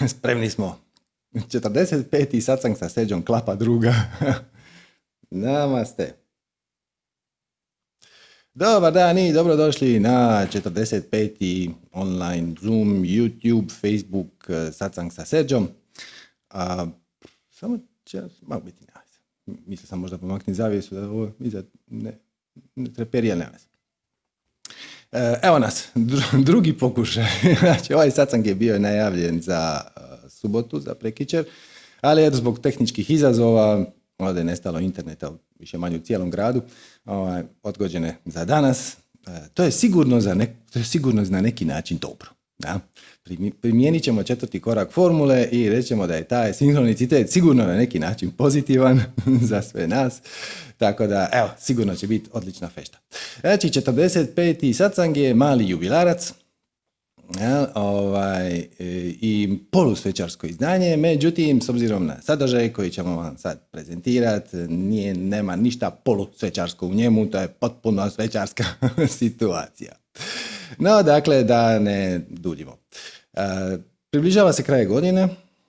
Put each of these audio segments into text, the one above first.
Spremni smo. 45. sacang sa seđom klapa druga. Namaste. Dobar dan i dobrodošli na 45. online Zoom, YouTube, Facebook sacang sa seđom. A, samo će, malo biti ne, Mislio sam možda pomakni zavjesu da ovo iza ne, ne treperija nema Evo nas, drugi pokušaj. Znači, ovaj sacang je bio najavljen za e, subotu, za prekičer, ali eto, zbog tehničkih izazova, ovdje je nestalo interneta više manje u cijelom gradu, ovaj, odgođene za danas. E, to je sigurno, za nek, to je sigurno na neki način dobro. Da? Primijenit ćemo četvrti korak formule i rećemo da je taj sinhronicitet sigurno na neki način pozitivan za sve nas. Tako da, evo, sigurno će biti odlična fešta. Znači, 45. satsang je mali jubilarac, ja, ovaj, e, i polusvečarsko izdanje, međutim, s obzirom na sadržaj koji ćemo vam sad prezentirati, nije, nema ništa polusvečarsko u njemu, to je potpuno svečarska situacija. No, dakle, da ne duljimo. E, približava se kraj godine,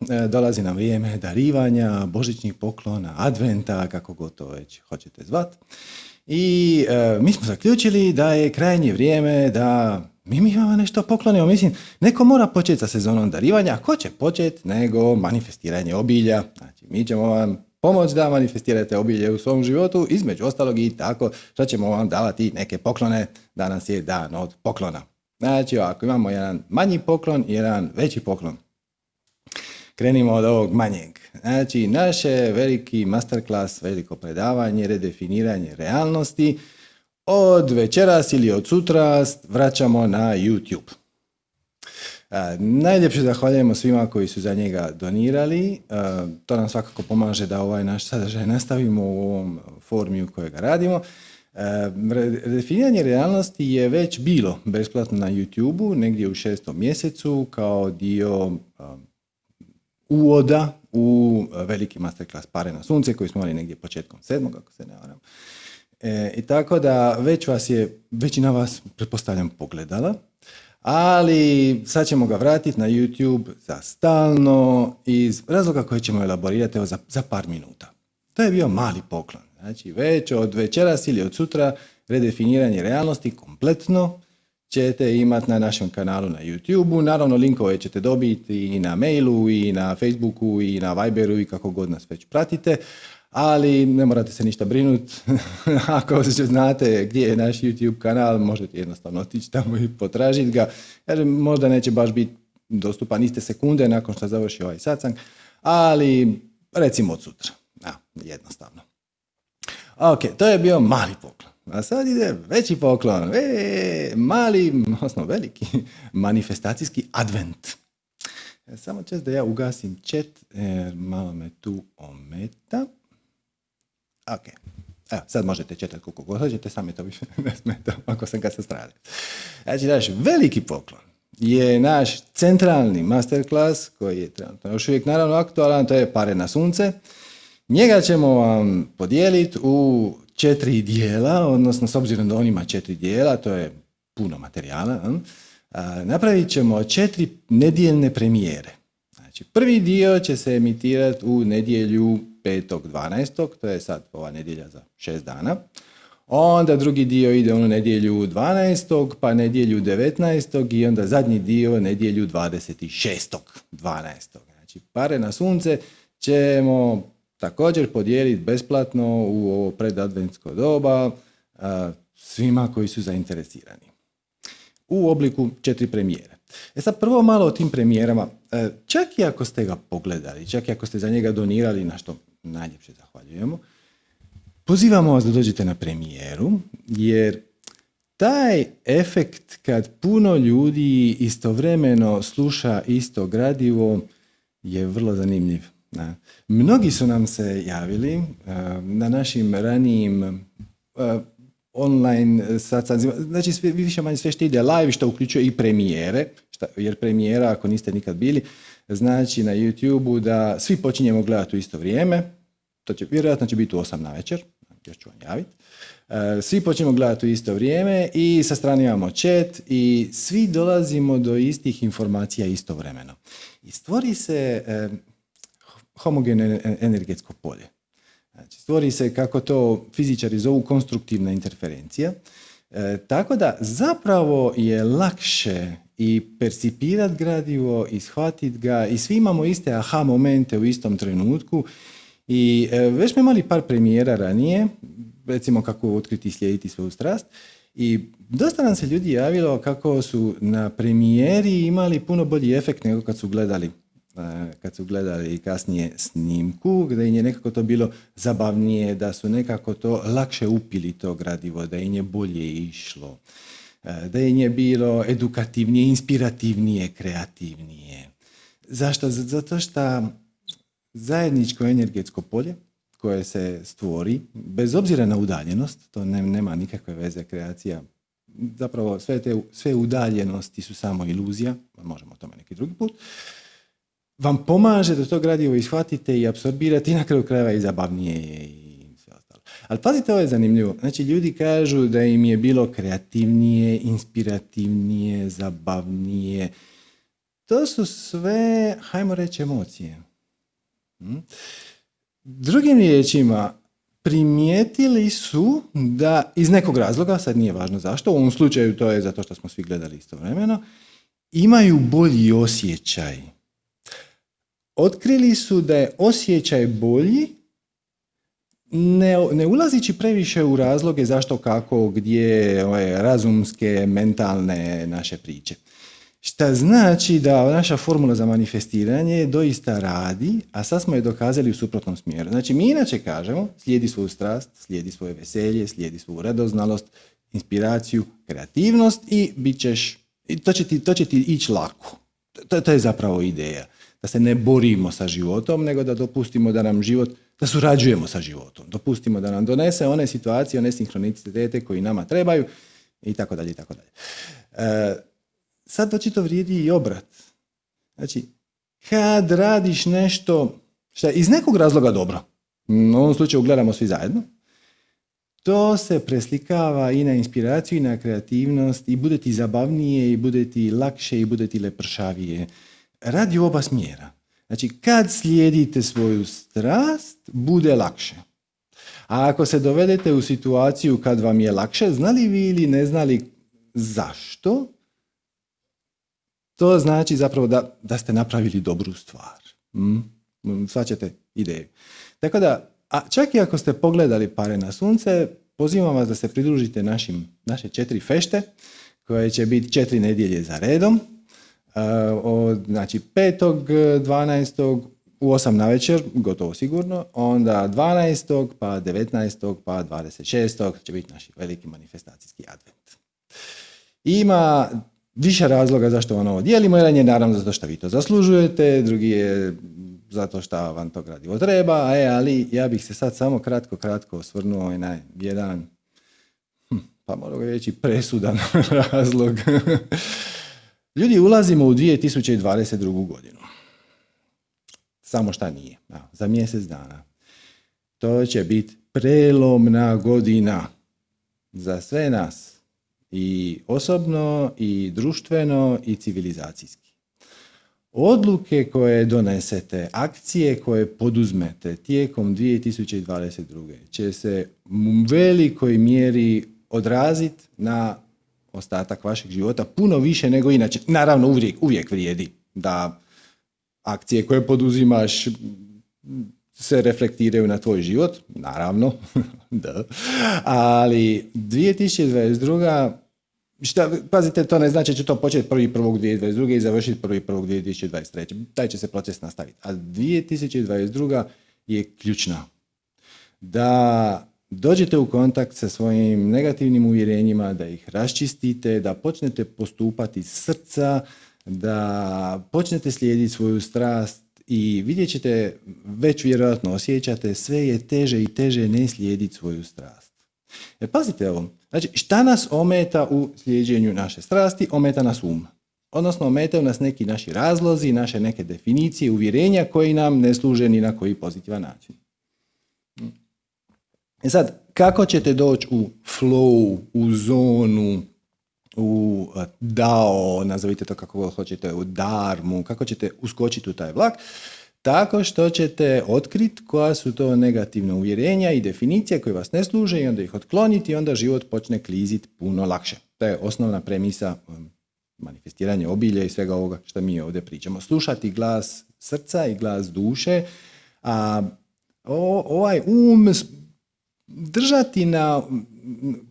e, dolazi nam vrijeme darivanja, božićnih poklona, adventa, kako god to već hoćete zvat. I e, mi smo zaključili da je krajnje vrijeme da mi mi imamo nešto poklonimo. Mislim, neko mora početi sa sezonom darivanja, a ko će početi nego manifestiranje obilja. Znači, mi ćemo vam pomoć da manifestirate obilje u svom životu, između ostalog i tako što ćemo vam davati neke poklone. Danas je dan od poklona. Znači, ako imamo jedan manji poklon i jedan veći poklon. Krenimo od ovog manjeg. Znači, naše veliki masterclass, veliko predavanje, redefiniranje realnosti, od večeras ili od sutra vraćamo na YouTube. Najljepše zahvaljujemo svima koji su za njega donirali. to nam svakako pomaže da ovaj naš sadržaj nastavimo u ovom formiju kojega radimo. Definiranje realnosti je već bilo besplatno na YouTube-u, negdje u šestom mjesecu, kao dio uvoda u veliki masterclass Pare na sunce, koji smo imali negdje početkom sedmog, ako se ne varam. E, I tako da već vas je, većina vas, pretpostavljam, pogledala, ali sad ćemo ga vratiti na YouTube za stalno iz razloga koje ćemo elaborirati evo, za, za par minuta. To je bio mali poklon. Znači već od večeras ili od sutra redefiniranje realnosti kompletno ćete imati na našem kanalu na YouTube-u. Naravno linkove ćete dobiti i na mailu i na Facebooku i na Viberu i kako god nas već pratite. Ali ne morate se ništa brinuti. Ako znate gdje je naš YouTube kanal, možete jednostavno otići tamo i potražiti ga. Jer možda neće baš biti dostupan iste sekunde nakon što završi ovaj satsang, ali recimo od sutra. Ja, jednostavno. Ok, to je bio mali poklon. A sad ide veći poklon. E, mali, osnovno veliki, manifestacijski advent. E, samo čest da ja ugasim chat, jer malo me tu ometa. Ok. Evo, sad možete četati koliko god hoćete, sam je to više ne smeta ako sam kad se stradi. Znači, naš veliki poklon je naš centralni masterclass koji je trenutno još uvijek naravno aktualan, to je Pare na sunce. Njega ćemo vam podijeliti u četiri dijela, odnosno s obzirom da on ima četiri dijela, to je puno materijala, napravit ćemo četiri nedjeljne premijere. Znači, prvi dio će se emitirati u nedjelju 5.12. To je sad ova nedjelja za šest dana. Onda drugi dio ide u nedjelju 12. pa nedjelju 19. i onda zadnji dio nedjelju 26. 12. Znači, pare na sunce ćemo također podijeliti besplatno u ovo predadventsko doba svima koji su zainteresirani. U obliku četiri premijere. E sad prvo malo o tim premijerama. E, čak i ako ste ga pogledali, čak i ako ste za njega donirali, na što najljepše zahvaljujemo, pozivamo vas da dođete na premijeru, jer taj efekt kad puno ljudi istovremeno sluša isto gradivo je vrlo zanimljiv. Mnogi su nam se javili uh, na našim ranijim uh, online sastancima, znači sve, više manje sve što ide live, što uključuje i premijere, šta, jer premijera, ako niste nikad bili, znači na YouTube-u da svi počinjemo gledati u isto vrijeme, to će, vjerojatno će biti u 8 na večer, još ću vam javiti. Uh, svi počinjemo gledati u isto vrijeme i sa strane imamo chat i svi dolazimo do istih informacija istovremeno. i stvori se e, homogeno energetsko polje. Znači, stvori se, kako to fizičari zovu, konstruktivna interferencija. E, tako da zapravo je lakše i percipirati gradivo i shvatiti ga i svi imamo iste aha momente u istom trenutku. I e, već smo imali par premijera ranije, recimo kako otkriti i slijediti svoju strast. I dosta nam se ljudi javilo kako su na premijeri imali puno bolji efekt nego kad su gledali kad su gledali kasnije snimku, gdje im je nekako to bilo zabavnije, da su nekako to lakše upili to gradivo, da im je bolje išlo, da im je bilo edukativnije, inspirativnije, kreativnije. Zašto? Zato što zajedničko energetsko polje koje se stvori, bez obzira na udaljenost, to nema nikakve veze kreacija, zapravo sve te sve udaljenosti su samo iluzija, možemo o tome neki drugi put, vam pomaže da to gradivo ishvatite i apsorbirate i na kraju krajeva i zabavnije je i sve ostalo. Ali pazite, ovo je zanimljivo. Znači, ljudi kažu da im je bilo kreativnije, inspirativnije, zabavnije. To su sve, hajmo reći, emocije. Hm? Drugim riječima, primijetili su da iz nekog razloga, sad nije važno zašto, u ovom slučaju to je zato što smo svi gledali istovremeno, imaju bolji osjećaj. Otkrili su da je osjećaj bolji ne, ne ulazići previše u razloge zašto, kako, gdje, ove, razumske, mentalne naše priče. Šta znači da naša formula za manifestiranje doista radi, a sad smo je dokazali u suprotnom smjeru. Znači mi inače kažemo slijedi svoju strast, slijedi svoje veselje, slijedi svoju radoznalost, inspiraciju, kreativnost i bit ćeš, to će ti, to će ti ići lako. To, to je zapravo ideja. Da se ne borimo sa životom, nego da dopustimo da nam život, da surađujemo sa životom. Dopustimo da nam donese one situacije, one sinhronicitete koji nama trebaju i tako dalje i tako dalje. E, sad očito vrijedi i obrat. Znači, kad radiš nešto što je iz nekog razloga dobro, u ovom slučaju gledamo svi zajedno, to se preslikava i na inspiraciju i na kreativnost i bude ti zabavnije i bude ti lakše i bude ti lepršavije. Radi oba smjera. Znači, kad slijedite svoju strast, bude lakše. A ako se dovedete u situaciju kad vam je lakše, znali vi ili ne znali zašto, to znači zapravo da, da ste napravili dobru stvar. Mm? Svaćate ideju. Tako da, a čak i ako ste pogledali pare na sunce, pozivam vas da se pridružite našim, naše četiri fešte, koje će biti četiri nedjelje za redom. Uh, od, znači, 5. 12. u 8 na večer, gotovo sigurno, onda 12. pa 19. pa 26. će biti naši veliki manifestacijski advent. Ima više razloga zašto ovo dijelimo. Jedan je naravno zato što vi to zaslužujete, drugi je zato što vam to gradivo treba, e, ali ja bih se sad samo kratko, kratko osvrnuo na jedan, hm, pa mogu reći presudan razlog. Ljudi, ulazimo u 2022. godinu. Samo šta nije. za mjesec dana. To će biti prelomna godina za sve nas i osobno i društveno i civilizacijski. Odluke koje donesete, akcije koje poduzmete tijekom 2022. će se u velikoj mjeri odraziti na ostatak vašeg života puno više nego inače. Naravno, uvijek, uvijek vrijedi da akcije koje poduzimaš se reflektiraju na tvoj život, naravno, da. ali 2022. Šta, pazite, to ne znači da će to početi 1.1.2022. i završiti 1.1.2023. Taj će se proces nastaviti. A 2022. je ključna. Da dođete u kontakt sa svojim negativnim uvjerenjima, da ih raščistite, da počnete postupati srca, da počnete slijediti svoju strast i vidjet ćete, već vjerojatno osjećate, sve je teže i teže ne slijediti svoju strast. Jer pazite ovo, Znači, šta nas ometa u slijeđenju naše strasti? Ometa nas um. Odnosno, ometaju nas neki naši razlozi, naše neke definicije, uvjerenja koji nam ne služe ni na koji pozitivan način. E sad, kako ćete doći u flow, u zonu u dao, nazovite to kako hoćete, u darmu, kako ćete uskočiti u taj vlak, tako što ćete otkriti koja su to negativna uvjerenja i definicije koje vas ne služe i onda ih otkloniti i onda život počne kliziti puno lakše. To je osnovna premisa um, manifestiranja obilja i svega ovoga što mi ovdje pričamo. Slušati glas srca i glas duše, a ovaj um držati na,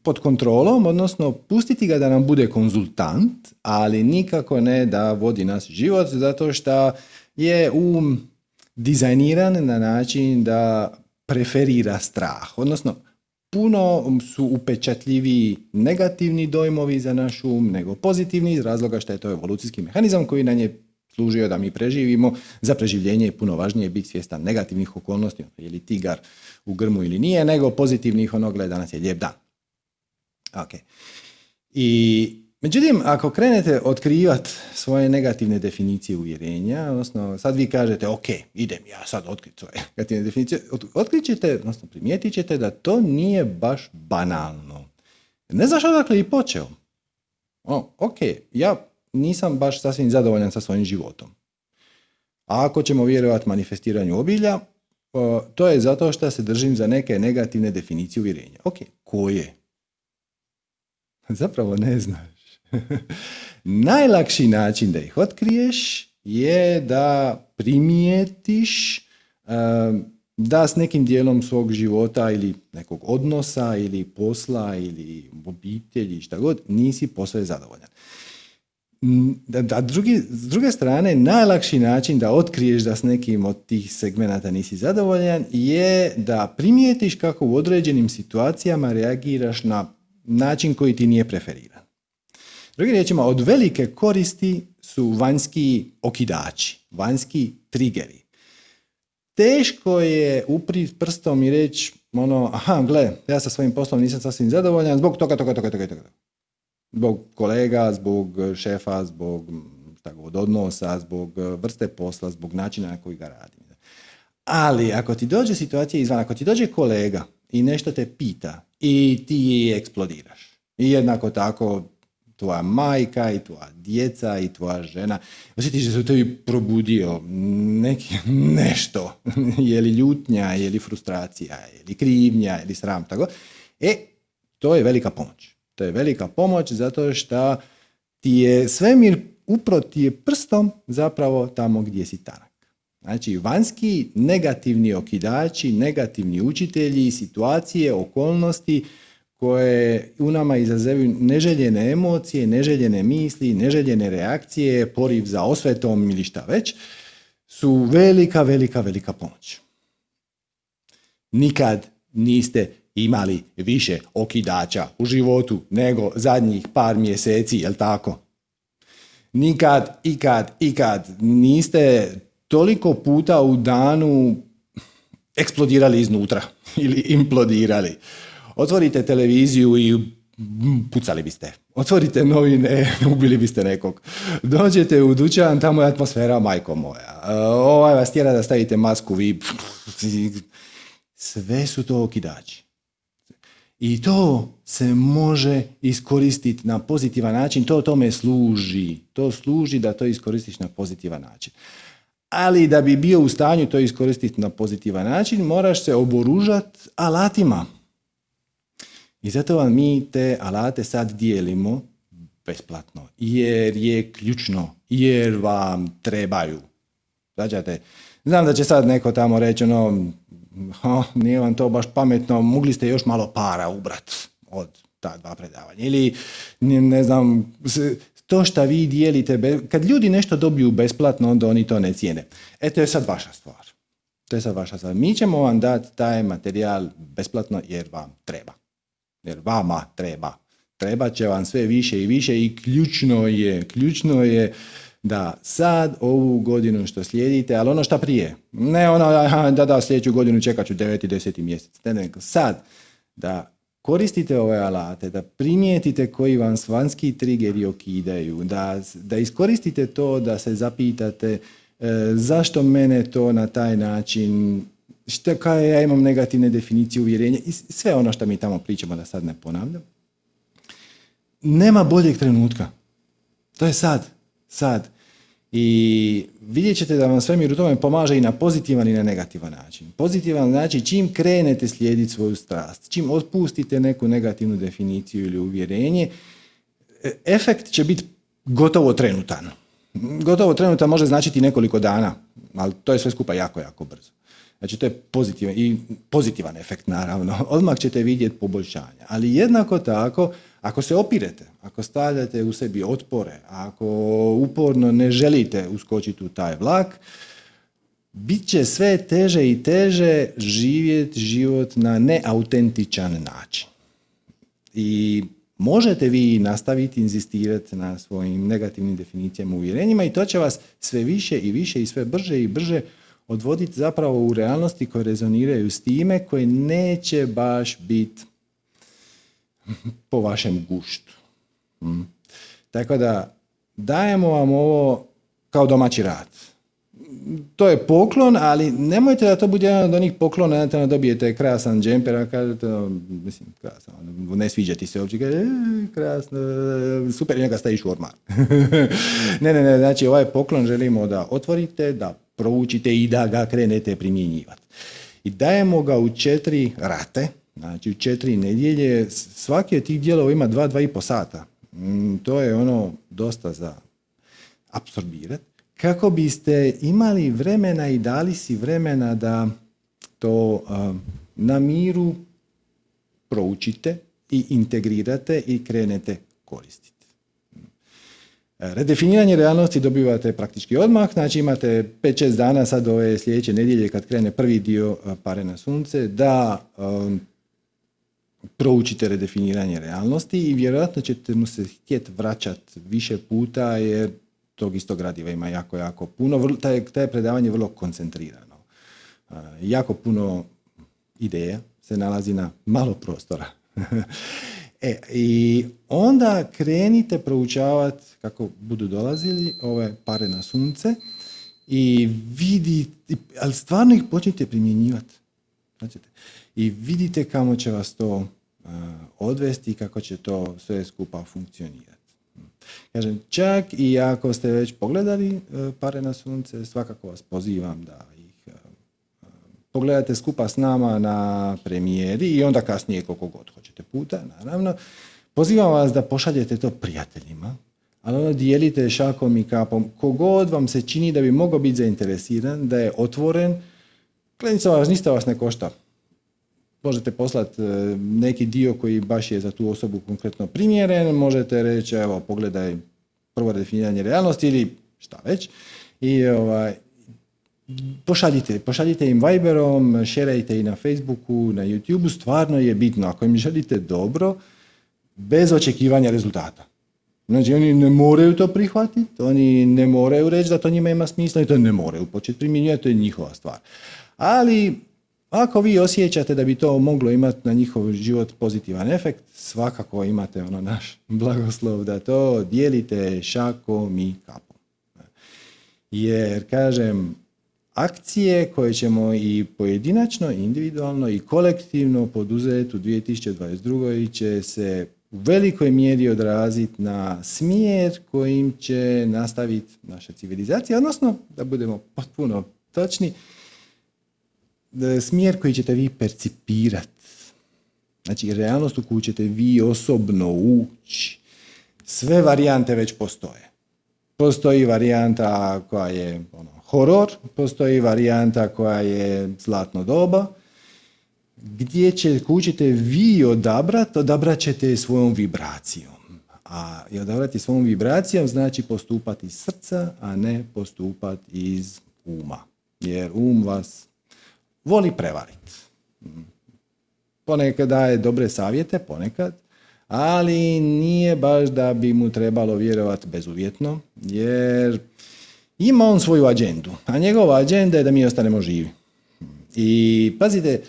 pod kontrolom, odnosno pustiti ga da nam bude konzultant, ali nikako ne da vodi nas život, zato što je um dizajniran na način da preferira strah. Odnosno, puno su upečatljiviji negativni dojmovi za naš um nego pozitivni iz razloga što je to evolucijski mehanizam koji nam je služio da mi preživimo. Za preživljenje je puno važnije biti svjestan negativnih okolnosti, je li tigar u grmu ili nije, nego pozitivnih ono gleda danas je lijep dan. Ok. I Međutim, ako krenete otkrivati svoje negativne definicije uvjerenja, odnosno sad vi kažete, ok, idem ja sad otkriti svoje negativne definicije, otkrit ćete, odnosno primijetit ćete da to nije baš banalno. Ne znaš odakle i počeo. O, ok, ja nisam baš sasvim zadovoljan sa svojim životom. A ako ćemo vjerovati manifestiranju obilja, to je zato što se držim za neke negativne definicije uvjerenja. Ok, koje? Zapravo ne znaš. Najlakši način da ih otkriješ je da primijetiš da s nekim dijelom svog života ili nekog odnosa ili posla ili obitelji, šta god, nisi posve zadovoljan. Da, drugi, s druge strane, najlakši način da otkriješ da s nekim od tih segmenata nisi zadovoljan je da primijetiš kako u određenim situacijama reagiraš na način koji ti nije preferiran. Drugim riječima, od velike koristi su vanjski okidači, vanjski trigeri. Teško je uprit prstom i reći, ono, aha, gle, ja sa svojim poslom nisam sasvim zadovoljan zbog toga, toga, toga, toga, toga. Zbog kolega, zbog šefa, zbog tako, od odnosa, zbog vrste posla, zbog načina na koji ga radim. Ali ako ti dođe situacija izvan, ako ti dođe kolega i nešto te pita i ti eksplodiraš. I jednako tako tvoja majka i tvoja djeca i tvoja žena. Osjetiš da se u tebi probudio neki, nešto. je li ljutnja, je li frustracija, je li krivnja, je li sram, tako. E, to je velika pomoć. To je velika pomoć zato što ti je svemir uproti je prstom zapravo tamo gdje si tanak. Znači, vanjski negativni okidači, negativni učitelji, situacije, okolnosti koje u nama izazivaju neželjene emocije, neželjene misli, neželjene reakcije, poriv za osvetom ili šta već, su velika, velika, velika pomoć. Nikad niste imali više okidača u životu nego zadnjih par mjeseci, jel tako? Nikad, ikad, ikad niste toliko puta u danu eksplodirali iznutra ili implodirali. Otvorite televiziju i pucali biste. Otvorite novine, ubili biste nekog. Dođete u dućan, tamo je atmosfera, majko moja. Ovaj vas tjera da stavite masku, vi... Sve su to okidači. I to se može iskoristiti na pozitivan način, to tome služi. To služi da to iskoristiš na pozitivan način. Ali da bi bio u stanju to iskoristiti na pozitivan način, moraš se oboružati alatima i zato vam mi te alate sad dijelimo besplatno, jer je ključno, jer vam trebaju. Zađate, znam da će sad neko tamo reći, ono, ha, nije vam to baš pametno, mogli ste još malo para ubrat od ta dva predavanja. Ili, ne znam, to što vi dijelite, kad ljudi nešto dobiju besplatno, onda oni to ne cijene. E, to je sad vaša stvar. To je sad vaša stvar. Mi ćemo vam dati taj materijal besplatno jer vam treba jer vama treba. Treba će vam sve više i više i ključno je, ključno je da sad ovu godinu što slijedite, ali ono što prije, ne ono da da sljedeću godinu čekat ću 9. i 10. mjesec, ne nego sad da koristite ove alate, da primijetite koji vam svanski triggeri okidaju, da, da iskoristite to da se zapitate e, zašto mene to na taj način što kaj ja imam negativne definicije uvjerenja i sve ono što mi tamo pričamo da sad ne ponavljam. nema boljeg trenutka. To je sad. Sad. I vidjet ćete da vam svemir u tome pomaže i na pozitivan i na negativan način. Pozitivan znači čim krenete slijediti svoju strast, čim otpustite neku negativnu definiciju ili uvjerenje, e, efekt će biti gotovo trenutan. Gotovo trenutan može značiti nekoliko dana, ali to je sve skupa jako, jako brzo. Znači to je pozitivan, i pozitivan efekt naravno. Odmah ćete vidjeti poboljšanja. Ali jednako tako, ako se opirete, ako stavljate u sebi otpore, ako uporno ne želite uskočiti u taj vlak, bit će sve teže i teže živjeti život na neautentičan način. I možete vi nastaviti inzistirati na svojim negativnim definicijama uvjerenjima i to će vas sve više i više i sve brže i brže odvoditi zapravo u realnosti koje rezoniraju s time koje neće baš biti po vašem guštu. Mm. Tako da dajemo vam ovo kao domaći rad. To je poklon, ali nemojte da to bude jedan od onih poklona, da dobijete krasan džemper, a kažete, mislim, krasan, ne sviđa ti se uopće, kaže, e, krasno, super, njega staviš u ormar. ne, ne, ne, znači ovaj poklon želimo da otvorite, da proučite i da ga krenete primjenjivati. I dajemo ga u četiri rate, znači u četiri nedjelje, svaki od tih dijelova ima dva, dva i po sata. Mm, to je ono dosta za apsorbirati. Kako biste imali vremena i dali si vremena da to na miru proučite i integrirate i krenete koristiti. Redefiniranje realnosti dobivate praktički odmah, znači imate 5-6 dana sad ove sljedeće nedjelje kad krene prvi dio pare na sunce da proučite redefiniranje realnosti i vjerojatno ćete mu se htjeti vraćati više puta jer tog istog gradiva ima jako, jako puno. Taj, taj predavanje je vrlo koncentrirano. jako puno ideja se nalazi na malo prostora. E, I onda krenite proučavati kako budu dolazili ove pare na sunce i vidite, ali stvarno ih počnite primjenjivati. I vidite kamo će vas to uh, odvesti i kako će to sve skupa funkcionirati. Kažem, čak i ako ste već pogledali uh, pare na sunce, svakako vas pozivam da pogledate skupa s nama na premijeri i onda kasnije koliko god hoćete puta, naravno. Pozivam vas da pošaljete to prijateljima, ali ono dijelite šakom i kapom. Kogod vam se čini da bi mogao biti zainteresiran, da je otvoren, klenica vas, ništa vas ne košta. Možete poslati e, neki dio koji baš je za tu osobu konkretno primjeren, možete reći, evo, pogledaj prvo definiranje realnosti ili šta već. I ovaj, pošaljite, pošaljite im Viberom, šerajte i na Facebooku, na YouTubeu, stvarno je bitno. Ako im želite dobro, bez očekivanja rezultata. Znači, oni ne moraju to prihvatiti, oni ne moraju reći da to njima ima smisla i to ne moraju početi primjenjivati, to je njihova stvar. Ali, ako vi osjećate da bi to moglo imati na njihov život pozitivan efekt, svakako imate ono naš blagoslov da to dijelite šakom i kapom. Jer, kažem, akcije koje ćemo i pojedinačno, individualno i kolektivno poduzeti u 2022. će se u velikoj mjeri odraziti na smjer kojim će nastaviti naša civilizacija, odnosno, da budemo potpuno točni, smjer koji ćete vi percipirati. Znači, realnost u koju ćete vi osobno ući. Sve varijante već postoje. Postoji varijanta koja je ono, horor, postoji varijanta koja je zlatno doba, gdje će kućite vi odabrati, odabrat ćete svojom vibracijom. A i odabrati svojom vibracijom znači postupati iz srca, a ne postupati iz uma. Jer um vas voli prevariti. Ponekad daje dobre savjete, ponekad, ali nije baš da bi mu trebalo vjerovati bezuvjetno, jer ima on svoju agendu, a njegova agenda je da mi ostanemo živi. I pazite,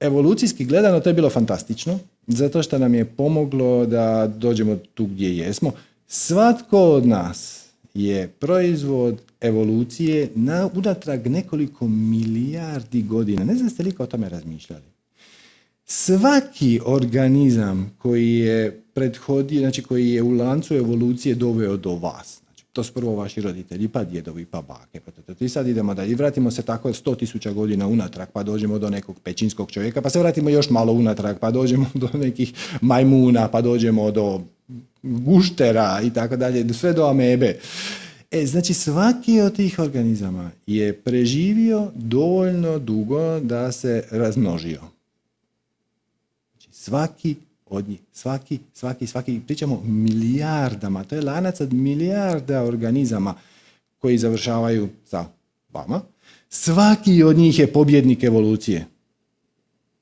evolucijski gledano to je bilo fantastično, zato što nam je pomoglo da dođemo tu gdje jesmo. Svatko od nas je proizvod evolucije na unatrag nekoliko milijardi godina. Ne znam ste li o tome razmišljali. Svaki organizam koji je prethodio, znači koji je u lancu evolucije doveo do vas. Znači, to su prvo vaši roditelji, pa djedovi, pa bake. Pa I sad idemo da i vratimo se tako sto tisuća godina unatrag, pa dođemo do nekog pećinskog čovjeka, pa se vratimo još malo unatrag, pa dođemo do nekih majmuna, pa dođemo do guštera i tako dalje, sve do amebe. E, znači svaki od tih organizama je preživio dovoljno dugo da se razmnožio. Znači svaki od njih, svaki, svaki, svaki, pričamo milijardama, to je lanac od milijarda organizama koji završavaju sa vama. Svaki od njih je pobjednik evolucije.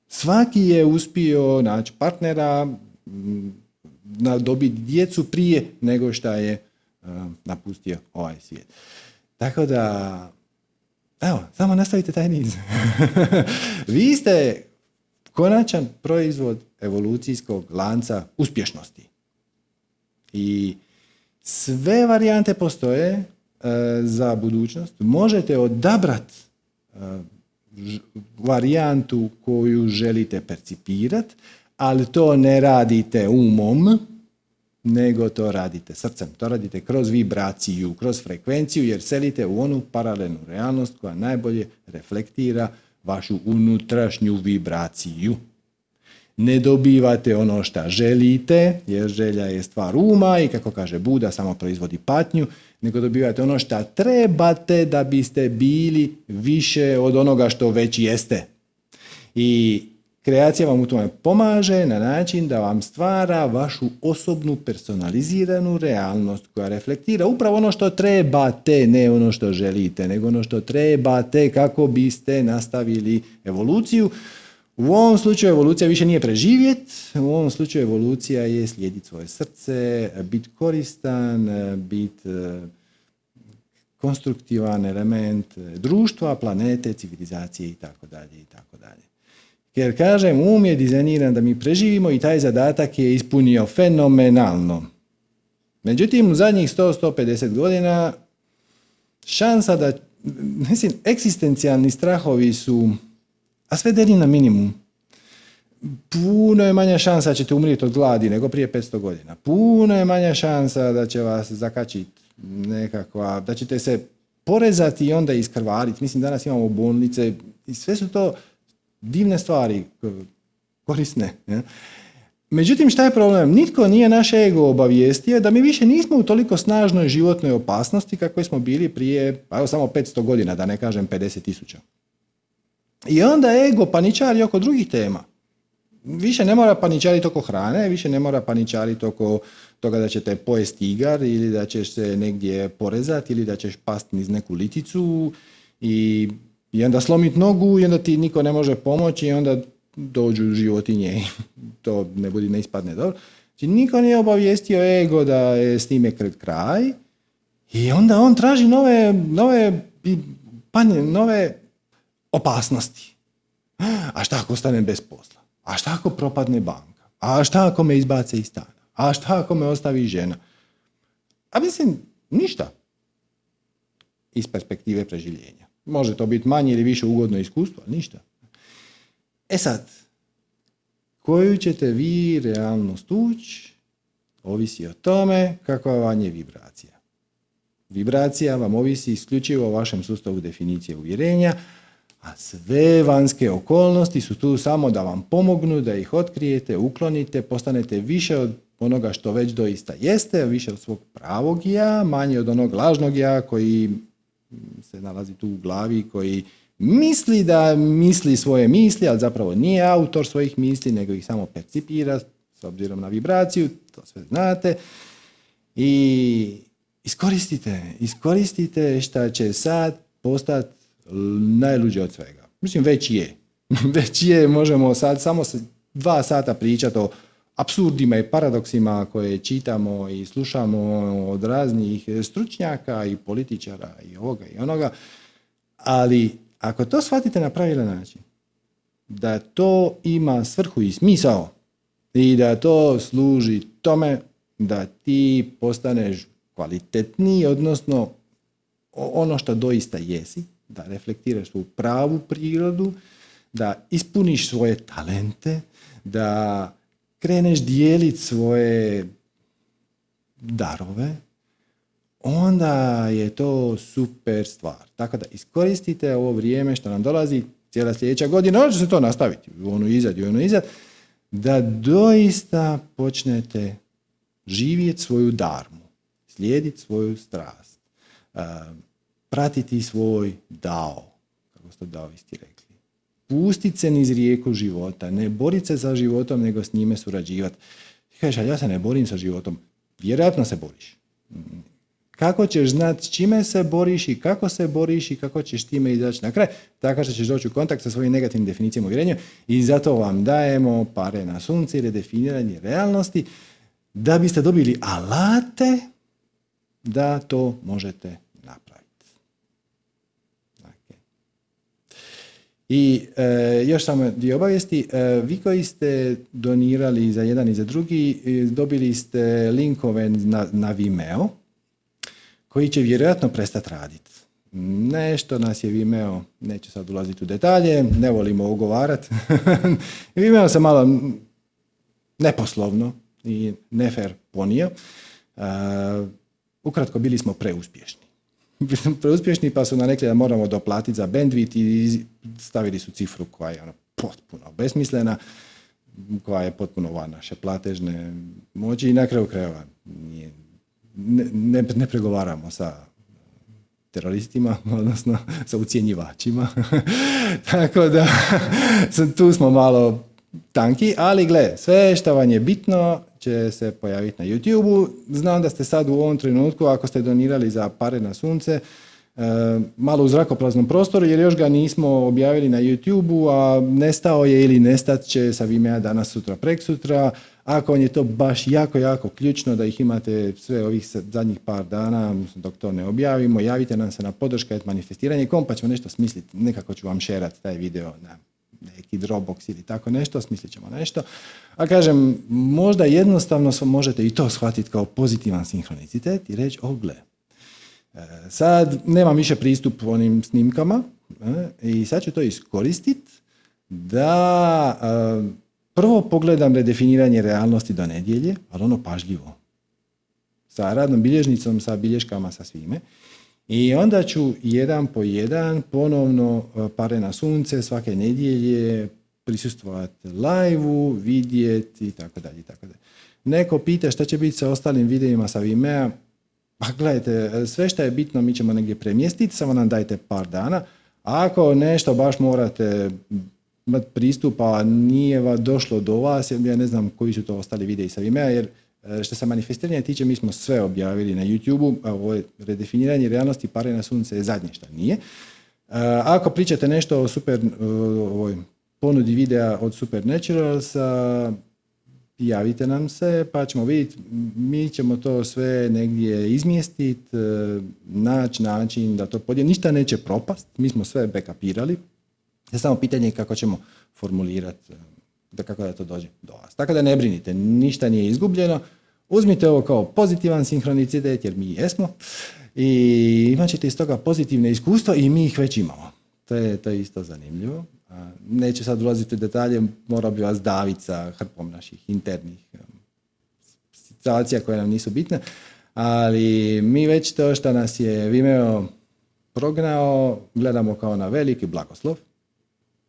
Svaki je uspio naći partnera, dobiti djecu prije nego što je napustio ovaj svijet. Tako da, evo, samo nastavite taj niz. Vi ste konačan proizvod evolucijskog lanca uspješnosti. I sve varijante postoje e, za budućnost. Možete odabrati e, varijantu koju želite percipirati, ali to ne radite umom, nego to radite srcem. To radite kroz vibraciju, kroz frekvenciju, jer selite u onu paralelnu realnost koja najbolje reflektira vašu unutrašnju vibraciju. Ne dobivate ono što želite, jer želja je stvar uma i kako kaže Buda, samo proizvodi patnju, nego dobivate ono što trebate da biste bili više od onoga što već jeste. I Kreacija vam u tome pomaže na način da vam stvara vašu osobnu personaliziranu realnost koja reflektira upravo ono što trebate, ne ono što želite, nego ono što trebate kako biste nastavili evoluciju. U ovom slučaju evolucija više nije preživjet, u ovom slučaju evolucija je slijediti svoje srce, biti koristan, biti e, konstruktivan element društva, planete, civilizacije i tako dalje i tako dalje. Jer kažem, um je dizajniran da mi preživimo i taj zadatak je ispunio fenomenalno. Međutim, u zadnjih 100-150 godina šansa da, mislim, eksistencijalni strahovi su, a svedeni na minimum. Puno je manja šansa da ćete umrijeti od gladi nego prije 500 godina. Puno je manja šansa da će vas zakačiti nekakva, da ćete se porezati i onda iskrvariti. Mislim, danas imamo bolnice i sve su to divne stvari, korisne. Ne? Međutim, šta je problem? Nitko nije naš ego obavijestio da mi više nismo u toliko snažnoj životnoj opasnosti kako smo bili prije, pa evo samo 500 godina, da ne kažem 50 tisuća. I onda ego paničari oko drugih tema. Više ne mora paničariti oko hrane, više ne mora paničariti oko toga da ćete pojesti igar ili da ćeš se negdje porezati ili da ćeš pasti niz neku liticu i i onda slomit nogu i onda ti niko ne može pomoći i onda dođu životinje i to ne budi ne ispadne dobro. Znači niko nije obavijestio ego da je s time kraj i onda on traži nove, nove, panje, nove opasnosti. A šta ako ostane bez posla? A šta ako propadne banka? A šta ako me izbace iz stana? A šta ako me ostavi žena? A mislim, ništa iz perspektive preživljenja. Može to biti manje ili više ugodno iskustvo, ali ništa. E sad, koju ćete vi realnost ući, ovisi o tome kakva vam je vibracija. Vibracija vam ovisi isključivo o vašem sustavu definicije uvjerenja, a sve vanjske okolnosti su tu samo da vam pomognu, da ih otkrijete, uklonite, postanete više od onoga što već doista jeste, više od svog pravog ja, manje od onog lažnog ja koji se nalazi tu u glavi koji misli da misli svoje misli, ali zapravo nije autor svojih misli, nego ih samo percipira s obzirom na vibraciju, to sve znate. I iskoristite, iskoristite šta će sad postati najluđe od svega. Mislim, već je. već je, možemo sad samo dva sata pričati o apsurdima i paradoksima koje čitamo i slušamo od raznih stručnjaka i političara i ovoga i onoga, ali ako to shvatite na pravilan način, da to ima svrhu i smisao i da to služi tome da ti postaneš kvalitetniji, odnosno ono što doista jesi, da reflektiraš u pravu prirodu, da ispuniš svoje talente, da kreneš dijeliti svoje darove, onda je to super stvar. Tako da iskoristite ovo vrijeme što nam dolazi cijela sljedeća godina, onda će se to nastaviti, ono izad i ono izad, da doista počnete živjeti svoju darmu, slijediti svoju strast, pratiti svoj dao, kako ste daovisti rekli. Pustiti se niz rijeku života, ne boriti se za životom, nego s njime surađivati. Kažeš, ja se ne borim sa životom. Vjerojatno se boriš. Kako ćeš znati čime se boriš i kako se boriš i kako ćeš time izaći na kraj, tako što ćeš doći u kontakt sa svojim negativnim definicijama uvjerenja i zato vam dajemo pare na sunce ili definiranje realnosti da biste dobili alate da to možete napraviti. I e, još samo dio obavijesti, e, vi koji ste donirali za jedan i za drugi, e, dobili ste linkove na, na Vimeo, koji će vjerojatno prestati raditi. Nešto nas je Vimeo, neću sad ulaziti u detalje, ne volimo ugovarati. Vimeo se malo neposlovno i nefer ponio. Uh, ukratko, bili smo preuspješni. preuspješni pa su nam rekli da moramo doplatiti za bandwidth i stavili su cifru koja je ono potpuno besmislena, koja je potpuno van naše platežne moći i na kraju krajeva nije ne, ne, pregovaramo sa teroristima, odnosno sa ucjenjivačima. Tako da tu smo malo tanki, ali gle, sve što vam je bitno će se pojaviti na YouTube-u. Znam da ste sad u ovom trenutku, ako ste donirali za pare na sunce, e, malo u zrakopraznom prostoru, jer još ga nismo objavili na YouTube-u, a nestao je ili nestat će sa Vimea danas, sutra, prek sutra. Ako vam je to baš jako, jako ključno da ih imate sve ovih zadnjih par dana dok to ne objavimo, javite nam se na podrška manifestiranje kom pa ćemo nešto smisliti, nekako ću vam šerati taj video na neki Dropbox ili tako nešto, smislit ćemo nešto. A kažem, možda jednostavno možete i to shvatiti kao pozitivan sinhronicitet i reći, o gle, e, sad nemam više pristup onim snimkama e, i sad ću to iskoristiti da e, Prvo pogledam redefiniranje realnosti do nedjelje, ali ono pažljivo. Sa radnom bilježnicom, sa bilješkama, sa svime. I onda ću jedan po jedan ponovno e, pare na sunce svake nedjelje prisustvovati live vidjeti i tako. Neko pita šta će biti sa ostalim videima sa Vimea. Pa gledajte, sve što je bitno mi ćemo negdje premjestiti, samo nam dajte par dana. Ako nešto baš morate imati pristupa, nije došlo do vas, ja ne znam koji su to ostali videi sa Vimea, jer što se manifestiranja tiče, mi smo sve objavili na YouTube-u, ovo je redefiniranje realnosti pare na sunce je zadnje što nije. E, ako pričate nešto o super, e, ovoj ponudi videa od Supernaturalsa, javite nam se pa ćemo vidjeti, mi ćemo to sve negdje izmjestiti, naći način da to podijelimo. Ništa neće propast, mi smo sve backupirali, je samo pitanje kako ćemo formulirati da kako da to dođe do vas. Tako da ne brinite, ništa nije izgubljeno. Uzmite ovo kao pozitivan sinhronicitet jer mi jesmo i imat ćete iz toga pozitivne iskustva i mi ih već imamo. To je, to je isto zanimljivo. Neću sad ulaziti u detalje, morao bi vas daviti sa hrpom naših internih situacija koje nam nisu bitne, ali mi već to što nas je Vimeo prognao gledamo kao na veliki blagoslov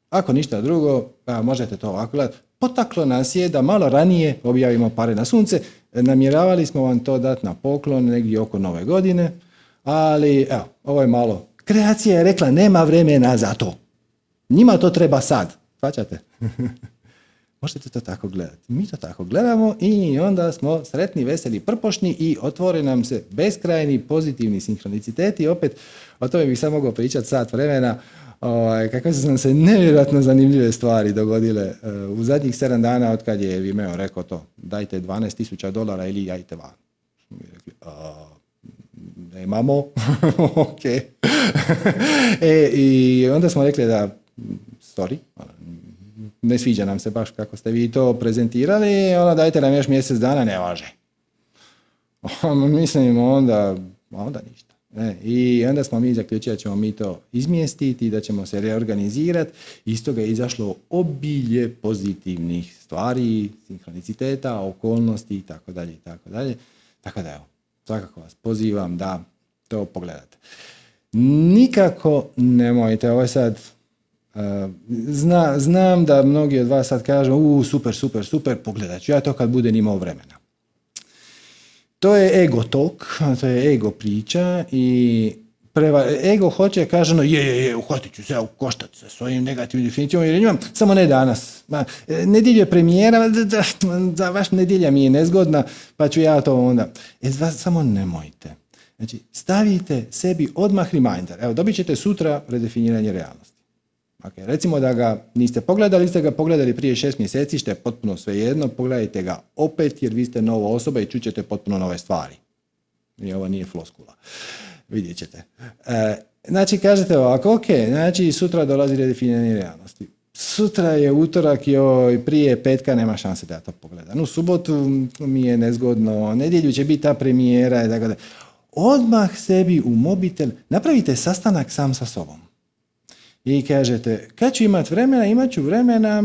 ako ništa drugo, možete to ovako gledati, potaklo nas je da malo ranije objavimo pare na sunce. Namjeravali smo vam to dati na poklon negdje oko nove godine, ali evo, ovo je malo. Kreacija je rekla nema vremena za to. Njima to treba sad. Svaćate? Možete to tako gledati. Mi to tako gledamo i onda smo sretni, veseli, prpošni i otvore nam se beskrajni pozitivni sinhroniciteti. Opet o tome bih sad mogao pričati sat vremena Ovaj, kakve su nam se nevjerojatno zanimljive stvari dogodile eh, u zadnjih sedam dana od kad je Vimeo rekao to, dajte 12.000 dolara ili jajte van. Mi rekli, nemamo, ok. e, I onda smo rekli da, sorry, ne sviđa nam se baš kako ste vi to prezentirali, onda dajte nam još mjesec dana, ne važe. Mislim, onda, onda ništa. E, I onda smo mi zaključili da ćemo mi to izmjestiti, da ćemo se reorganizirati. Iz toga je izašlo obilje pozitivnih stvari, sinhroniciteta, okolnosti i tako dalje i tako dalje. Tako da evo, svakako vas pozivam da to pogledate. Nikako nemojte, ovo je sad Zna, znam da mnogi od vas sad kažu, u, super, super, super, pogledat ću ja to kad budem imao vremena. To je ego tok, to je ego priča i preva, ego hoće, kaže no, je, je, je, uhvatit ću se ja u koštac sa svojim negativnim definicijama jer imam, samo ne danas. Ma, nedjelju je premijera, za vaš nedjelja mi je nezgodna, pa ću ja to onda. E, samo nemojte. Znači, stavite sebi odmah reminder. Evo, dobit ćete sutra redefiniranje realnosti. Okay. Recimo da ga niste pogledali, ste ga pogledali prije šest mjeseci, što je potpuno svejedno, pogledajte ga opet jer vi ste nova osoba i čućete potpuno nove stvari. I ovo nije floskula. Vidjet ćete. E, znači, kažete ovako, ok, znači sutra dolazi redefiniranje realnosti. Sutra je utorak, joj, prije petka nema šanse da ja to pogledam. U subotu mi je nezgodno, nedjelju će biti ta premijera i tako da. Odmah sebi u mobitel napravite sastanak sam sa sobom i kažete, kad ću imat vremena? Imat ću vremena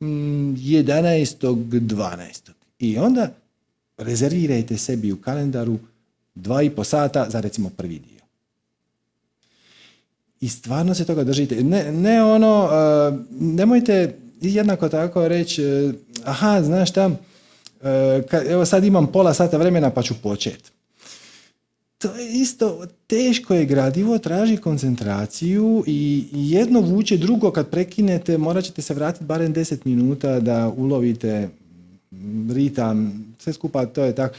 11.12. Mm, I onda rezervirajte sebi u kalendaru dva i po sata za recimo prvi dio. I stvarno se toga držite. Ne, ne ono, uh, nemojte jednako tako reći, uh, aha, znaš šta, uh, evo sad imam pola sata vremena pa ću početi to je isto, teško je gradivo, traži koncentraciju i jedno vuče drugo kad prekinete, morat ćete se vratiti barem 10 minuta da ulovite ritam, sve skupa, to je tako.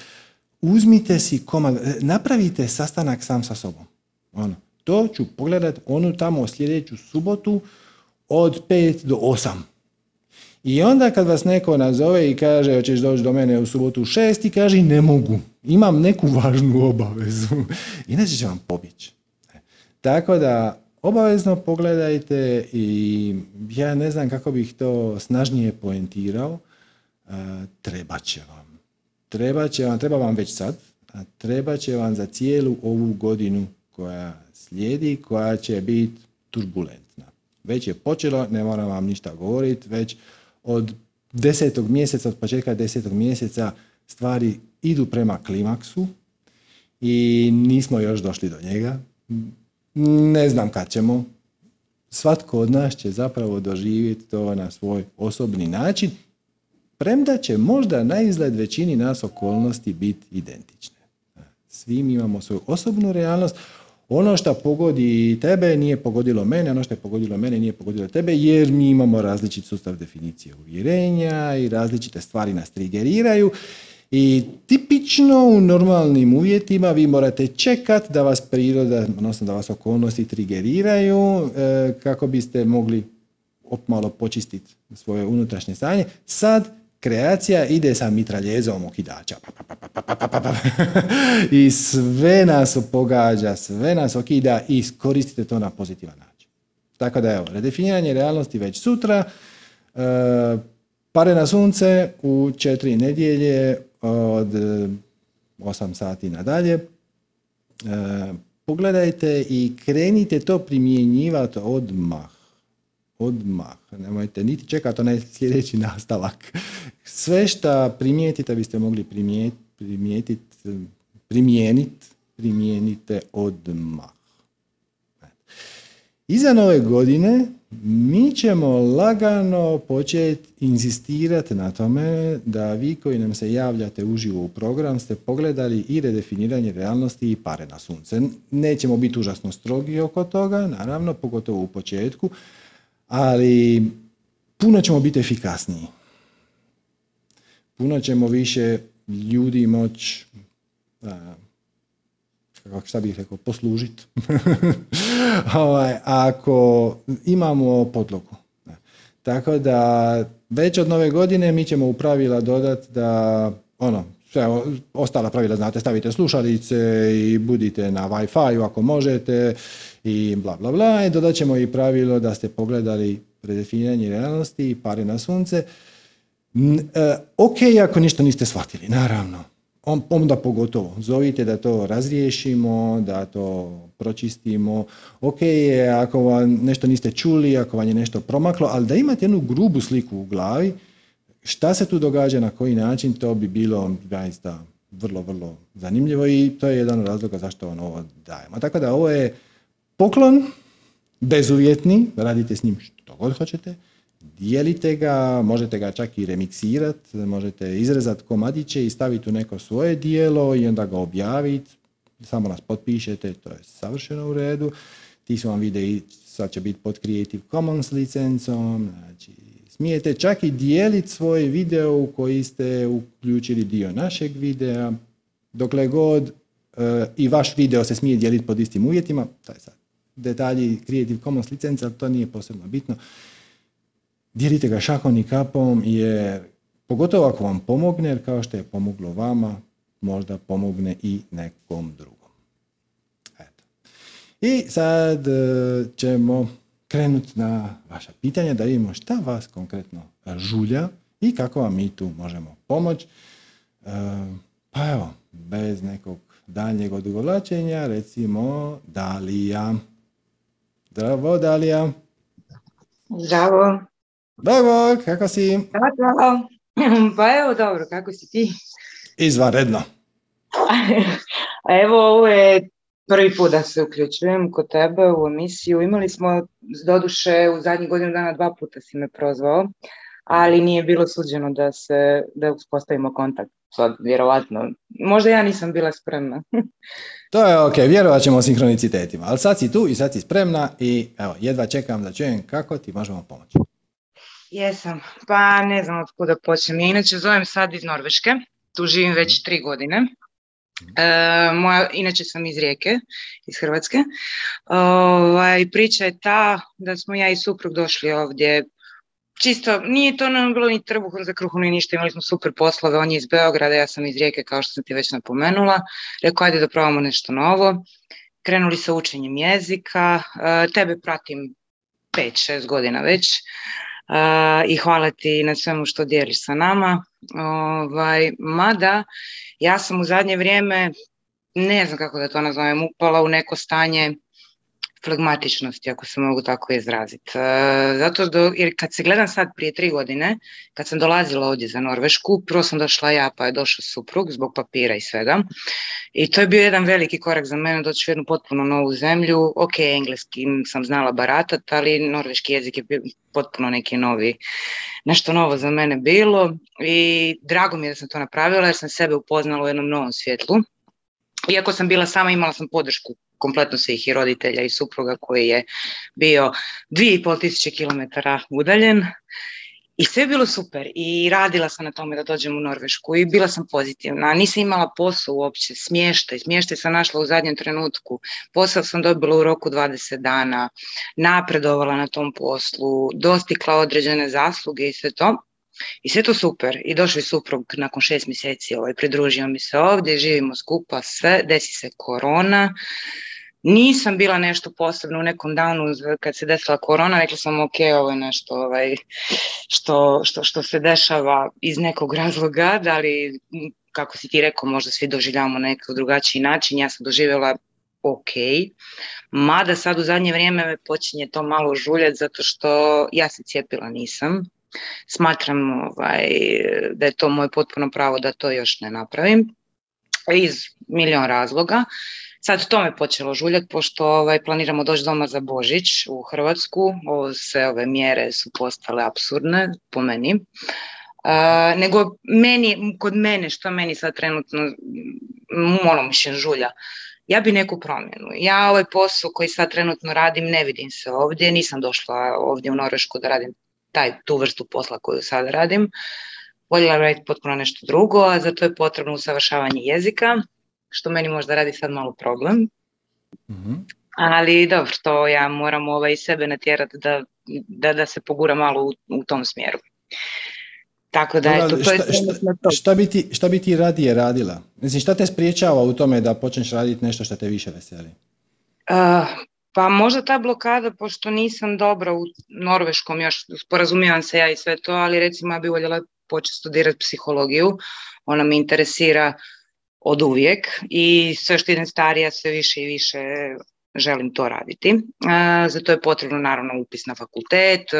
Uzmite si komad, napravite sastanak sam sa sobom. Ono, to ću pogledat onu tamo sljedeću subotu od 5 do 8. I onda kad vas neko nazove i kaže hoćeš doći do mene u subotu u 6 i kaže ne mogu imam neku važnu obavezu, inače će vam pobjeći. Tako da obavezno pogledajte i ja ne znam kako bih to snažnije poentirao, treba će vam. Treba će vam, treba vam već sad, a treba će vam za cijelu ovu godinu koja slijedi, koja će biti turbulentna. Već je počelo, ne moram vam ništa govoriti, već od desetog mjeseca, od početka desetog mjeseca stvari idu prema klimaksu i nismo još došli do njega. Ne znam kad ćemo. Svatko od nas će zapravo doživjeti to na svoj osobni način, premda će možda na izgled većini nas okolnosti biti identične. Svi imamo svoju osobnu realnost. Ono što pogodi tebe nije pogodilo mene, ono što je pogodilo mene nije pogodilo tebe, jer mi imamo različit sustav definicije uvjerenja i različite stvari nas trigeriraju i tipično u normalnim uvjetima vi morate čekat da vas priroda, odnosno da vas okolnosti trigeriraju e, kako biste mogli malo počistiti svoje unutrašnje stanje. Sad kreacija ide sa mitraljezom okidača. I sve nas pogađa, sve nas okida i iskoristite to na pozitivan način. Tako da evo, redefiniranje realnosti već sutra, e, pare na sunce u četiri nedjelje od 8 sati nadalje. E, pogledajte i krenite to primjenjivati odmah. Odmah. Nemojte niti čekati onaj sljedeći nastavak. Sve što primijetite biste mogli primijetiti, primijeniti, primijenite odmah. Iza nove godine mi ćemo lagano početi inzistirati na tome da vi koji nam se javljate uživo u program ste pogledali i redefiniranje realnosti i pare na sunce. Nećemo biti užasno strogi oko toga, naravno, pogotovo u početku, ali puno ćemo biti efikasniji. Puno ćemo više ljudi moći kako šta bih rekao, poslužiti. ovaj, ako imamo podlogu. Tako da već od nove godine mi ćemo u pravila dodati da ono, sve ostala pravila znate, stavite slušalice i budite na Wi-Fi ako možete i bla bla bla i dodat ćemo i pravilo da ste pogledali predefiniranje realnosti i pare na sunce. E, ok ako ništa niste shvatili, naravno on, onda pogotovo. Zovite da to razriješimo, da to pročistimo. Ok ako vam nešto niste čuli, ako vam je nešto promaklo, ali da imate jednu grubu sliku u glavi, šta se tu događa, na koji način, to bi bilo zaista vrlo, vrlo zanimljivo i to je jedan od razloga zašto vam ovo dajemo. Tako da ovo je poklon, bezuvjetni, radite s njim što god hoćete, dijelite ga, možete ga čak i remiksirati, možete izrezati komadiće i staviti u neko svoje dijelo i onda ga objaviti, samo nas potpišete, to je savršeno u redu. Ti su vam videi, sad će biti pod Creative Commons licencom, znači smijete čak i dijeliti svoj video u koji ste uključili dio našeg videa, dokle god e, i vaš video se smije dijeliti pod istim uvjetima, taj sad detalji Creative Commons licenca, to nije posebno bitno dijelite ga šakom i kapom jer pogotovo ako vam pomogne, jer kao što je pomoglo vama, možda pomogne i nekom drugom. Eto. I sad e, ćemo krenuti na vaša pitanja da vidimo šta vas konkretno žulja i kako vam mi tu možemo pomoći. E, pa evo, bez nekog daljnjeg odugovlačenja, recimo Dalija. Zdravo, Dalija. Zdravo. Dobro, kako si? Pa evo dobro, kako si ti? Izvanredno. Evo, ovo je prvi put da se uključujem kod tebe u emisiju. Imali smo, doduše, u zadnjih godinu dana dva puta si me prozvao, ali nije bilo suđeno da se, da uspostavimo kontakt. Sad, vjerovatno. Možda ja nisam bila spremna. to je ok, vjerovat ćemo sinkronicitetima. Ali sad si tu i sad si spremna i evo, jedva čekam da čujem kako ti možemo pomoći. Jesam, pa ne znam od kuda počnem. Ja inače zovem sad iz Norveške, tu živim već tri godine. E, moja, inače sam iz Rijeke, iz Hrvatske. Ovaj, priča je ta da smo ja i suprug došli ovdje čisto, nije to nam bilo ni trbuhom za kruhom ni ništa, imali smo super poslove, on je iz Beograda, ja sam iz Rijeke kao što sam ti već napomenula. Rekao, ajde da probamo nešto novo. Krenuli sa učenjem jezika, e, tebe pratim 5-6 godina već i hvala ti na svemu što dijeliš sa nama. Ovaj, mada ja sam u zadnje vrijeme, ne znam kako da to nazovem, upala u neko stanje flegmatičnosti, ako se mogu tako izraziti. E, zato do, jer kad se gledam sad prije tri godine, kad sam dolazila ovdje za Norvešku, prvo sam došla ja, pa je došao suprug zbog papira i svega. I to je bio jedan veliki korak za mene, doći u jednu potpuno novu zemlju. Ok, engleski sam znala baratat, ali norveški jezik je potpuno neki novi, nešto novo za mene bilo. I drago mi je da sam to napravila jer sam sebe upoznala u jednom novom svjetlu. Iako sam bila sama, imala sam podršku kompletno svih i roditelja i supruga koji je bio 2500 tisuće kilometara udaljen. I sve je bilo super i radila sam na tome da dođem u Norvešku i bila sam pozitivna. Nisam imala posao uopće, smještaj. Smještaj sam našla u zadnjem trenutku. Posao sam dobila u roku 20 dana, napredovala na tom poslu, dostikla određene zasluge i sve to. I sve to super. I došli suprug nakon šest mjeseci, ovaj, pridružio mi se ovdje, živimo skupa, sve, desi se korona, nisam bila nešto posebno u nekom danu kad se desila korona, rekla sam ok, ovo je nešto ovaj, što, što, što se dešava iz nekog razloga, da li, kako si ti rekao, možda svi doživljavamo na neki drugačiji način, ja sam doživjela ok, mada sad u zadnje vrijeme me počinje to malo žuljeti zato što ja se cijepila nisam, smatram ovaj, da je to moje potpuno pravo da to još ne napravim iz milion razloga Sad to me počelo žuljati, pošto ovaj, planiramo doći doma za Božić u Hrvatsku. Ovo, sve ove mjere su postale absurdne, po meni. nego meni, kod mene, što meni sad trenutno ono mi se žulja, ja bi neku promjenu. Ja ovaj posao koji sad trenutno radim ne vidim se ovdje, nisam došla ovdje u Norvešku da radim taj, tu vrstu posla koju sad radim. Voljela raditi potpuno nešto drugo, a za to je potrebno usavršavanje jezika što meni možda radi sad malo problem. mm Ali dobro, to ja moram ovaj sebe natjerati da, da, da se pogura malo u, u tom smjeru. Tako da, eto, to šta, šta, šta, bi ti, šta bi ti radije radila? Mislim, šta te spriječava u tome da počneš raditi nešto što te više veseli? Uh, pa možda ta blokada, pošto nisam dobra u norveškom, još sporazumijevam se ja i sve to, ali recimo ja bi voljela početi studirati psihologiju, ona me interesira od uvijek i sve što idem starija sve više i više želim to raditi. E, zato je potrebno naravno upis na fakultet e,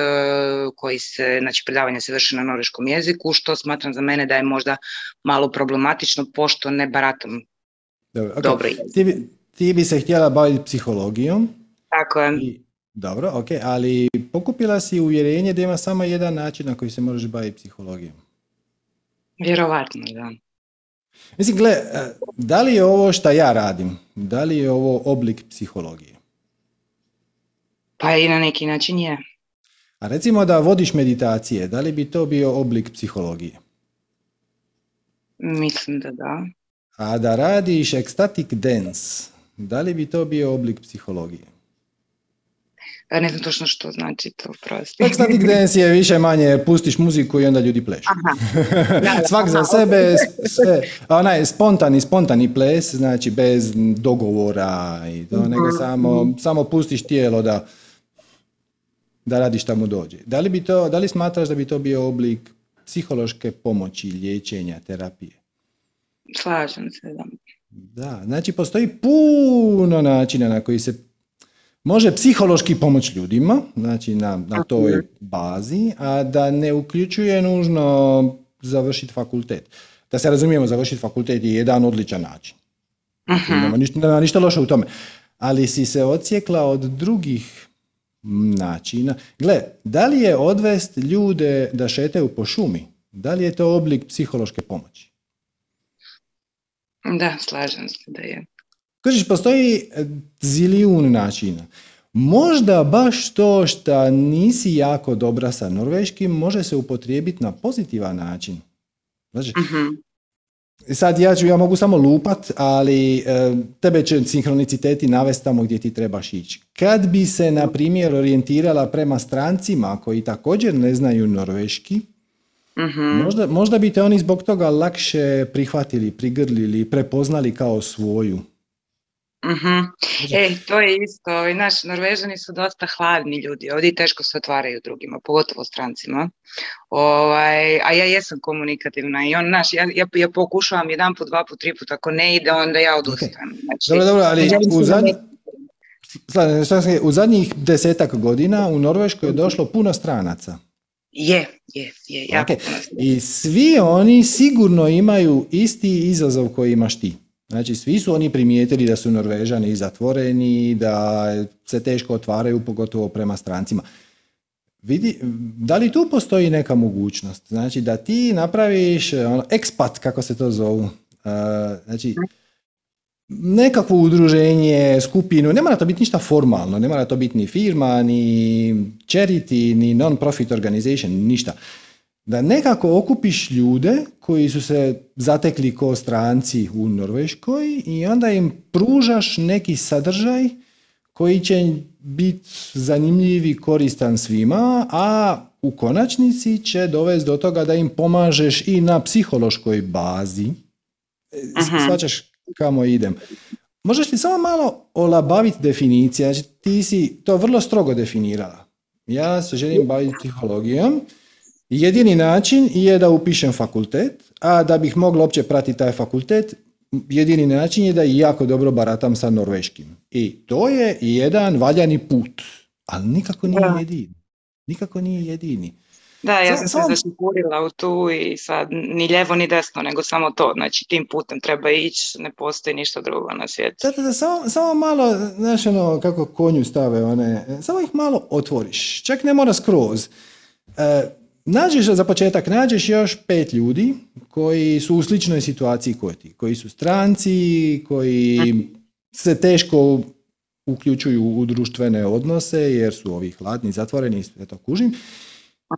koji se, znači predavanje se vrši na norveškom jeziku, što smatram za mene da je možda malo problematično pošto ne baratam dobro. dobro ti, bi, ti bi se htjela baviti psihologijom. Tako je. I, dobro, ok, ali pokupila si uvjerenje da ima samo jedan način na koji se možeš baviti psihologijom. Vjerovatno, da. Mislim, gle, da li je ovo što ja radim, da li je ovo oblik psihologije? Pa i na neki način je. A recimo da vodiš meditacije, da li bi to bio oblik psihologije? Mislim da da. A da radiš ecstatic dance, da li bi to bio oblik psihologije? Ne znam točno što znači to, prosti. Ecstatic dance je više manje pustiš muziku i onda ljudi plešu. Svak za sebe, sve, onaj spontani, spontani ples, znači bez dogovora i to, nego mhm. samo, samo pustiš tijelo da, da radi šta mu dođe. Da li, bi to, da li smatraš da bi to bio oblik psihološke pomoći, liječenja, terapije? Slažem se, da. Da, znači postoji puno načina na koji se može psihološki pomoć ljudima, znači na, na toj bazi, a da ne uključuje nužno završiti fakultet. Da se razumijemo, završiti fakultet je jedan odličan način. uh Nema, ništa, nema ništa loše u tome. Ali si se ocijekla od drugih načina. Gle, da li je odvest ljude da šetaju po šumi? Da li je to oblik psihološke pomoći? Da, slažem se da je. Kažeš, postoji e, zilijun načina. Možda baš to što nisi jako dobra sa norveškim može se upotrijebiti na pozitivan način. Znači, Sad ja, ću, ja mogu samo lupat, ali e, tebe će sinhroniciteti navesti tamo gdje ti trebaš ići. Kad bi se, na primjer, orijentirala prema strancima koji također ne znaju norveški, mhm. možda, možda bi te oni zbog toga lakše prihvatili, prigrlili, prepoznali kao svoju. Uh-huh. E, to je isto. Ovi naši Norvežani su dosta hladni ljudi. Ovdje teško se otvaraju drugima, pogotovo strancima. Ovaj, a ja jesam komunikativna i on, naš, ja, ja, ja pokušavam jedan put, dva put, tri put, ako ne ide, onda ja odustanem. Znači, dobro, dobro, ali u, zadnji, u zadnjih desetak godina u Norveškoj je došlo puno stranaca. Je, je, je. Okay. I svi oni sigurno imaju isti izazov koji imaš ti. Znači, svi su oni primijetili da su Norvežani zatvoreni, da se teško otvaraju, pogotovo prema strancima. Vidi, da li tu postoji neka mogućnost? Znači, da ti napraviš ono, ekspat, kako se to zovu, znači, nekakvo udruženje, skupinu, ne mora to biti ništa formalno, ne mora to biti ni firma, ni charity, ni non-profit organization, ništa da nekako okupiš ljude koji su se zatekli ko stranci u Norveškoj i onda im pružaš neki sadržaj koji će biti zanimljiv i koristan svima, a u konačnici će dovesti do toga da im pomažeš i na psihološkoj bazi. Svačaš kamo idem. Možeš li samo malo olabaviti definicije? Znači, ti si to vrlo strogo definirala. Ja se želim baviti psihologijom Jedini način je da upišem fakultet, a da bih mogla uopće pratiti taj fakultet, jedini način je da jako dobro baratam sa norveškim. I to je jedan valjani put, ali nikako nije jedini. Nikako nije jedini. Da, ja sam se zaškurila u tu i sad ni lijevo ni desno, nego samo to. Znači, tim putem treba ići, ne postoji ništa drugo na svijetu. Da, da, samo, samo malo, znaš ono, kako konju stave, one, samo ih malo otvoriš. Čak ne mora skroz. E, nađeš za početak, nađeš još pet ljudi koji su u sličnoj situaciji kao ti, koji su stranci, koji se teško uključuju u društvene odnose jer su ovi hladni, zatvoreni, sve to kužim.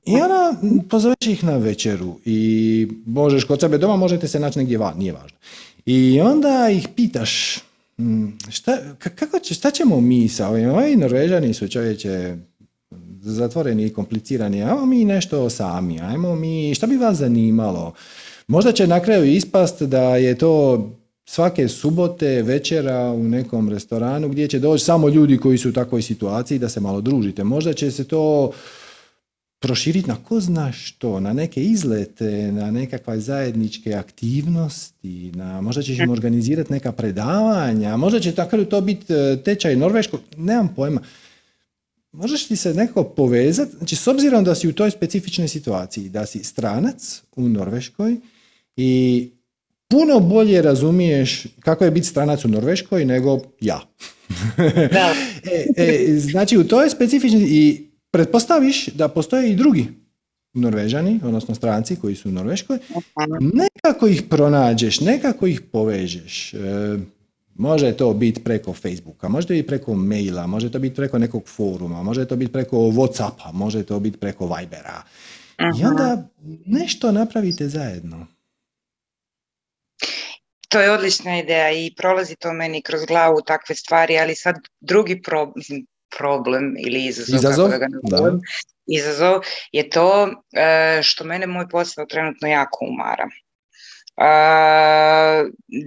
I ona pozoveš ih na večeru i možeš kod sebe doma, možete se naći negdje van, nije važno. I onda ih pitaš, mm, šta, kako će, šta ćemo mi sa ovim? Ovi Norvežani su čovječe zatvoreni i komplicirani, ajmo mi nešto sami, ajmo mi, šta bi vas zanimalo? Možda će na kraju ispast da je to svake subote večera u nekom restoranu gdje će doći samo ljudi koji su u takvoj situaciji da se malo družite. Možda će se to proširiti na ko zna što, na neke izlete, na nekakve zajedničke aktivnosti, na, možda ćeš im organizirati neka predavanja, možda će tako to biti e, tečaj norveškog, nemam pojma. Možeš li se nekako povezati, znači s obzirom da si u toj specifičnoj situaciji, da si stranac u Norveškoj i puno bolje razumiješ kako je biti stranac u Norveškoj nego ja. Da. e, e, znači u toj specifičnoj i pretpostaviš da postoje i drugi Norvežani, odnosno stranci koji su u Norveškoj, nekako ih pronađeš, nekako ih povežeš. E, može to biti preko Facebooka, može to biti preko maila, može to biti preko nekog foruma, može to biti preko Whatsappa, može to biti preko Vibera. I onda nešto napravite zajedno. To je odlična ideja i prolazi to meni kroz glavu takve stvari, ali sad drugi problem, problem ili izazov, izazov? Kako da izazov je to e, što mene moj posao trenutno jako umara.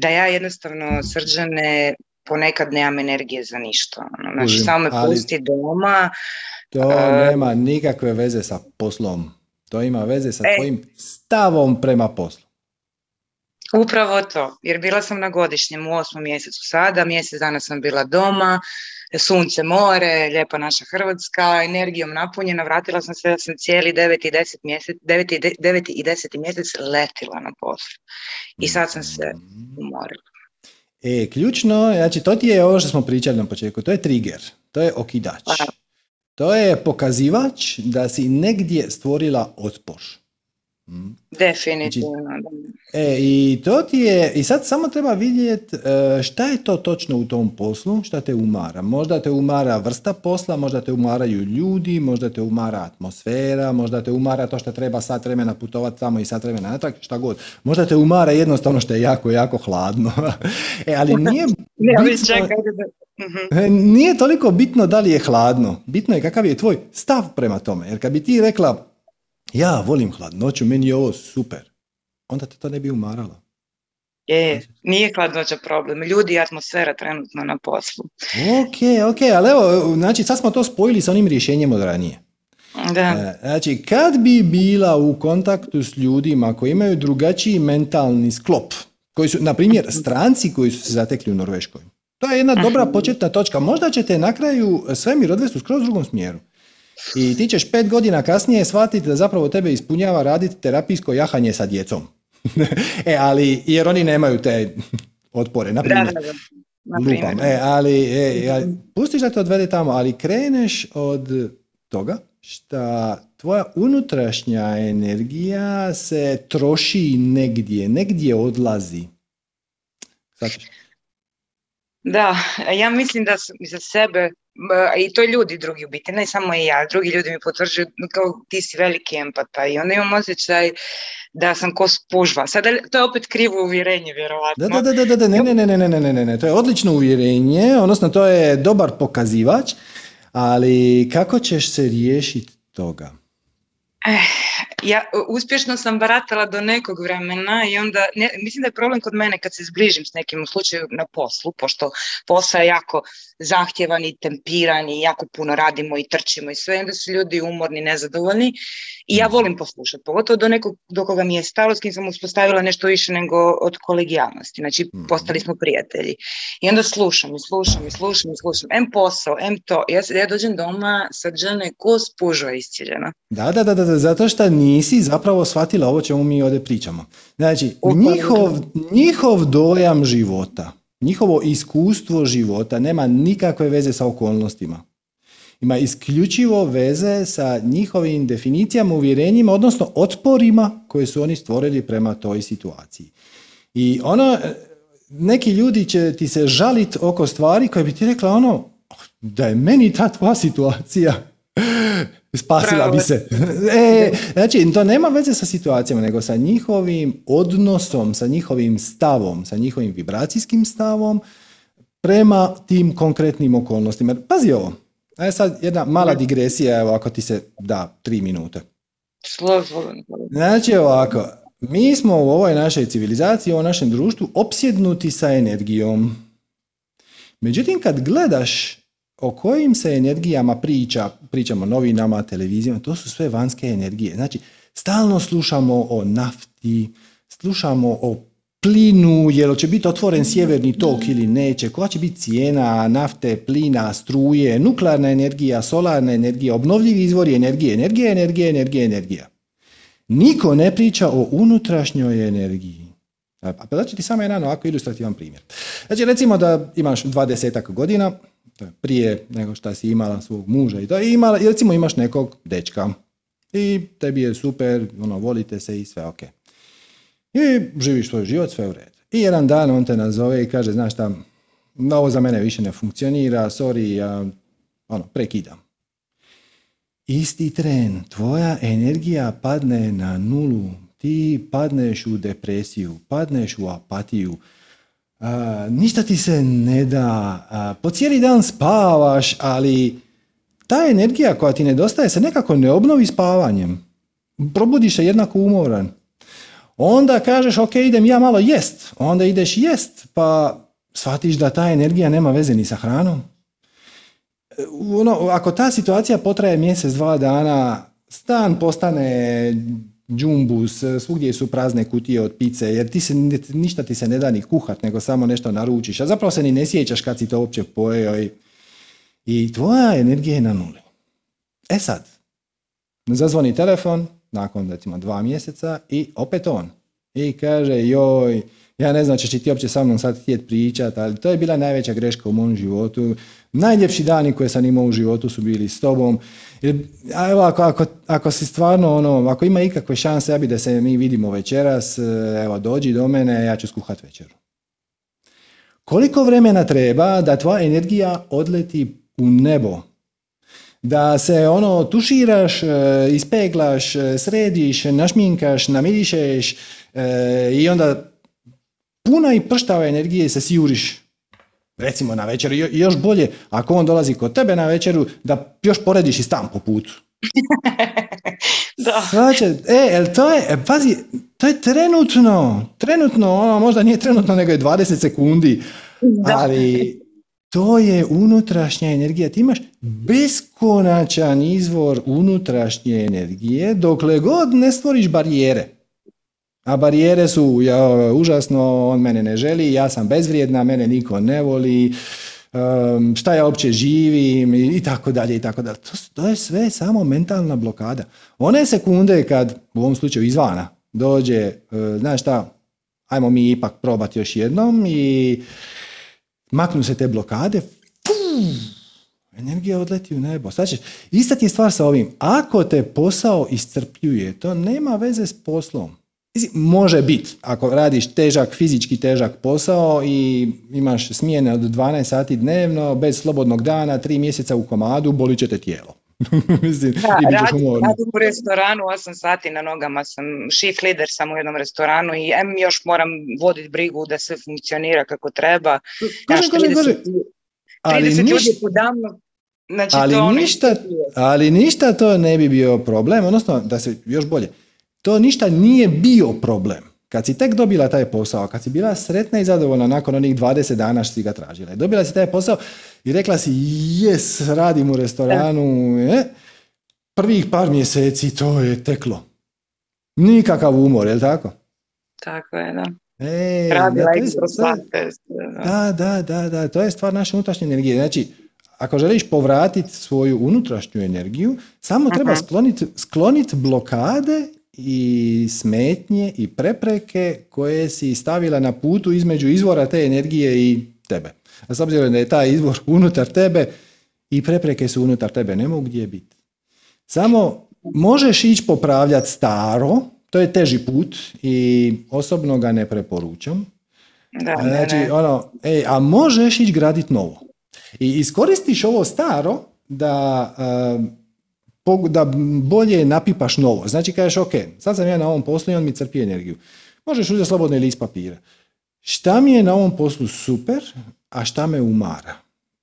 Da ja jednostavno srđane ponekad nemam energije za ništa. Ono. Znači, samo me pusti doma. To nema nikakve veze sa poslom. To ima veze sa e, tvojim stavom prema poslu. Upravo to, jer bila sam na godišnjem u osmom mjesecu sada, mjesec dana sam bila doma, sunce, more, lijepa naša Hrvatska, energijom napunjena, vratila sam se, da sam cijeli 9. i 10. mjesec, 9. i 10. mjesec letila na poslu. I sad sam se umorila. E, ključno, znači to ti je ovo što smo pričali na početku, to je trigger, to je okidač. To je pokazivač da si negdje stvorila otpor. Mm. Definitivno. Znači, e, i to ti je, i sad samo treba vidjeti e, šta je to točno u tom poslu, šta te umara. Možda te umara vrsta posla, možda te umaraju ljudi, možda te umara atmosfera, možda te umara to što treba sat vremena putovati tamo i sat vremena natrag, šta god. Možda te umara jednostavno što je jako, jako hladno. e, ali nije bitno, mhm. e, nije toliko bitno da li je hladno. Bitno je kakav je tvoj stav prema tome. Jer kad bi ti rekla, ja volim hladnoću, meni je ovo super, onda te to ne bi umaralo. Je, nije hladnoća problem, ljudi i atmosfera trenutno na poslu. Ok, ok, ali evo, znači sad smo to spojili sa onim rješenjem od ranije. Da. E, znači, kad bi bila u kontaktu s ljudima koji imaju drugačiji mentalni sklop, koji su, na primjer, stranci koji su se zatekli u Norveškoj, to je jedna dobra početna točka. Možda ćete na kraju svemir odvesti u skroz drugom smjeru. I ti ćeš pet godina kasnije shvatiti da zapravo tebe ispunjava raditi terapijsko jahanje sa djecom. e, ali, jer oni nemaju te otpore, na primjer. Lupam. E, ali, e, pustiš da te odvede tamo, ali kreneš od toga što tvoja unutrašnja energija se troši negdje, negdje odlazi. Da, ja mislim da za sebe i to ljudi drugi u biti, ne samo i ja, drugi ljudi mi potvrđuju kao ti si veliki empata i onda imam osjećaj da sam ko spužva. Sada to je opet krivo uvjerenje, vjerovatno. Da, da, da, da, da, ne, ne, ne, ne, ne, ne, ne, to je odlično uvjerenje, odnosno to je dobar pokazivač, ali kako ćeš se riješiti toga? Eh, ja uspješno sam baratala do nekog vremena i onda, ne, mislim da je problem kod mene kad se zbližim s nekim u slučaju na poslu, pošto posao je jako zahtjevan i tempiran i jako puno radimo i trčimo i sve, onda su ljudi umorni, nezadovoljni i ja volim poslušati, pogotovo do nekog do koga mi je stalo, s kim sam uspostavila nešto više nego od kolegijalnosti, znači mhm. postali smo prijatelji. I onda slušam i slušam i slušam i slušam, em posao, em to, ja, ja dođem doma srđane ko spužva iscijeljena. Da, da, da, da, zato što nisi zapravo shvatila ovo čemu mi ovdje pričamo. Znači, njihov, njihov dojam života, njihovo iskustvo života nema nikakve veze sa okolnostima. Ima isključivo veze sa njihovim definicijama, uvjerenjima, odnosno otporima koje su oni stvorili prema toj situaciji. I ono, neki ljudi će ti se žaliti oko stvari koje bi ti rekla ono, da je meni ta tvoja situacija Spasila bi se. E, znači, to nema veze sa situacijama, nego sa njihovim odnosom, sa njihovim stavom, sa njihovim vibracijskim stavom prema tim konkretnim okolnostima. Pazi ovo. E sad jedna mala digresija, evo ako ti se da tri minute. Znači ovako, mi smo u ovoj našoj civilizaciji, u ovom našem društvu opsjednuti sa energijom. Međutim, kad gledaš o kojim se energijama priča, pričamo novinama, televizijama, to su sve vanjske energije. Znači, stalno slušamo o nafti, slušamo o plinu, jel će biti otvoren sjeverni tok ili neće, koja će biti cijena nafte, plina, struje, nuklearna energija, solarna energija, obnovljivi izvori energije, energija, energija, energija, energija. Niko ne priča o unutrašnjoj energiji. Pa da ti samo jedan ovako ilustrativan primjer. Znači recimo da imaš dvadesetak godina, prije nego što si imala svog muža i to, i imala, recimo imaš nekog dečka i tebi je super, ono, volite se i sve ok. I živiš svoj život, sve u redu. I jedan dan on te nazove i kaže, znaš šta, ovo za mene više ne funkcionira, sorry, ja ono, prekidam. Isti tren, tvoja energija padne na nulu, ti padneš u depresiju, padneš u apatiju, ništa ti se ne da, po cijeli dan spavaš, ali ta energija koja ti nedostaje se nekako ne obnovi spavanjem. Probudiš se jednako umoran. Onda kažeš, ok, idem ja malo jest. Onda ideš jest, pa shvatiš da ta energija nema veze ni sa hranom. Ono, ako ta situacija potraje mjesec, dva dana, stan postane džumbus, svugdje su prazne kutije od pice, jer ti se, ništa ti se ne da ni kuhat, nego samo nešto naručiš, a zapravo se ni ne sjećaš kad si to uopće pojeo i, i tvoja energija je na nuli. E sad, zazvoni telefon, nakon recimo dva mjeseca i opet on. I kaže, joj, ja ne znam, ćeš ti uopće sa mnom sad htjeti pričati, ali to je bila najveća greška u mom životu. Najljepši dani koje sam imao u životu su bili s tobom. A evo, ako, ako, ako si stvarno, ono, ako ima ikakve šanse, ja bi da se mi vidimo večeras, evo, dođi do mene, ja ću skuhat večeru. Koliko vremena treba da tvoja energija odleti u nebo? Da se ono tuširaš, e, ispeglaš, e, središ, našminkaš, namirišeš e, i onda puna i prštava energije se sjuriš recimo na večeru. I još bolje, ako on dolazi kod tebe na večeru, da još porediš i stan po putu. da. Znači, e, el to je, e, pazi, to je trenutno, trenutno, ono možda nije trenutno, nego je 20 sekundi, ali to je unutrašnja energija. Ti imaš beskonačan izvor unutrašnje energije dokle god ne stvoriš barijere. A barijere su ja, užasno, on mene ne želi, ja sam bezvrijedna, mene niko ne voli, um, šta ja uopće živim i tako dalje i tako dalje. To, je sve samo mentalna blokada. One sekunde kad, u ovom slučaju izvana, dođe, uh, znaš šta, ajmo mi ipak probati još jednom i maknu se te blokade, energija odleti u nebo. Znači, ista ti je stvar sa ovim. Ako te posao iscrpljuje, to nema veze s poslom. Može biti, ako radiš težak, fizički težak posao i imaš smjene od 12 sati dnevno, bez slobodnog dana, tri mjeseca u komadu, boli će te tijelo. Mislim, da, radim, radim u restoranu 8 sati na nogama, sam shift leader sam u jednom restoranu i em još moram voditi brigu da sve funkcionira kako treba. Kažem, kažem, kažem. 30 ali ljudi podamno, znači ali, to ono ništa, ali ništa to ne bi bio problem, odnosno da se još bolje to ništa nije bio problem. Kad si tek dobila taj posao, kad si bila sretna i zadovoljna nakon onih 20 dana što si ga tražila, dobila si taj posao i rekla si jes, radim u restoranu, e, prvih par mjeseci to je teklo. Nikakav umor, je li tako? Tako je, da. E, Radila da, da, da, da, da, to je stvar naše unutrašnje energije. Znači, ako želiš povratiti svoju unutrašnju energiju, samo treba skloniti sklonit blokade i smetnje i prepreke koje si stavila na putu između izvora te energije i tebe. A s obzirom da je taj izvor unutar tebe i prepreke su unutar tebe, ne mogu gdje biti. Samo možeš ići popravljati staro, to je teži put i osobno ga ne preporučam. Da, znači, ne, ono, ej, a možeš ići graditi novo. I iskoristiš ovo staro da da bolje napipaš novo. Znači kažeš, ok, sad sam ja na ovom poslu i on mi crpi energiju. Možeš uzeti slobodni list papira. Šta mi je na ovom poslu super, a šta me umara?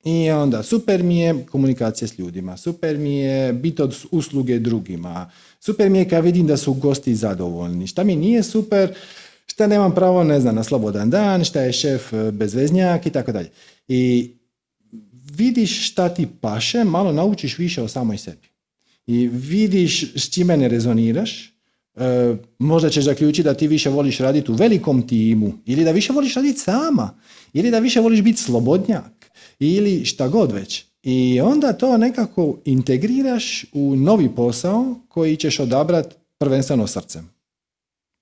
I onda, super mi je komunikacija s ljudima, super mi je biti od usluge drugima, super mi je kad vidim da su gosti zadovoljni. Šta mi nije super, šta nemam pravo, ne znam, na slobodan dan, šta je šef bezveznjak i tako dalje. I vidiš šta ti paše, malo naučiš više o samoj sebi. I vidiš s čime ne rezoniraš, e, možda ćeš zaključiti da ti više voliš raditi u velikom timu, ili da više voliš raditi sama, ili da više voliš biti slobodnjak, ili šta god već. I onda to nekako integriraš u novi posao koji ćeš odabrati prvenstveno srcem,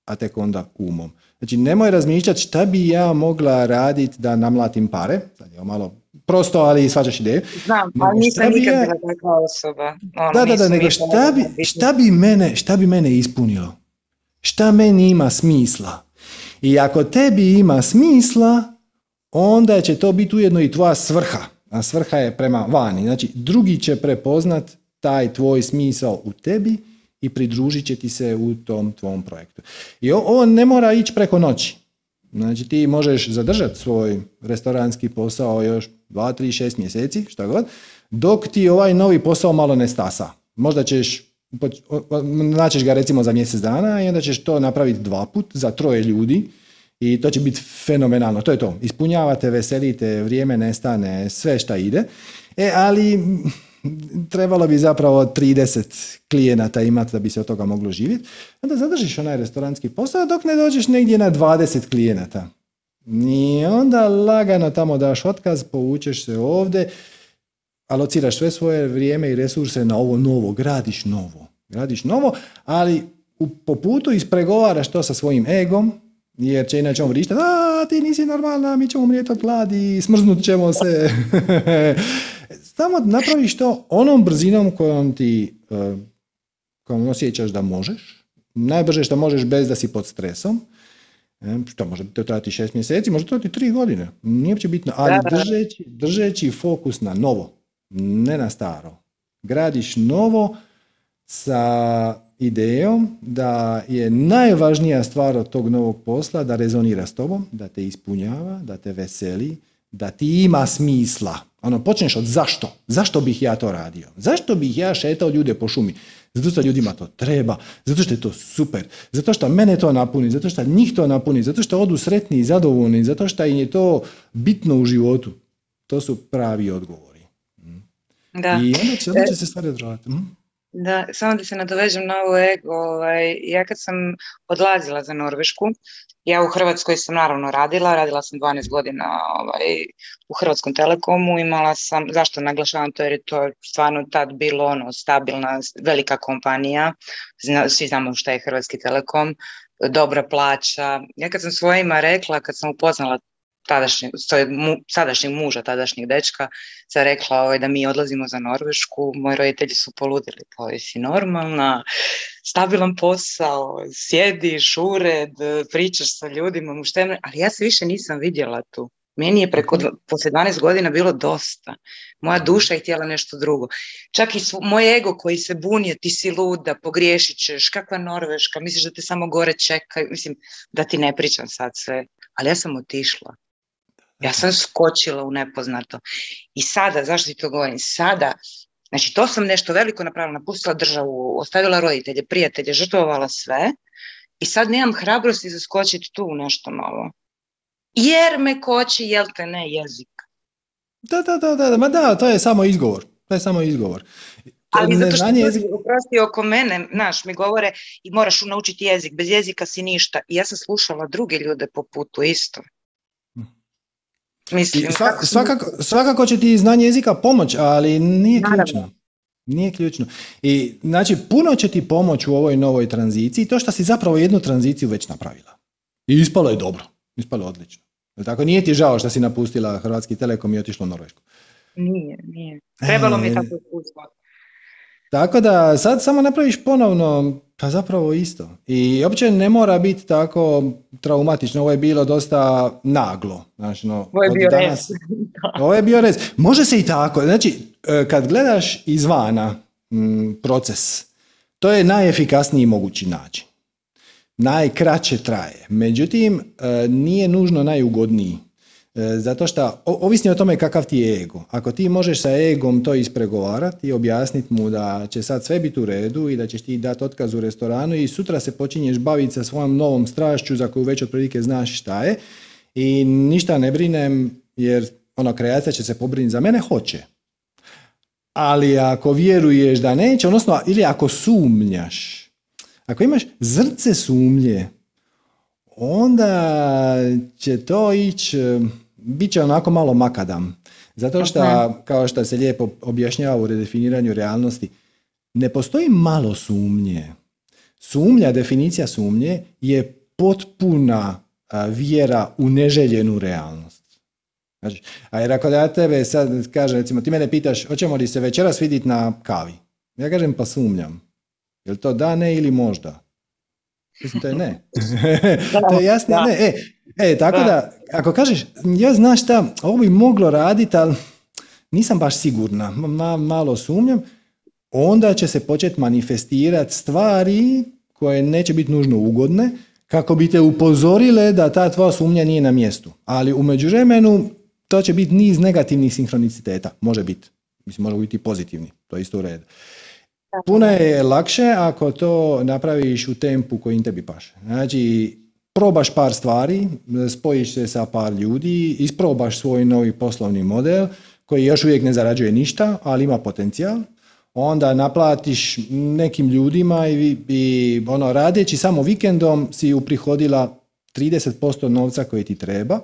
a tek onda umom. Znači, nemoj razmišljati šta bi ja mogla raditi da namlatim pare, sad je malo prosto, ali svađaš ideju. Znam, ali nisam nikad bila takva osoba. Ono, da, da, da, nego šta bi, šta, bi mene, šta bi mene ispunilo? Šta meni ima smisla? I ako tebi ima smisla, onda će to biti ujedno i tvoja svrha. A svrha je prema vani. Znači, drugi će prepoznat taj tvoj smisao u tebi i pridružit će ti se u tom tvom projektu. I ovo ne mora ići preko noći. Znači ti možeš zadržati svoj restoranski posao još 2, 3, 6 mjeseci, šta god, dok ti ovaj novi posao malo ne stasa. Možda ćeš, naćeš ga recimo za mjesec dana i onda ćeš to napraviti dva put za troje ljudi i to će biti fenomenalno. To je to. Ispunjavate, veselite, vrijeme nestane, sve šta ide. E, ali trebalo bi zapravo 30 klijenata imati da bi se od toga moglo živjeti. Onda zadržiš onaj restoranski posao dok ne dođeš negdje na 20 klijenata. I onda lagano tamo daš otkaz, povučeš se ovdje, alociraš sve svoje vrijeme i resurse na ovo novo, gradiš novo. Gradiš novo, ali u, po putu ispregovaraš to sa svojim egom, jer će inače on vrištati, a ti nisi normalna, mi ćemo umrijeti od gladi, smrznut ćemo se. Samo napraviš to onom brzinom kojom ti uh, kojom osjećaš da možeš. Najbrže što možeš bez da si pod stresom. E, što može to trajati šest mjeseci, može trajati tri godine. Nije uopće bitno, ali držeći, držeći fokus na novo, ne na staro. Gradiš novo sa idejom da je najvažnija stvar od tog novog posla da rezonira s tobom, da te ispunjava, da te veseli, da ti ima smisla. Ono, počneš od zašto? Zašto bih ja to radio? Zašto bih ja šetao ljude po šumi? Zato što ljudima to treba, zato što je to super, zato što mene to napuni, zato što njih to napuni, zato što odu sretni i zadovoljni, zato što im je to bitno u životu. To su pravi odgovori. Da. I onda će, onda će se stvari održavati. Hm? Da, samo da se nadovežem na ovo ego, ovaj, ja kad sam odlazila za Norvešku, ja u Hrvatskoj sam naravno radila, radila sam 12 godina ovaj, u Hrvatskom telekomu, imala sam, zašto naglašavam to jer je to stvarno tad bilo ono stabilna, velika kompanija, Zna, svi znamo šta je Hrvatski telekom, dobra plaća. Ja kad sam svojima rekla, kad sam upoznala tadašnjeg, sadašnjeg muža, tadašnjeg dečka, sam rekla ovaj, da mi odlazimo za Norvešku, moji roditelji su poludili, pa si normalna, stabilan posao, sjediš, ured, pričaš sa ljudima, muštemne, ali ja se više nisam vidjela tu. Meni je preko, poslije 12 godina bilo dosta. Moja duša je htjela nešto drugo. Čak i moj ego koji se bunio, ti si luda, pogriješit ćeš, kakva Norveška, misliš da te samo gore čekaju, mislim da ti ne pričam sad sve, ali ja sam otišla. Ja sam skočila u nepoznato. I sada, zašto ti to govorim? Sada, znači to sam nešto veliko napravila, napustila državu, ostavila roditelje, prijatelje, žrtvovala sve i sad nemam hrabrosti za skočiti tu u nešto novo. Jer me koči, jel te ne, jezik. Da, da, da, da, ma da, to je samo izgovor. To je samo izgovor. Ali zato što jezik... oprosti oko mene, znaš, mi govore i moraš naučiti jezik, bez jezika si ništa. I ja sam slušala druge ljude po putu isto. Mislim, svakako, svakako će ti znanje jezika pomoć, ali nije ključno. Nije ključno. I znači, puno će ti pomoć u ovoj novoj tranziciji, to što si zapravo jednu tranziciju već napravila. I ispalo je dobro. Ispalo je odlično. Tako, nije ti žao što si napustila Hrvatski Telekom i otišla u Norvešku? Nije, nije. Trebalo mi je e. tako iskustvo. Tako da sad samo napraviš ponovno, pa zapravo isto. I uopće ne mora biti tako traumatično. Ovo je bilo dosta naglo. Znači, no, ovo je bio danas, Ovo je bio rez. Može se i tako. Znači, e, kad gledaš izvana m, proces, to je najefikasniji mogući način. Najkraće traje. Međutim, e, nije nužno najugodniji. E, zato što, ovisni o tome kakav ti je ego. Ako ti možeš sa egom to ispregovarati i objasniti mu da će sad sve biti u redu i da ćeš ti dati otkaz u restoranu i sutra se počinješ baviti sa svojom novom strašću za koju već otprilike znaš šta je i ništa ne brinem jer ono, kreacija će se pobrinuti za mene, hoće. Ali ako vjeruješ da neće, odnosno, ili ako sumnjaš, ako imaš zrce sumnje, onda će to ići, bit će onako malo makadam. Zato što, kao što se lijepo objašnjava u redefiniranju realnosti, ne postoji malo sumnje. Sumnja, definicija sumnje je potpuna vjera u neželjenu realnost. Znači, a jer ako ja tebe sad kažem, recimo, ti mene pitaš, hoćemo li se večeras vidjeti na kavi? Ja kažem, pa sumnjam. Je to da, ne ili možda? Mislim, to je ne. to je jasno, ne. E, e, tako da, ako kažeš, ja znaš šta, ovo bi moglo raditi, ali nisam baš sigurna, malo sumnjam, onda će se početi manifestirati stvari koje neće biti nužno ugodne, kako bi te upozorile da ta tvoja sumnja nije na mjestu. Ali u međuvremenu to će biti niz negativnih sinhroniciteta. Može biti. Mislim, može biti pozitivni. To je isto u redu. Puno je lakše ako to napraviš u tempu koji tebi paše. Znači, probaš par stvari, spojiš se sa par ljudi, isprobaš svoj novi poslovni model koji još uvijek ne zarađuje ništa, ali ima potencijal. Onda naplatiš nekim ljudima i, i ono, radeći samo vikendom si uprihodila 30% novca koji ti treba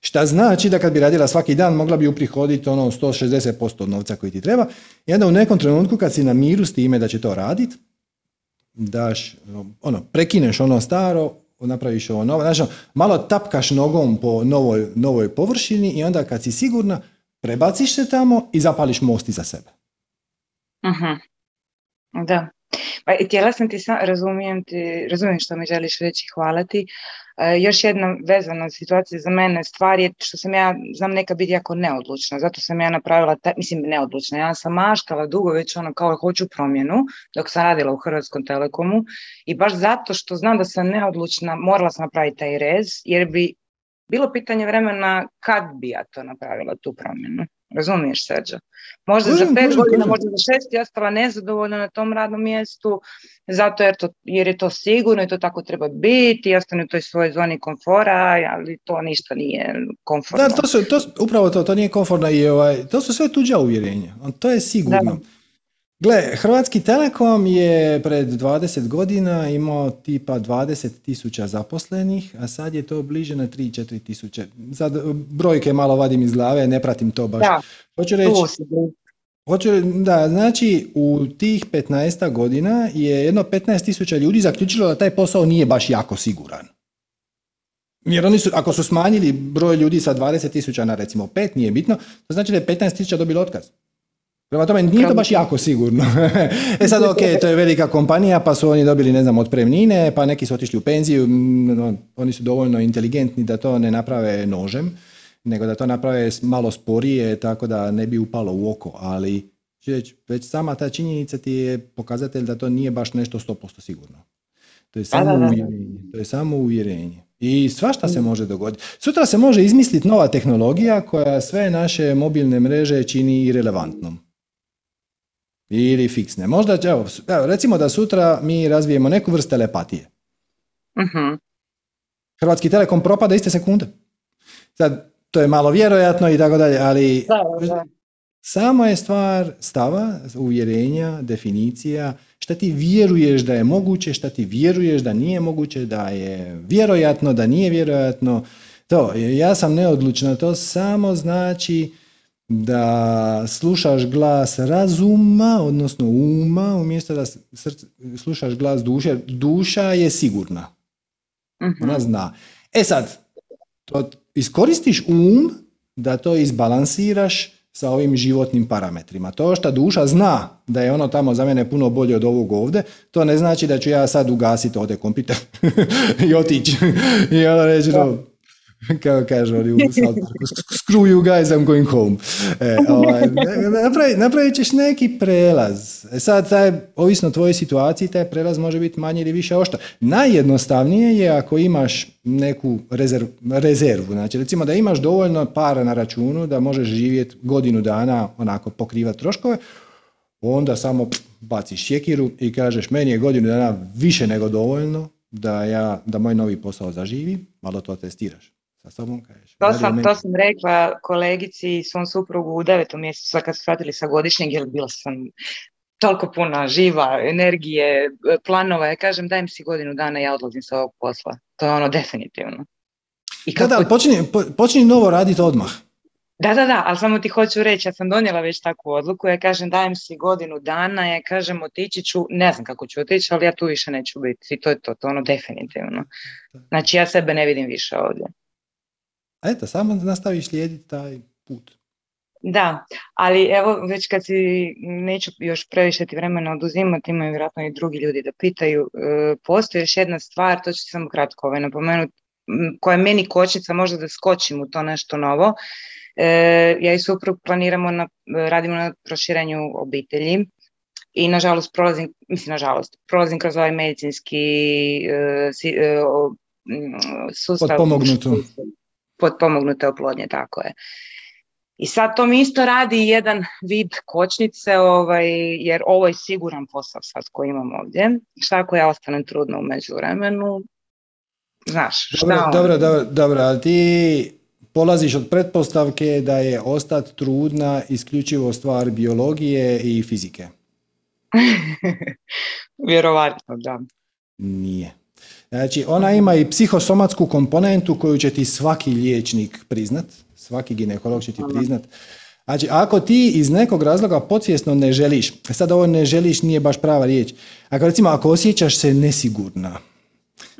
Šta znači da kad bi radila svaki dan mogla bi uprihoditi ono 160% novca koji ti treba i onda u nekom trenutku kad si na miru s time da će to raditi, daš, ono, prekineš ono staro, napraviš ovo novo, znači malo tapkaš nogom po novoj, novoj površini i onda kad si sigurna prebaciš se tamo i zapališ most iza sebe. uh Da. Pa, htjela sam ti sam, razumijem, ti, razumijem što mi želiš reći, hvala ti. E, još jedna vezana situacija za mene stvar je što sam ja, znam neka biti jako neodlučna, zato sam ja napravila, mislim neodlučna, ja sam maštala dugo već ono kao hoću promjenu dok sam radila u Hrvatskom telekomu i baš zato što znam da sam neodlučna morala sam napraviti taj rez jer bi bilo pitanje vremena kad bi ja to napravila tu promjenu. Razumiješ, Serđo? Možda za pet godina, možda za šest je ostala nezadovoljna na tom radnom mjestu, zato jer, to, jer je to sigurno i to tako treba biti, i ostane u toj svojoj zoni komfora, ali to ništa nije komfortno. Da, to su, to, upravo to, to nije komfortno i ovaj, to su sve tuđa uvjerenja, to je sigurno. Gle, Hrvatski Telekom je pred 20 godina imao tipa 20 tisuća zaposlenih, a sad je to bliže na 3-4 tisuće. Sad brojke malo vadim iz glave, ne pratim to baš. Da, hoću reći, hoću, da, znači u tih 15 godina je jedno 15 tisuća ljudi zaključilo da taj posao nije baš jako siguran. Jer oni su, ako su smanjili broj ljudi sa 20 tisuća na recimo 5, nije bitno, to znači da je 15 tisuća dobilo otkaz. Prema tome, nije to baš jako sigurno. e sad, ok, to je velika kompanija, pa su oni dobili, ne znam, otpremnine, pa neki su otišli u penziju, oni su dovoljno inteligentni da to ne naprave nožem, nego da to naprave malo sporije, tako da ne bi upalo u oko, ali već sama ta činjenica ti je pokazatelj da to nije baš nešto 100% sigurno. To je samo uvjerenje. To je samo uvjerenje. I svašta se može dogoditi. Sutra se može izmisliti nova tehnologija koja sve naše mobilne mreže čini irelevantnom ili fiksne. Možda, evo, evo, recimo da sutra mi razvijemo neku vrstu telepatije. uh Hrvatski telekom propada iste sekunde. Sad, to je malo vjerojatno i tako dalje, ali samo je stvar stava, uvjerenja, definicija, šta ti vjeruješ da je moguće, šta ti vjeruješ da nije moguće, da je vjerojatno, da nije vjerojatno. To, ja sam neodlučna, to samo znači da slušaš glas razuma, odnosno uma, umjesto da slušaš glas duše. Duša je sigurna. uh Ona zna. E sad, to iskoristiš um da to izbalansiraš sa ovim životnim parametrima. To što duša zna da je ono tamo za mene puno bolje od ovog ovdje, to ne znači da ću ja sad ugasiti ovdje kompjuter i otići. I onda reći, kao kažu oni u screw you guys, I'm going home. E, ovaj, napravit ćeš neki prelaz. E sad, taj, ovisno o tvojoj situaciji, taj prelaz može biti manje ili više ošta. Najjednostavnije je ako imaš neku rezerv, rezervu. Znači, recimo da imaš dovoljno para na računu da možeš živjeti godinu dana, onako pokrivati troškove, onda samo baciš sjekiru i kažeš meni je godinu dana više nego dovoljno da, ja, da moj novi posao zaživi, malo to testiraš sa sobom kažeš. To sam, to sam rekla kolegici i svom suprugu u devetom mjesecu, kad su shvatili sa godišnjeg, jer bila sam toliko puno živa, energije, planova. Ja kažem, daj mi si godinu dana, ja odlazim sa ovog posla. To je ono definitivno. I kako... Da, da, počinje, počinje novo raditi odmah. Da, da, da, ali samo ti hoću reći, ja sam donijela već takvu odluku, ja kažem dajem si godinu dana, ja kažem otići ću, ne znam kako ću otići, ali ja tu više neću biti i to je to, to ono definitivno. Znači ja sebe ne vidim više ovdje. Eto, samo nastaviš slijediti taj put. Da, ali evo već kad si, neću još previše ti vremena oduzimati, imaju vjerojatno i drugi ljudi da pitaju, e, postoji još jedna stvar, to ću samo kratko ovaj napomenuti, koja je meni kočnica možda da skočim u to nešto novo. E, ja i suprug planiramo, na, radimo na proširenju obitelji i nažalost prolazim, mislim nažalost, prolazim kroz ovaj medicinski e, e sustav. Potpomognuto. Potpomognute oplodnje, tako je. I sad to mi isto radi jedan vid kočnice, ovaj, jer ovo je siguran posao sad koji imam ovdje. Šta ako ja ostanem trudna u međuvremenu? Znaš, šta dobro, on... dobro, dobro, dobro, ali ti polaziš od pretpostavke da je ostat trudna isključivo stvar biologije i fizike. Vjerovatno, da. Nije. Znači, ona ima i psihosomatsku komponentu koju će ti svaki liječnik priznat, svaki ginekolog će ti priznat. Znači, ako ti iz nekog razloga podsvjesno ne želiš, sad ovo ne želiš nije baš prava riječ, ako recimo ako osjećaš se nesigurna,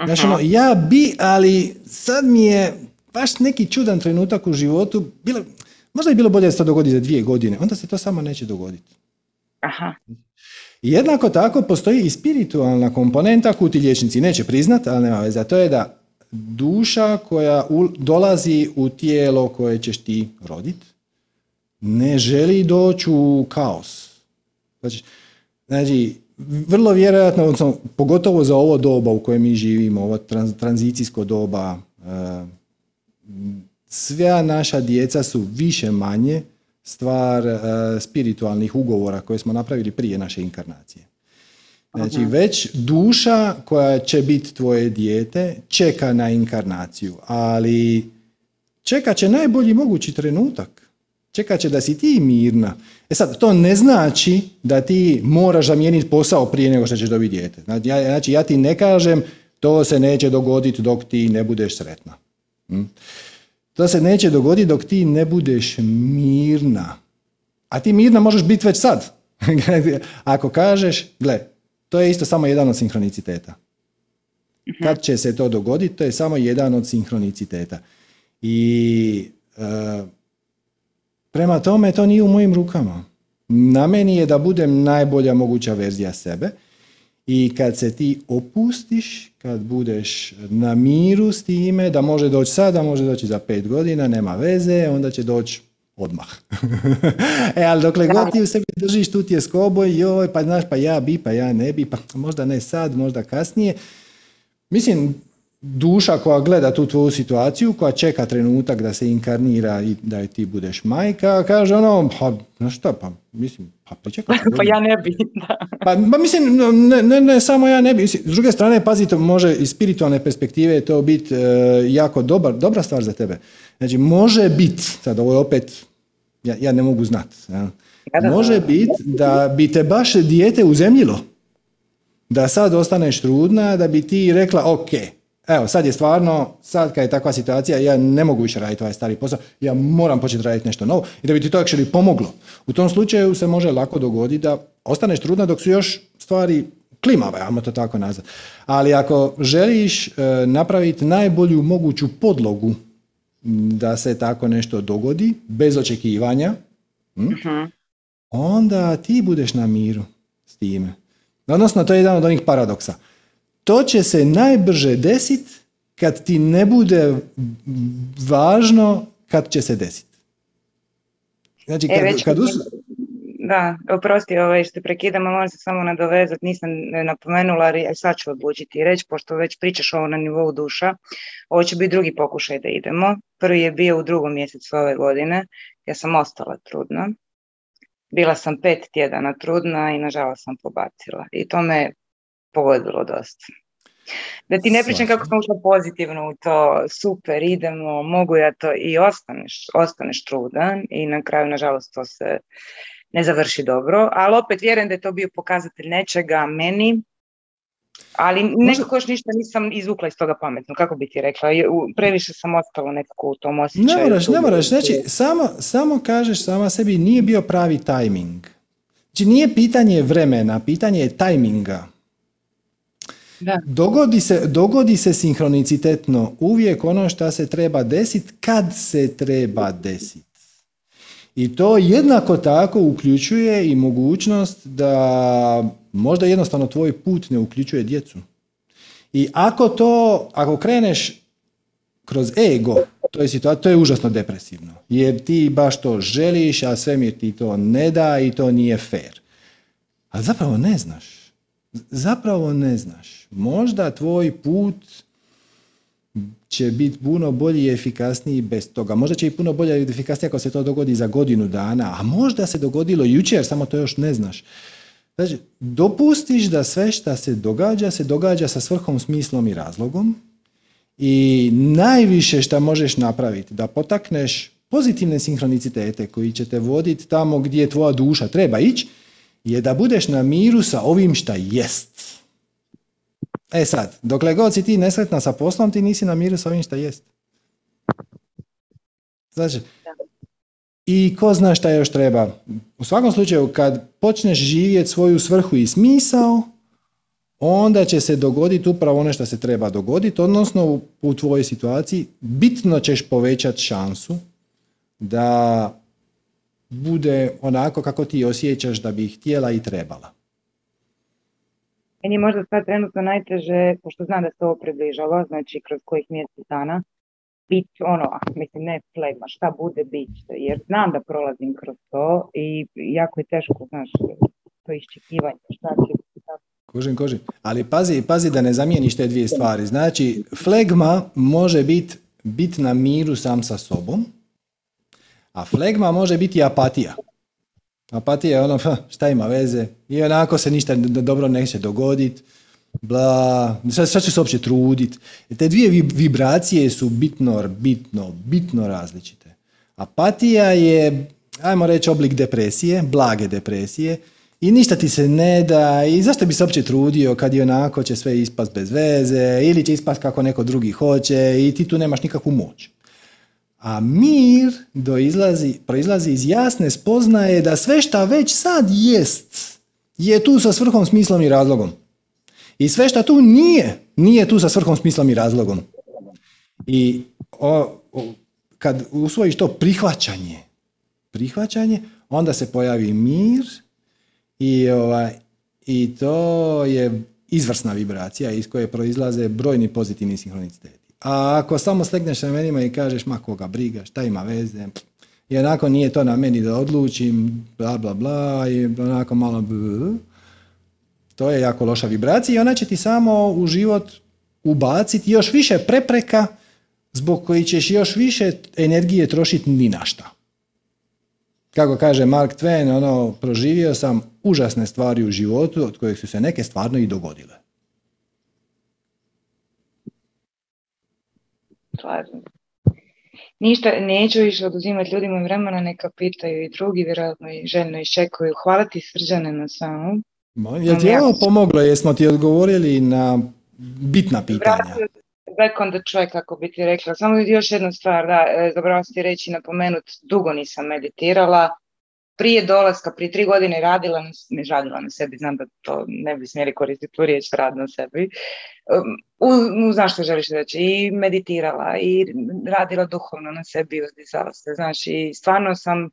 znači ono, ja bi, ali sad mi je baš neki čudan trenutak u životu, bilo, možda je bilo bolje da se to dogodi za dvije godine, onda se to samo neće dogoditi. Aha. Jednako tako postoji i spiritualna komponenta koju ti liječnici neće priznat, ali nema veze. To je da duša koja dolazi u tijelo koje ćeš ti rodit ne želi doći u kaos. Znači, znači vrlo vjerojatno, odnosno, pogotovo za ovo doba u kojem mi živimo, ovo tranzicijsko doba, uh, sva naša djeca su više manje stvar uh, spiritualnih ugovora koje smo napravili prije naše inkarnacije. Znači već duša koja će biti tvoje dijete čeka na inkarnaciju, ali čekat će najbolji mogući trenutak. Čekat će da si ti mirna. E sad, to ne znači da ti moraš zamijeniti posao prije nego što ćeš dobiti dijete. Znači ja, znači, ja ti ne kažem to se neće dogoditi dok ti ne budeš sretna. Hm? To se neće dogoditi dok ti ne budeš mirna. A ti mirna možeš biti već sad. Ako kažeš, gle, to je isto samo jedan od sinhroniciteta. Mhm. Kad će se to dogoditi, to je samo jedan od sinhroniciteta. I e, prema tome, to nije u mojim rukama. Na meni je da budem najbolja moguća verzija sebe i kad se ti opustiš, kad budeš na miru s time, da može doći sada, može doći za pet godina, nema veze, onda će doći odmah. e, ali dokle god ti u sebi držiš, tu ti je skoboj, joj, pa znaš, pa ja bi, pa ja ne bi, pa možda ne sad, možda kasnije. Mislim, duša koja gleda tu tvoju situaciju, koja čeka trenutak da se inkarnira i da je ti budeš majka, kaže ono, pa, znaš šta, pa, mislim, pa pričekaj. pa ja ne bi, da. Pa, pa mislim, ne, ne, ne, samo ja ne bi. S druge strane, pazite, može iz spiritualne perspektive to biti e, jako dobar, dobra stvar za tebe. Znači, može biti, sad ovo je opet ja, ja ne mogu znati. Može biti da bi te baš dijete uzemljilo. Da sad ostaneš trudna, da bi ti rekla, ok, evo sad je stvarno, sad kad je takva situacija, ja ne mogu više raditi ovaj stari posao, ja moram početi raditi nešto novo i da bi ti to actually pomoglo. U tom slučaju se može lako dogoditi da ostaneš trudna dok su još stvari klimave, ajmo to tako nazvati. Ali ako želiš e, napraviti najbolju moguću podlogu da se tako nešto dogodi, bez očekivanja, hm? uh onda ti budeš na miru s time. Odnosno, to je jedan od onih paradoksa. To će se najbrže desiti kad ti ne bude važno kad će se desiti. Znači, e, kad, kad da, oprosti ovaj, što prekidamo, moram se samo nadovezati, nisam napomenula, ali sad ću odlučiti i reći, pošto već pričaš ovo na nivou duša, ovo će biti drugi pokušaj da idemo. Prvi je bio u drugom mjesecu ove godine, ja sam ostala trudna. Bila sam pet tjedana trudna i nažalost sam pobacila. I to me pogodilo dosta. Da ti ne pričam kako sam ušla pozitivno u to, super, idemo, mogu ja to i ostaneš, ostaneš trudan i na kraju, nažalost, to se ne završi dobro, ali opet vjerujem da je to bio pokazatelj nečega meni, ali nekako još ništa nisam izvukla iz toga pametno, kako bi ti rekla, previše sam ostala nekako u tom osjećaju. Ne moraš, ne moraš, znači samo, samo kažeš sama sebi nije bio pravi tajming. Znači nije pitanje vremena, pitanje je tajminga. Dogodi, se, dogodi se sinhronicitetno uvijek ono što se treba desiti kad se treba desiti. I to jednako tako uključuje i mogućnost da možda jednostavno tvoj put ne uključuje djecu. I ako to, ako kreneš kroz ego, to je, to je užasno depresivno. Jer ti baš to želiš, a svemir ti to ne da i to nije fair. A zapravo ne znaš. Zapravo ne znaš. Možda tvoj put će biti puno bolji i efikasniji bez toga. Možda će i puno bolje i efikasnije ako se to dogodi za godinu dana, a možda se dogodilo jučer, samo to još ne znaš. Znači, dopustiš da sve što se događa, se događa sa svrhom, smislom i razlogom i najviše što možeš napraviti da potakneš pozitivne sinhronicitete koji će te voditi tamo gdje tvoja duša treba ići, je da budeš na miru sa ovim šta jest. E sad, dokle god si ti nesretna sa poslom, ti nisi na miru sa ovim šta jest. Znači, i ko zna šta još treba. U svakom slučaju, kad počneš živjeti svoju svrhu i smisao, onda će se dogoditi upravo ono što se treba dogoditi, odnosno u, u tvojoj situaciji bitno ćeš povećati šansu da bude onako kako ti osjećaš da bi htjela i trebala. Meni je možda sad trenutno najteže, pošto znam da se ovo približalo, znači kroz kojih mjesec dana, bit ono, mislim ne flegma, šta bude bit, jer znam da prolazim kroz to i jako je teško, znaš, to iščekivanje, šta će Kožin, kožin. Ali pazi, pazi da ne zamijeniš te dvije stvari. Znači, flegma može biti bit na miru sam sa sobom, a flegma može biti apatija. Apatija je ono, šta ima veze, i onako se ništa dobro neće dogoditi, bla, sad, će se uopće truditi. Te dvije vibracije su bitno, bitno, bitno različite. Apatija je, ajmo reći, oblik depresije, blage depresije, i ništa ti se ne da i zašto bi se uopće trudio kad je onako će sve ispast bez veze ili će ispast kako neko drugi hoće i ti tu nemaš nikakvu moć. A mir doizlazi, proizlazi iz jasne spoznaje da sve šta već sad jest je tu sa svrhom, smislom i razlogom. I sve šta tu nije, nije tu sa svrhom, smislom i razlogom. I o, kad usvojiš to prihvaćanje, prihvaćanje, onda se pojavi mir i, ovaj, i to je izvrsna vibracija iz koje proizlaze brojni pozitivni sinhroniciteti. A ako samo slegneš ramenima i kažeš ma koga briga, šta ima veze, i onako nije to na meni da odlučim, bla bla bla, i onako malo to je jako loša vibracija i ona će ti samo u život ubaciti još više prepreka zbog koji ćeš još više energije trošiti ni na šta. Kako kaže Mark Twain, ono, proživio sam užasne stvari u životu od kojih su se neke stvarno i dogodile. Slažem. Ništa, neću više oduzimati ljudima vremena, neka pitaju i drugi, vjerojatno i željno iščekuju. Hvala ti srđane na samom. Je ti ovo pomoglo? Jesmo ti odgovorili na bitna pitanja? Back on the track, kako bi ti rekla. Samo još jednu stvar, da, e, zaboravim ti reći, napomenut, dugo nisam meditirala. Prije dolaska, prije tri godine radila, ne radila na sebi, znam da to ne bi smjeli koristiti tu riječ rad na sebi. Um, u, znaš što želiš reći, i meditirala, i radila duhovno na sebi, uzdizala se, znaš, i stvarno sam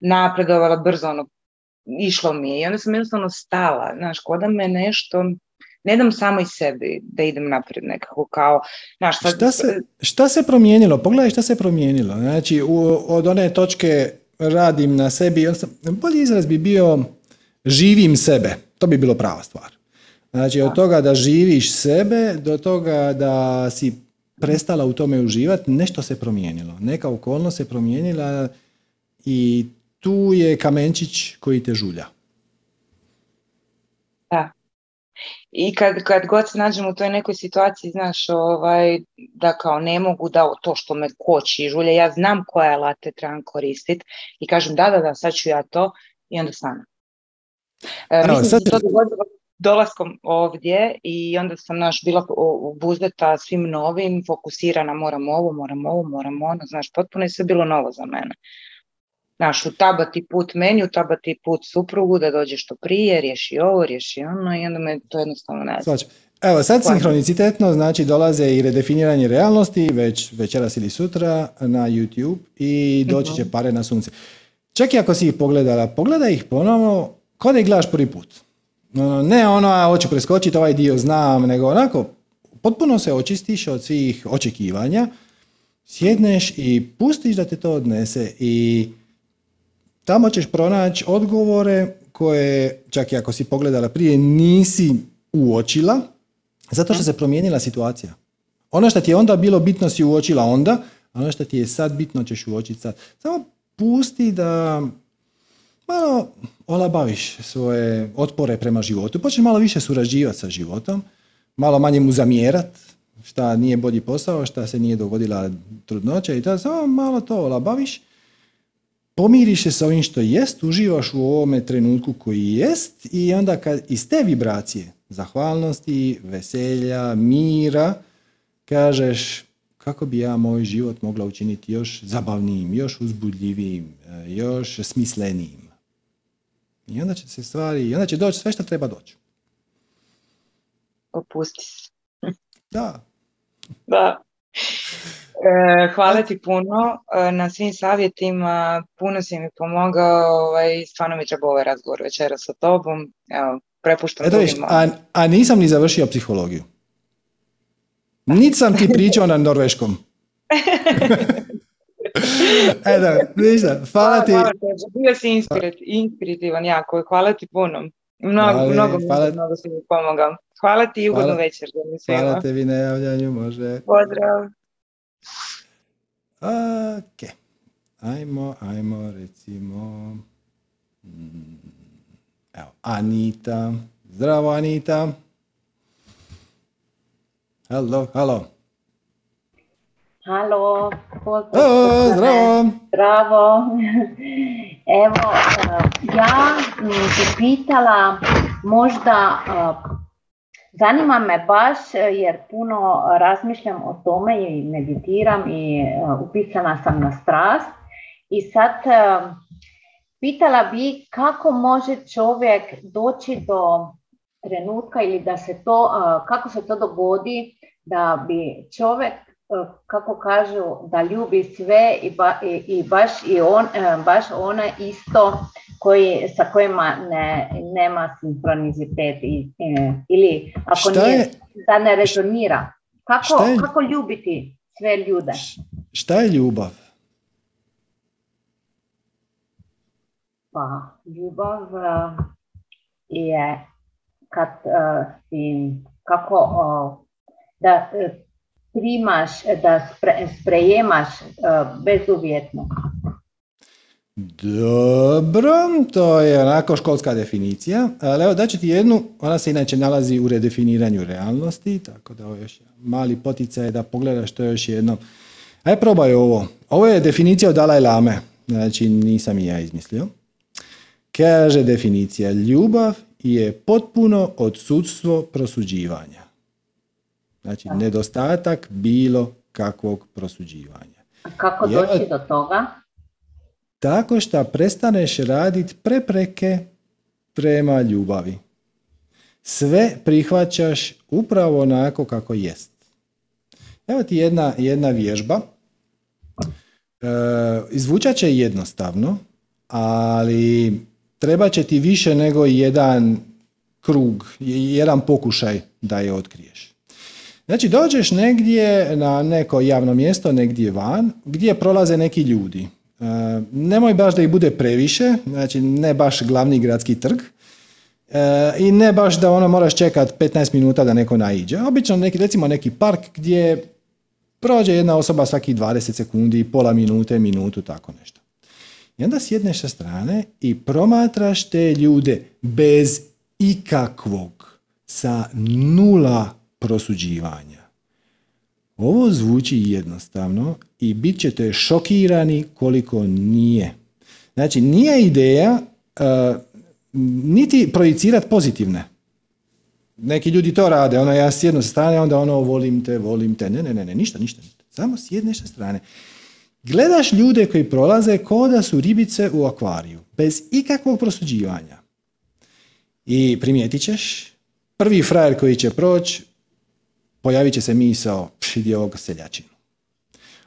napredovala brzo, ono, išlo mi je i onda sam jednostavno stala, znaš, ko da me nešto, ne dam samo iz sebi da idem naprijed nekako kao, znaš, sad... Šta se, šta se promijenilo? Pogledaj šta se promijenilo. Znači, u, od one točke radim na sebi, bolji izraz bi bio živim sebe. To bi bilo prava stvar. Znači, od toga da živiš sebe do toga da si prestala u tome uživati, nešto se promijenilo. Neka okolnost se promijenila i tu je kamenčić koji te žulja. Da. I kad, kad god se nađem u toj nekoj situaciji, znaš, ovaj, da kao ne mogu da to što me koči i žulje, ja znam koje alate trebam koristiti i kažem da, da, da, sad ću ja to i onda stanem. E, mislim sad... da to dogodilo dolaskom ovdje i onda sam naš bila buzdeta svim novim, fokusirana moram ovo, moram ovo, moram ono, znaš, potpuno je sve bilo novo za mene. Znaš, utabati put meni, utabati put suprugu da dođe što prije, riješi ovo, riješi ono i onda me to jednostavno ne znam. Evo, sad sinhronicitetno znači dolaze i redefiniranje realnosti već večeras ili sutra na YouTube i doći će mhm. pare na sunce. Čak i ako si ih pogledala, pogledaj ih ponovno kao da ih gledaš prvi put. Ne ono, a hoću preskočiti ovaj dio, znam, nego onako, potpuno se očistiš od svih očekivanja, sjedneš i pustiš da te to odnese i tamo ćeš pronaći odgovore koje, čak i ako si pogledala prije, nisi uočila, zato što se promijenila situacija. Ono što ti je onda bilo bitno si uočila onda, a ono što ti je sad bitno ćeš uočiti sad. Samo pusti da malo olabaviš svoje otpore prema životu. Počneš malo više surađivati sa životom, malo manje mu zamjerat, šta nije bolji posao, šta se nije dogodila trudnoća i to, samo malo to olabaviš pomiriš se sa ovim što jest, uživaš u ovome trenutku koji jest i onda kad iz te vibracije zahvalnosti, veselja, mira, kažeš kako bi ja moj život mogla učiniti još zabavnijim, još uzbudljivijim, još smislenijim. I onda će se stvari, i onda će doći sve što treba doći. Opusti se. Da. Da. E, hvala ti puno e, na svim savjetima, puno si mi pomogao, ovaj, stvarno mi treba ovaj razgovor večera sa tobom, evo, prepuštam Eto a, a nisam ni završio psihologiju. Niti sam ti pričao na norveškom. Eto, ništa, hvala ti. Bio si inspirativan jako, hvala ti puno. Mnogo, mnogo, hvala. mnogo si mi pomogao. Hvala ti i ugodnu večer. Hvala tebi na javljanju, može. Pozdrav. Ok. Ajmo, ajmo, recimo... Mm, evo, Anita. Zdravo, Anita. Halo, halo. Halo, pozdrav. zdravo. Zdravo. Evo, ja bi pitala možda Zanima me baš e, jer puno razmišljam o tome i meditiram i e, upisana sam na strast. I sad e, pitala bi kako može čovjek doći do trenutka ili da se to, kako se to dogodi da bi čovjek kako kažu da ljubi sve i, i, baš i on, baš ona isto koji, sa kojima ne, nema sinkronizitet i, e, ili ako nije, da ne rezonira. Kako, je, kako ljubiti sve ljude? Šta je ljubav? Pa, ljubav e, je kad uh, si, kako uh, da primaš, da spre, sprejemaš uh, bezuvjetno. Dobro, to je onako školska definicija, ali evo daću ti jednu, ona se inače nalazi u redefiniranju realnosti, tako da ovo još mali poticaj da pogledaš to još jedno. Aj probaj ovo. Ovo je definicija od Dalaj Lame, znači nisam i ja izmislio. Kaže definicija, ljubav je potpuno odsudstvo prosuđivanja. Znači, nedostatak bilo kakvog prosuđivanja. A kako doći do toga? tako što prestaneš raditi prepreke prema ljubavi. Sve prihvaćaš upravo onako kako jest. Evo ti jedna, jedna vježba. E, izvučat će jednostavno, ali treba će ti više nego jedan krug, jedan pokušaj da je otkriješ. Znači dođeš negdje na neko javno mjesto, negdje van, gdje prolaze neki ljudi. E, nemoj baš da ih bude previše, znači ne baš glavni gradski trg e, i ne baš da ono moraš čekati 15 minuta da neko naiđe. Obično neki, recimo neki park gdje prođe jedna osoba svaki 20 sekundi, pola minute, minutu, tako nešto. I onda sjedneš sa strane i promatraš te ljude bez ikakvog sa nula prosuđivanja. Ovo zvuči jednostavno i bit ćete šokirani koliko nije. Znači, nije ideja uh, niti projicirati pozitivne. Neki ljudi to rade, ono ja sjednu sa strane, onda ono volim te, volim te. Ne, ne, ne, ne, ništa, ništa. Samo sjedneš sa strane. Gledaš ljude koji prolaze kao da su ribice u akvariju, bez ikakvog prosuđivanja. I primijetit ćeš, prvi frajer koji će proći, pojavit će se misao, vidi ovog seljačinu.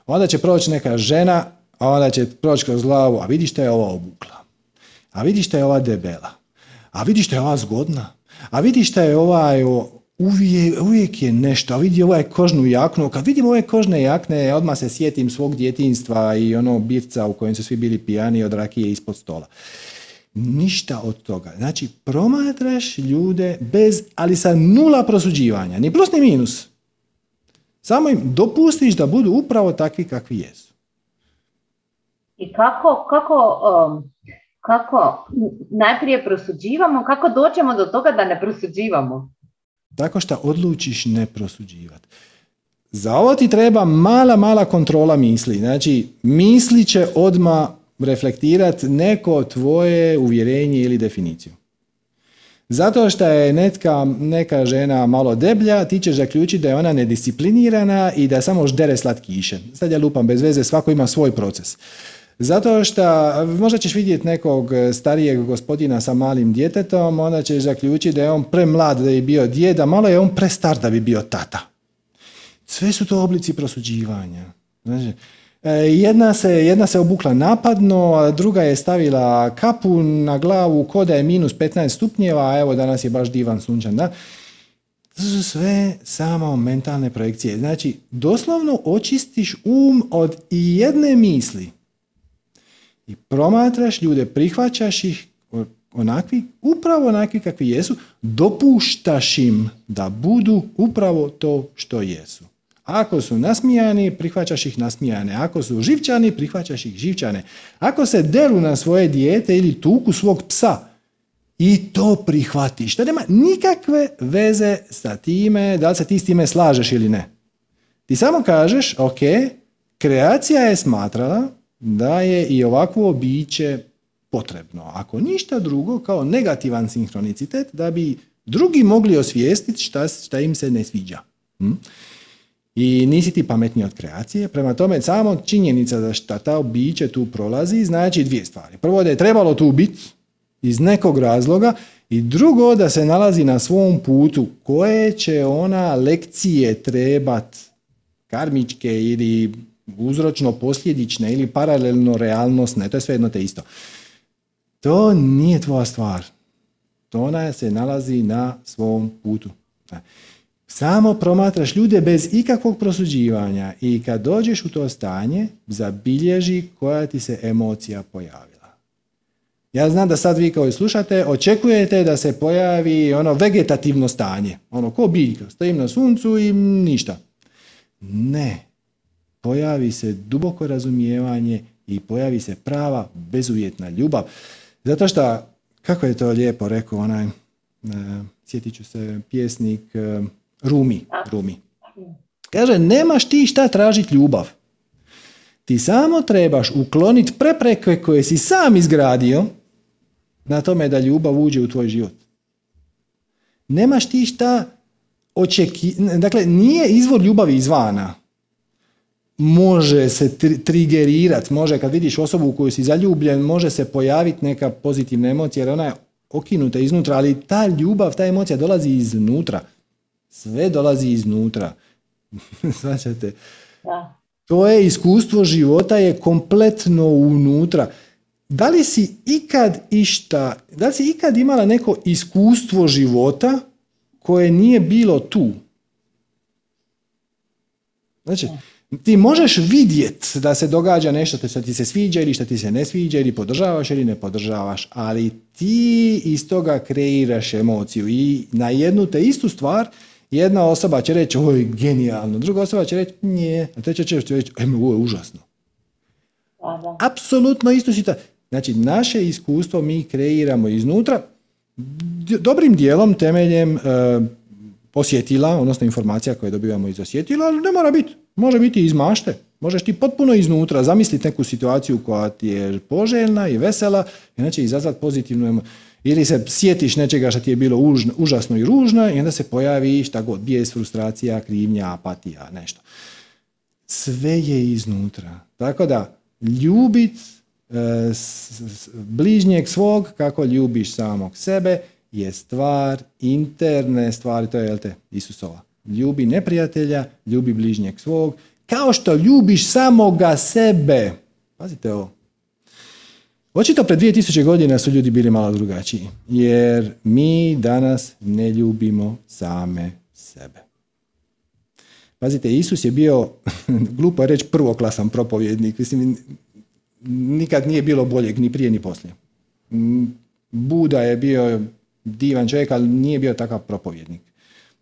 Onda će proći neka žena, a onda će proći kroz glavu, a vidiš šta je ova obukla. A vidiš šta je ova debela. A vidiš šta je ova zgodna. A vidiš šta je ovaj uvijek, uvijek je nešto, a vidi ovaj kožnu jaknu, kad vidim ove kožne jakne, odmah se sjetim svog djetinstva i ono birca u kojem su svi bili pijani od rakije ispod stola. Ništa od toga. Znači, promatraš ljude bez, ali sa nula prosuđivanja, ni plus ni minus. Samo im dopustiš da budu upravo takvi kakvi jesu. I kako, kako, um, kako najprije prosuđivamo, kako dođemo do toga da ne prosuđivamo? Tako što odlučiš ne prosuđivati. Za ovo ti treba mala, mala kontrola misli. Znači, misli će odmah reflektirati neko tvoje uvjerenje ili definiciju. Zato što je netka, neka žena malo deblja, ti ćeš zaključiti da je ona nedisciplinirana i da samo ždere slatkiše. Sad ja lupam bez veze, svako ima svoj proces. Zato što možda ćeš vidjeti nekog starijeg gospodina sa malim djetetom, onda ćeš zaključiti da je on premlad da bi bio djeda, malo je on prestar da bi bio tata. Sve su to oblici prosuđivanja. Znači, jedna se, jedna se obukla napadno, a druga je stavila kapu na glavu ko da je minus 15 stupnjeva, a evo danas je baš divan sunčan dan. To su sve samo mentalne projekcije. Znači, doslovno očistiš um od jedne misli i promatraš ljude, prihvaćaš ih onakvi, upravo onakvi kakvi jesu, dopuštaš im da budu upravo to što jesu. Ako su nasmijani, prihvaćaš ih nasmijane. Ako su živčani, prihvaćaš ih živčane. Ako se deru na svoje dijete ili tuku svog psa, i to prihvatiš. To nema nikakve veze sa time da li se ti s time slažeš ili ne. Ti samo kažeš, ok, kreacija je smatrala da je i ovakvo biće potrebno. Ako ništa drugo, kao negativan sinhronicitet, da bi drugi mogli osvijestiti šta, šta im se ne sviđa. Hm? I nisi ti pametniji od kreacije. Prema tome, samo činjenica da šta ta biće tu prolazi, znači dvije stvari. Prvo da je trebalo tu biti iz nekog razloga i drugo da se nalazi na svom putu koje će ona lekcije trebat karmičke ili uzročno posljedične ili paralelno realnostne, to je sve jedno te isto. To nije tvoja stvar. To ona se nalazi na svom putu. Samo promatraš ljude bez ikakvog prosuđivanja i kad dođeš u to stanje, zabilježi koja ti se emocija pojavila. Ja znam da sad vi kao i slušate, očekujete da se pojavi ono vegetativno stanje. Ono ko biljka, stojim na suncu i ništa. Ne, pojavi se duboko razumijevanje i pojavi se prava bezuvjetna ljubav. Zato što, kako je to lijepo rekao onaj, e, sjetit ću se, pjesnik e, Rumi, Rumi. Kaže, nemaš ti šta tražiti ljubav. Ti samo trebaš ukloniti prepreke koje si sam izgradio na tome da ljubav uđe u tvoj život. Nemaš ti šta očeki... Dakle, nije izvor ljubavi izvana može se trigerirat, može kad vidiš osobu u koju si zaljubljen, može se pojaviti neka pozitivna emocija jer ona je okinuta iznutra, ali ta ljubav, ta emocija dolazi iznutra. Sve dolazi iznutra. Svaćate? To je iskustvo života je kompletno unutra. Da li si ikad išta, da li si ikad imala neko iskustvo života koje nije bilo tu? Znači, ti možeš vidjeti da se događa nešto što ti se sviđa ili što ti se ne sviđa ili podržavaš ili ne podržavaš, ali ti iz toga kreiraš emociju i na jednu te istu stvar jedna osoba će reći ovo je genijalno, druga osoba će reći nije, a treća će reći ovo je užasno. Apsolutno isto situaciju. Znači, naše iskustvo mi kreiramo iznutra, dobrim dijelom temeljem e, osjetila, odnosno informacija koje dobivamo iz osjetila, ali ne mora biti. Može biti iz mašte. Možeš ti potpuno iznutra zamisliti neku situaciju koja ti je poželjna i vesela, inače izazvati pozitivnu ili se sjetiš nečega što ti je bilo užasno i ružno i onda se pojavi šta god, bijes, frustracija, krivnja, apatija, nešto. Sve je iznutra. Tako da, ljubit e, bližnjeg svog kako ljubiš samog sebe je stvar interne stvari, to je jel te, Isusova. Ljubi neprijatelja, ljubi bližnjeg svog, kao što ljubiš samoga sebe. Pazite ovo. Očito pred 2000 godina su ljudi bili malo drugačiji, jer mi danas ne ljubimo same sebe. Pazite, Isus je bio, glupo je reći, prvoklasan propovjednik. Mislim, nikad nije bilo boljeg, ni prije, ni poslije. Buda je bio divan čovjek, ali nije bio takav propovjednik.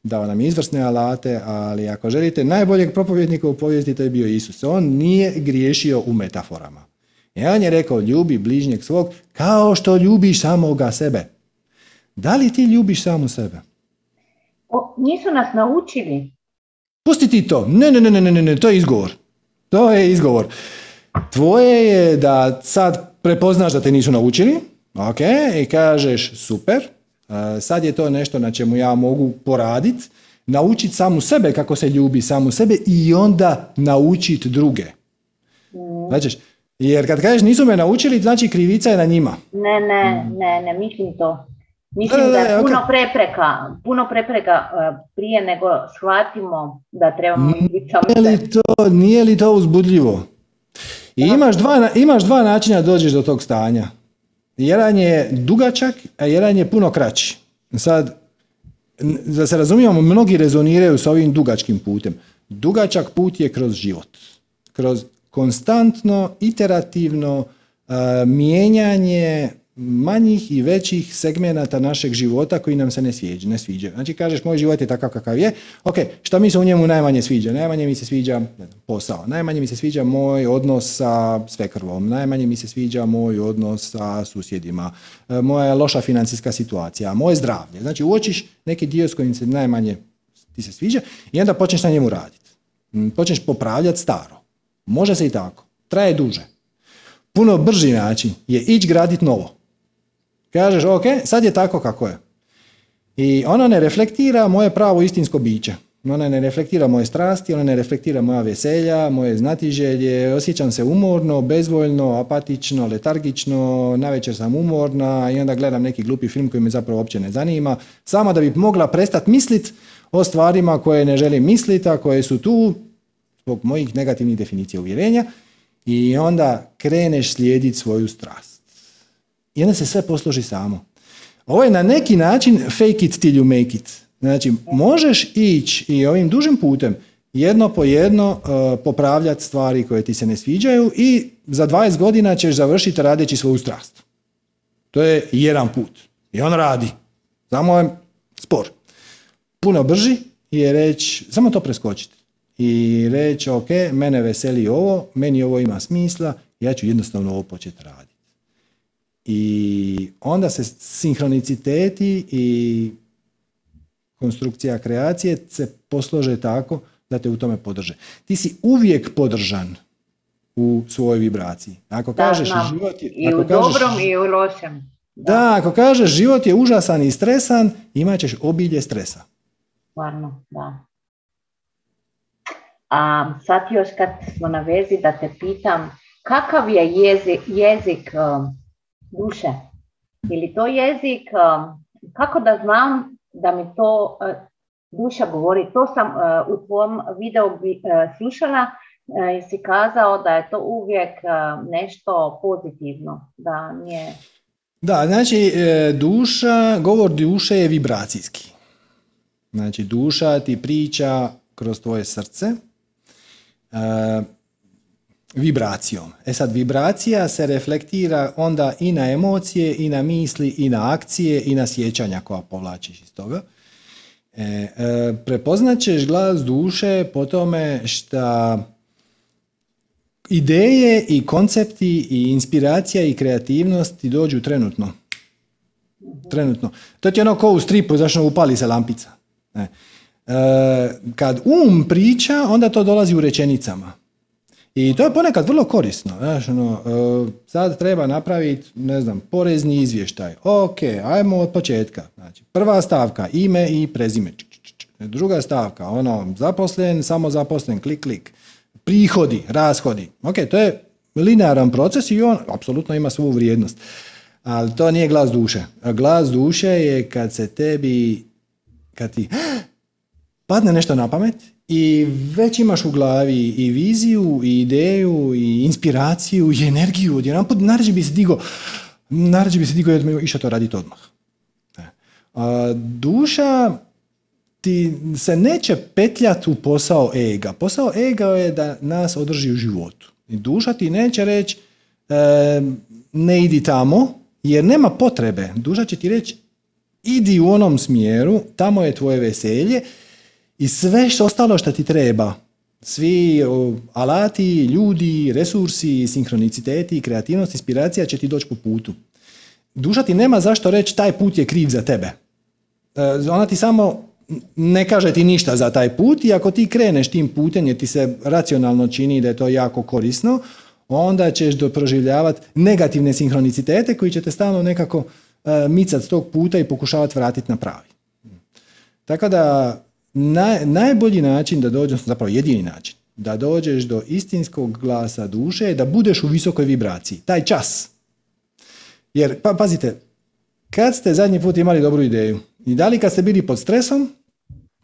Dao nam izvrsne alate, ali ako želite najboljeg propovjednika u povijesti, to je bio Isus. On nije griješio u metaforama. I on je rekao, ljubi bližnjeg svog kao što ljubiš samoga sebe. Da li ti ljubiš samo sebe? O, nisu nas naučili. Pusti ti to. Ne, ne, ne, ne, ne, ne, to je izgovor. To je izgovor. Tvoje je da sad prepoznaš da te nisu naučili, ok, i kažeš super, sad je to nešto na čemu ja mogu poraditi, naučiti samu sebe kako se ljubi samu sebe i onda naučiti druge. Znači, jer kad kažeš nisu me naučili, znači krivica je na njima. Ne, ne, ne, ne, mislim to. Mislim da, je puno prepreka, puno prepreka e, prije nego shvatimo da trebamo biti nije li to, nije li to uzbudljivo? I imaš dva, imaš dva načina dođeš do tog stanja. Jedan je dugačak, a jedan je puno kraći. Sad, da se razumijemo, mnogi rezoniraju sa ovim dugačkim putem. Dugačak put je kroz život. Kroz konstantno, iterativno uh, mijenjanje manjih i većih segmenata našeg života koji nam se ne sviđa. Ne sviđa. Znači kažeš moj život je takav kakav je, ok, šta mi se u njemu najmanje sviđa? Najmanje mi se sviđa ne znam, posao, najmanje mi se sviđa moj odnos sa svekrvom, najmanje mi se sviđa moj odnos sa susjedima, e, moja loša financijska situacija, moje zdravlje. Znači uočiš neki dio s kojim se najmanje ti se sviđa i onda počneš na njemu raditi. Mm, počneš popravljati staro. Može se i tako. Traje duže. Puno brži način je ići graditi novo. Kažeš, ok, sad je tako kako je. I ona ne reflektira moje pravo istinsko biće. Ona ne reflektira moje strasti, ona ne reflektira moja veselja, moje znatiželje, osjećam se umorno, bezvoljno, apatično, letargično, navečer sam umorna i onda gledam neki glupi film koji me zapravo uopće ne zanima, samo da bi mogla prestati mislit o stvarima koje ne želim misliti, a koje su tu zbog mojih negativnih definicija uvjerenja i onda kreneš slijediti svoju strast i onda se sve posloži samo. Ovo je na neki način fake it till you make it. Znači, možeš ići i ovim dužim putem jedno po jedno uh, popravljati stvari koje ti se ne sviđaju i za 20 godina ćeš završiti radeći svoju strast. To je jedan put. I on radi. Samo je spor. Puno brži je reći, samo to preskočiti. I reći, ok, mene veseli ovo, meni ovo ima smisla, ja ću jednostavno ovo početi raditi. I onda se sinhroniciteti i konstrukcija kreacije se poslože tako da te u tome podrže. Ti si uvijek podržan u svojoj vibraciji. Ako da, kažeš život je... I u dobrom i u lošem. Da. da, ako kažeš život je užasan i stresan, imat ćeš obilje stresa. Stvarno, da. A sad još kad smo na vezi da te pitam, kakav je jezik, jezik um, duše. Ili to jezik, um, kako da znam da mi to uh, duša govori. To sam uh, u tvom videu uh, slušala i si kazao da je to uvijek nešto pozitivno, da nije... Da, znači duša, govor duše je vibracijski. Znači duša ti priča kroz tvoje srce vibracijom. E sad, vibracija se reflektira onda i na emocije, i na misli, i na akcije, i na sjećanja koja povlačiš iz toga. E, e, prepoznat ćeš glas duše po tome što ideje i koncepti i inspiracija i kreativnost ti dođu trenutno. Trenutno. To ti je ono ko u stripu, zašto upali se lampica. E, kad um priča, onda to dolazi u rečenicama. I to je ponekad vrlo korisno. Znaš, ono, e, sad treba napraviti, ne znam, porezni izvještaj. Ok, ajmo od početka. Znači, prva stavka, ime i prezime. Druga stavka, ono, zaposlen, samo zaposlen, klik, klik. Prihodi, rashodi. Ok, to je linearan proces i on apsolutno ima svu vrijednost. Ali to nije glas duše. Glas duše je kad se tebi, kad ti padne nešto na pamet i već imaš u glavi i viziju, i ideju, i inspiraciju, i energiju. Odjedanput naređe bi se digo, naređe bi se digo i išao to raditi odmah. E. A, duša ti se neće petljati u posao ega. Posao ega je da nas održi u životu. I duša ti neće reći e, ne idi tamo, jer nema potrebe. Duša će ti reći idi u onom smjeru, tamo je tvoje veselje i sve što ostalo što ti treba, svi alati, ljudi, resursi, sinhroniciteti, kreativnost, inspiracija će ti doći po putu. Duša ti nema zašto reći taj put je kriv za tebe. E, ona ti samo ne kaže ti ništa za taj put i ako ti kreneš tim putem jer ti se racionalno čini da je to jako korisno, onda ćeš proživljavati negativne sinhronicitete koji će te stalno nekako uh, micat s tog puta i pokušavati vratiti na pravi. Tako da naj, najbolji način da dođeš, zapravo jedini način, da dođeš do istinskog glasa duše je da budeš u visokoj vibraciji. Taj čas. Jer, pa, pazite, kad ste zadnji put imali dobru ideju i da li kad ste bili pod stresom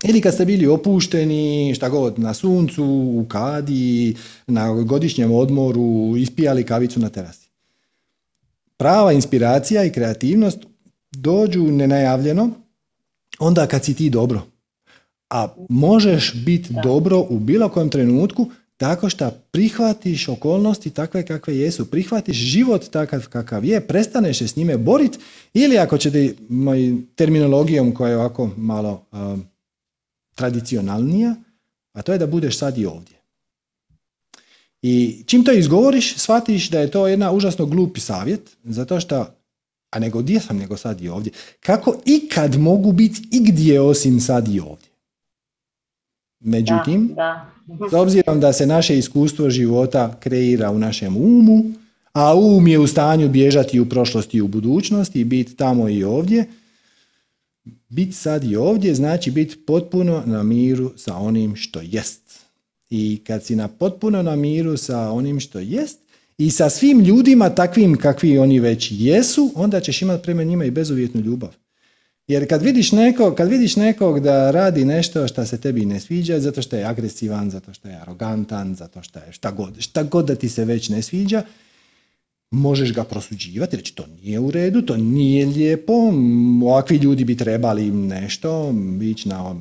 ili kad ste bili opušteni, šta god, na suncu, u kadi, na godišnjem odmoru, ispijali kavicu na terasi. Prava inspiracija i kreativnost dođu nenajavljeno onda kad si ti dobro. A možeš biti dobro u bilo kojem trenutku tako što prihvatiš okolnosti takve kakve jesu, prihvatiš život takav kakav je, prestaneš se s njime boriti ili ako ćete terminologijom koja je ovako malo tradicionalnija, a to je da budeš sad i ovdje. I čim to izgovoriš, shvatiš da je to jedna užasno glupi savjet, zato što, a nego gdje sam nego sad i ovdje, kako ikad mogu biti igdje osim sad i ovdje. Međutim, da, da. s obzirom da se naše iskustvo života kreira u našem umu, a um je u stanju bježati u prošlosti i u budućnosti i biti tamo i ovdje, biti sad i ovdje znači biti potpuno na miru sa onim što jest. I kad si na potpuno na miru sa onim što jest i sa svim ljudima takvim kakvi oni već jesu, onda ćeš imati prema njima i bezuvjetnu ljubav. Jer kad vidiš, nekog, kad vidiš nekog da radi nešto što se tebi ne sviđa, zato što je agresivan, zato što je arogantan, zato što je šta god, šta god da ti se već ne sviđa, možeš ga prosuđivati, reći to nije u redu, to nije lijepo, ovakvi ljudi bi trebali nešto, ići na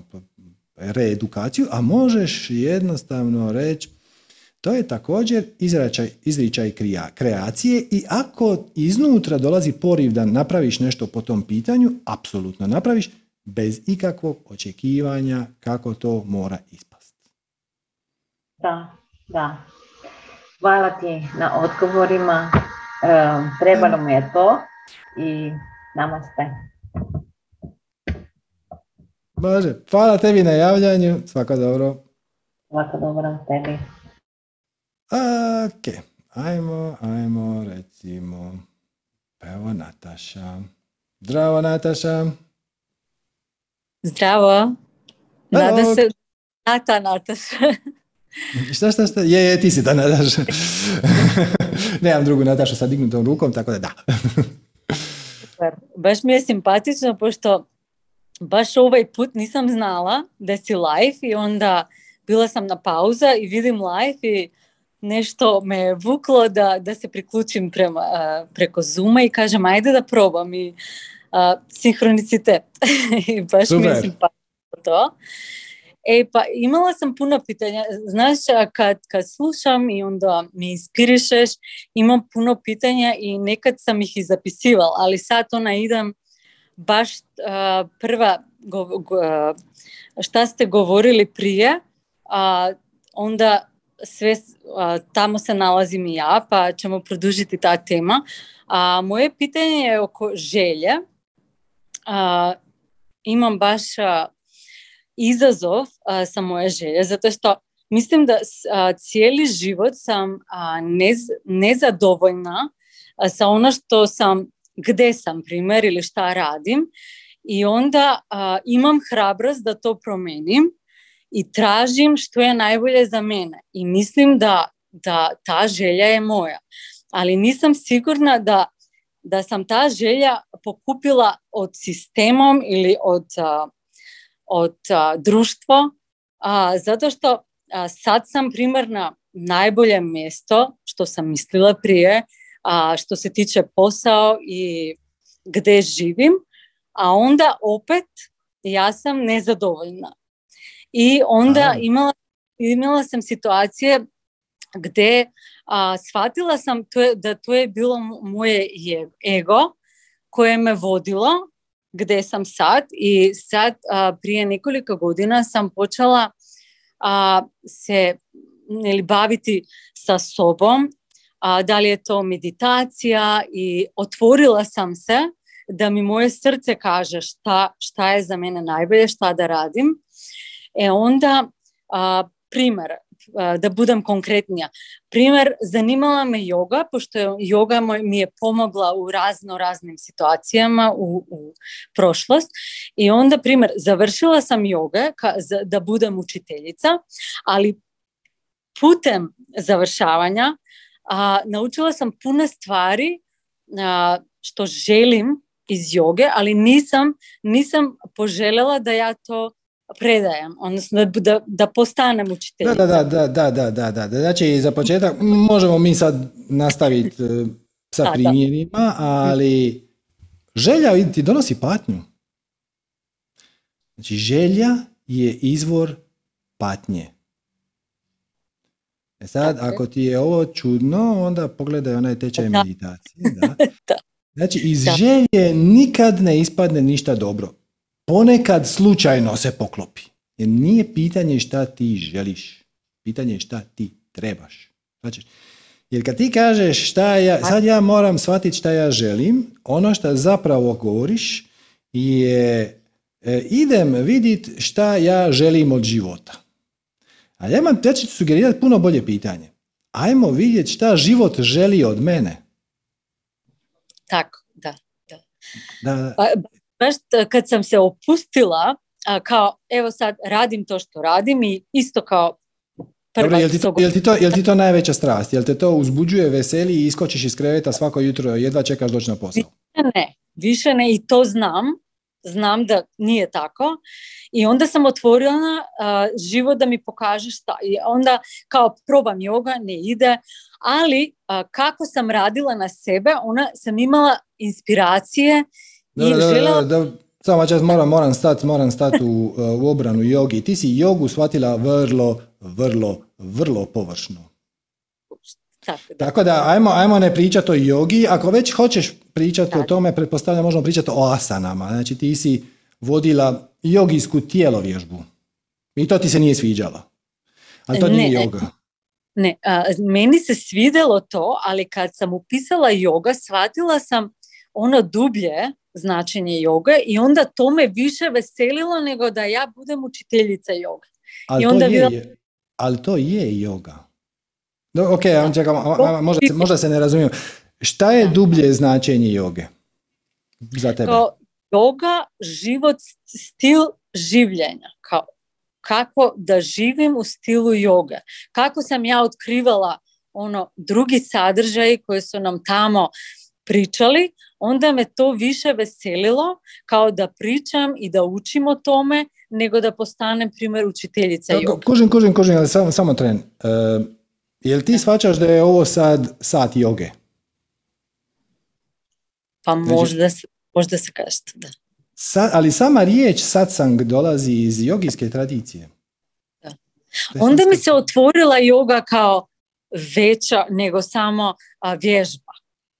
reedukaciju, a možeš jednostavno reći to je također izračaj, izričaj kreacije i ako iznutra dolazi poriv da napraviš nešto po tom pitanju, apsolutno napraviš bez ikakvog očekivanja kako to mora ispasti. Da, da. Hvala ti na odgovorima trebalo mi je to i namaste. Bože, hvala tebi na javljanju, svako dobro. Svako dobro tebi. Ok, ajmo, ajmo, recimo, evo Nataša. Zdravo Nataša. Zdravo. Nada se Nata Nataša. Šta, šta, šta? Je, je, ti si ta Nataša. Nemam drugu Natašu sa dignutom rukom, tako da da. Super. Baš mi je simpatično, pošto baš ovaj put nisam znala da si live i onda bila sam na pauza i vidim live i нешто ме вукло да да се приклучим према преку Зума и кажам ајде да пробам и а, синхроницитет. и баш Супер. ми е симпатично тоа. Е, па имала сам пуна питања. Знаеш, кад, кад слушам и онда ме инспиришеш, имам пуно питања и некад сам их и записивал, али сад она идам баш а, прва го, го, а, шта сте говорили прие, а, онда sve, a, tamo se nalazim i ja, pa ćemo produžiti ta tema. A moje pitanje je oko želje. Imam baš izazov sa moje želje, zato što mislim da cijeli život sam nezadovoljna sa ono što sam, gdje sam primjer ili šta radim. I onda imam hrabrost da to promenim i tražim što je najbolje za mene i mislim da, da ta želja je moja. Ali nisam sigurna da, da sam ta želja pokupila od sistemom ili od, od društva, zato što sad sam primarna najbolje mjesto što sam mislila prije, a, što se tiče posao i gdje živim, a onda opet ja sam nezadovoljna. I onda imala, imala sam situacije gdje a, shvatila sam to da to je bilo moje ego koje me vodilo gdje sam sad i sad prije nekoliko godina sam počela a, se ili baviti sa sobom, a, da li je to meditacija i otvorila sam se da mi moje srce kaže šta, šta je za mene najbolje, šta da radim. E onda, a, primjer, da budem konkretnija. Primjer, zanimala me yoga, pošto je yoga mi je pomogla u razno raznim situacijama u, u prošlost. I onda, primjer, završila sam yoga da budem učiteljica, ali putem završavanja a, naučila sam puno stvari što želim iz joge, ali nisam, nisam poželjela da ja to predajem, odnosno da, da postanem učiteljica. Da, da, da, da, da, da, da. Znači, za početak možemo mi sad nastaviti e, sa primjerima, ali želja ti donosi patnju. Znači, želja je izvor patnje. E sad, ako ti je ovo čudno, onda pogledaj onaj tečaj meditacije. Da. Znači, iz želje nikad ne ispadne ništa dobro ponekad slučajno se poklopi. Jer nije pitanje šta ti želiš. Pitanje je šta ti trebaš. Znači, jer kad ti kažeš šta ja, sad ja moram shvatiti šta ja želim, ono što zapravo govoriš je e, idem vidjeti šta ja želim od života. A ja imam, ja ću sugerirati puno bolje pitanje. Ajmo vidjeti šta život želi od mene. Tako, da. da. da, da. Pa, baš kad sam se opustila, kao evo sad radim to što radim i isto kao Dobro, jel ti, to, jel, ti to, jel ti to najveća strast? Jel te to uzbuđuje, veseli i iskočiš iz kreveta svako jutro, jedva čekaš doći na posao? Više ne, više ne i to znam. Znam da nije tako. I onda sam otvorila uh, život da mi pokaže šta. I onda kao probam yoga, ne ide. Ali kako sam radila na sebe, ona sam imala inspiracije samo čas moram, moram stati moram stati u, u obranu jogi. Ti si jogu shvatila vrlo, vrlo, vrlo površno. Tako da, ajmo, ajmo ne pričati o jogi. Ako već hoćeš pričati o tome, pretpostavljam možemo pričati o asanama. Znači ti si vodila jogijsku tijelovježbu. I to ti se nije sviđalo. Ali to nije joga. Ne, a, meni se svidjelo to, ali kad sam upisala joga, shvatila sam ono dublje značenje joge i onda to me više veselilo nego da ja budem učiteljica joge. Ali, I onda to, je, ali to je joga. ok, čekam, možda, se, možda se ne razumijem. Šta je dublje značenje joge za tebe? Kao joga, život, stil življenja. Kao kako da živim u stilu joge. Kako sam ja otkrivala ono drugi sadržaj koji su nam tamo pričali, onda me to više veselilo kao da pričam i da učim o tome nego da postanem primjer učiteljica joga. Kužim, kužim, kužim, ali samo, samo tren. Uh, jel ti shvaćaš da je ovo sad sat joge? Pa znači- možda, se, možda se kaže da. Sa, ali sama riječ satsang dolazi iz jogijske tradicije. Da. Onda mi se otvorila joga kao veća nego samo a, vježba.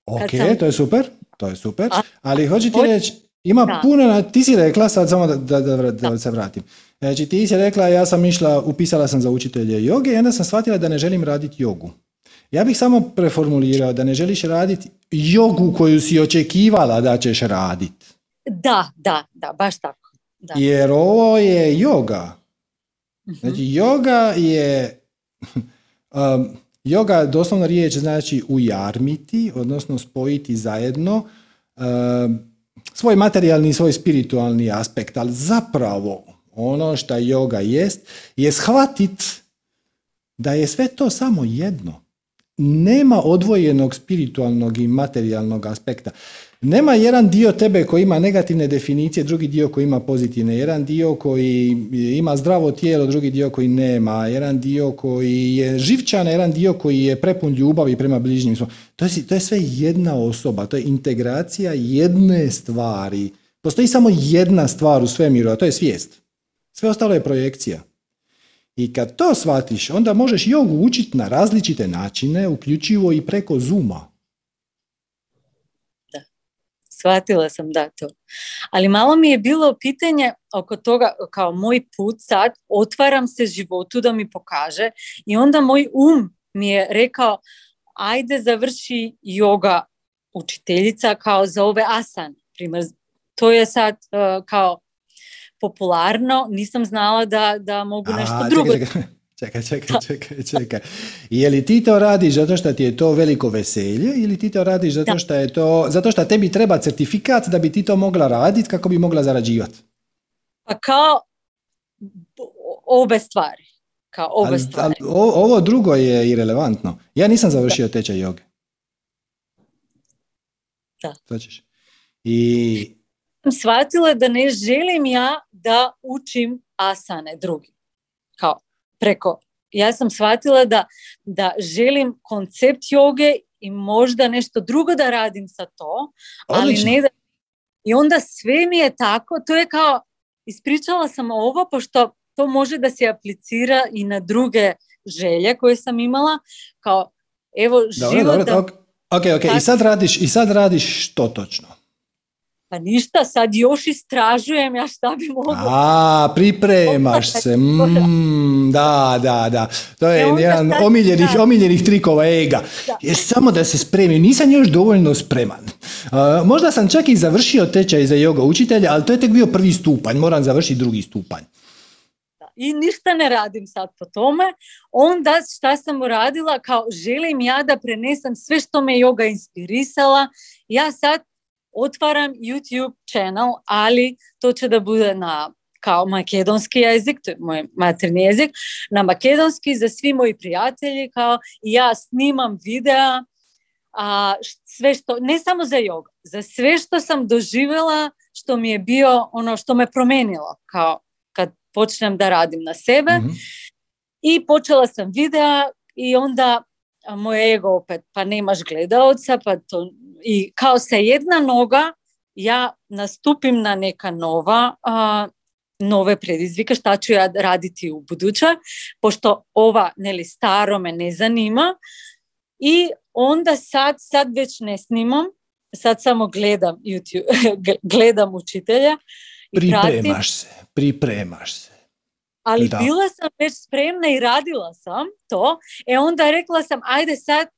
Ok, to je super, to je super, ali hoću ti reći, ima puno, ti si rekla, sad samo da, da, da, se vratim, znači ti si rekla, ja sam išla, upisala sam za učitelje joge i onda sam shvatila da ne želim raditi jogu. Ja bih samo preformulirao da ne želiš raditi jogu koju si očekivala da ćeš raditi. Da, da, da, baš tako. Da. Jer ovo je yoga. Mhm. Znači, yoga je... Um, yoga, doslovno riječ znači ujarmiti, odnosno spojiti zajedno um, svoj materijalni i svoj spiritualni aspekt, ali zapravo ono što yoga jest, je shvatit da je sve to samo jedno. Nema odvojenog spiritualnog i materijalnog aspekta. Nema jedan dio tebe koji ima negativne definicije, drugi dio koji ima pozitivne, jedan dio koji ima zdravo tijelo, drugi dio koji nema, jedan dio koji je živčan, jedan dio koji je prepun ljubavi prema bližnjim. To je, to je sve jedna osoba, to je integracija jedne stvari. Postoji samo jedna stvar u svemiru, a to je svijest. Sve ostalo je projekcija. I kad to shvatiš, onda možeš jogu učiti na različite načine, uključivo i preko Zuma. Shvatila sam da to. Ali malo mi je bilo pitanje oko toga, kao moj put sad, otvaram se životu da mi pokaže i onda moj um mi je rekao, ajde završi yoga učiteljica kao za ove asan. Primjer, to je sad uh, kao popularno, nisam znala da, da mogu nešto A, drugo. Čekaj, čekaj, čekaj, čekaj, čekaj. Je li ti to radiš zato što ti je to veliko veselje ili ti to radiš zato što je to, zato što tebi treba certifikat da bi ti to mogla raditi kako bi mogla zarađivati? Pa kao obe stvari. Kao obe stvari. Ali, ovo drugo je irelevantno. Ja nisam završio tečaj joge. Da. To ćeš. I shvatila da ne želim ja da učim asane drugi. Preko. Ja sam shvatila da, da želim koncept joge i možda nešto drugo da radim sa to, ali ne da... I onda sve mi je tako, to je kao, ispričala sam ovo, pošto to može da se aplicira i na druge želje koje sam imala, kao, evo, dobro, život dobro, da... Ok, ok, I sad radiš, i sad radiš što točno? Pa ništa, sad još istražujem ja šta bi mogla. A, pripremaš se. Mm, da, da, da. To je e jedan omiljenih, omiljenih trikova ega. Je samo da se spremim. Nisam još dovoljno spreman. Uh, možda sam čak i završio tečaj za yoga učitelja, ali to je tek bio prvi stupanj. Moram završiti drugi stupanj. I ništa ne radim sad po tome. Onda šta sam uradila, kao želim ja da prenesem sve što me yoga inspirisala. Ja sad отварам YouTube канал али тоа ќе да биде на као македонски јазик, тој мој матерни јазик, на македонски за сви мои пријатели, као и ја снимам видеа, а, све што, не само за јога, за све што сам доживела, што ми е био, оно што ме променило, као кад почнем да радим на себе. Mm -hmm. И почела сам видеа и онда moj ego opet, pa nemaš gledaoca, pa to, i kao sa jedna noga ja nastupim na neka nova, a, nove predizvike, šta ću ja raditi u buduće, pošto ova neli staro me ne zanima i onda sad, sad već ne snimam, sad samo gledam YouTube, gledam učitelja. I pripremaš pratim, se, pripremaš se. Ali da. bila sam već spremna i radila sam to. E onda rekla sam, ajde sad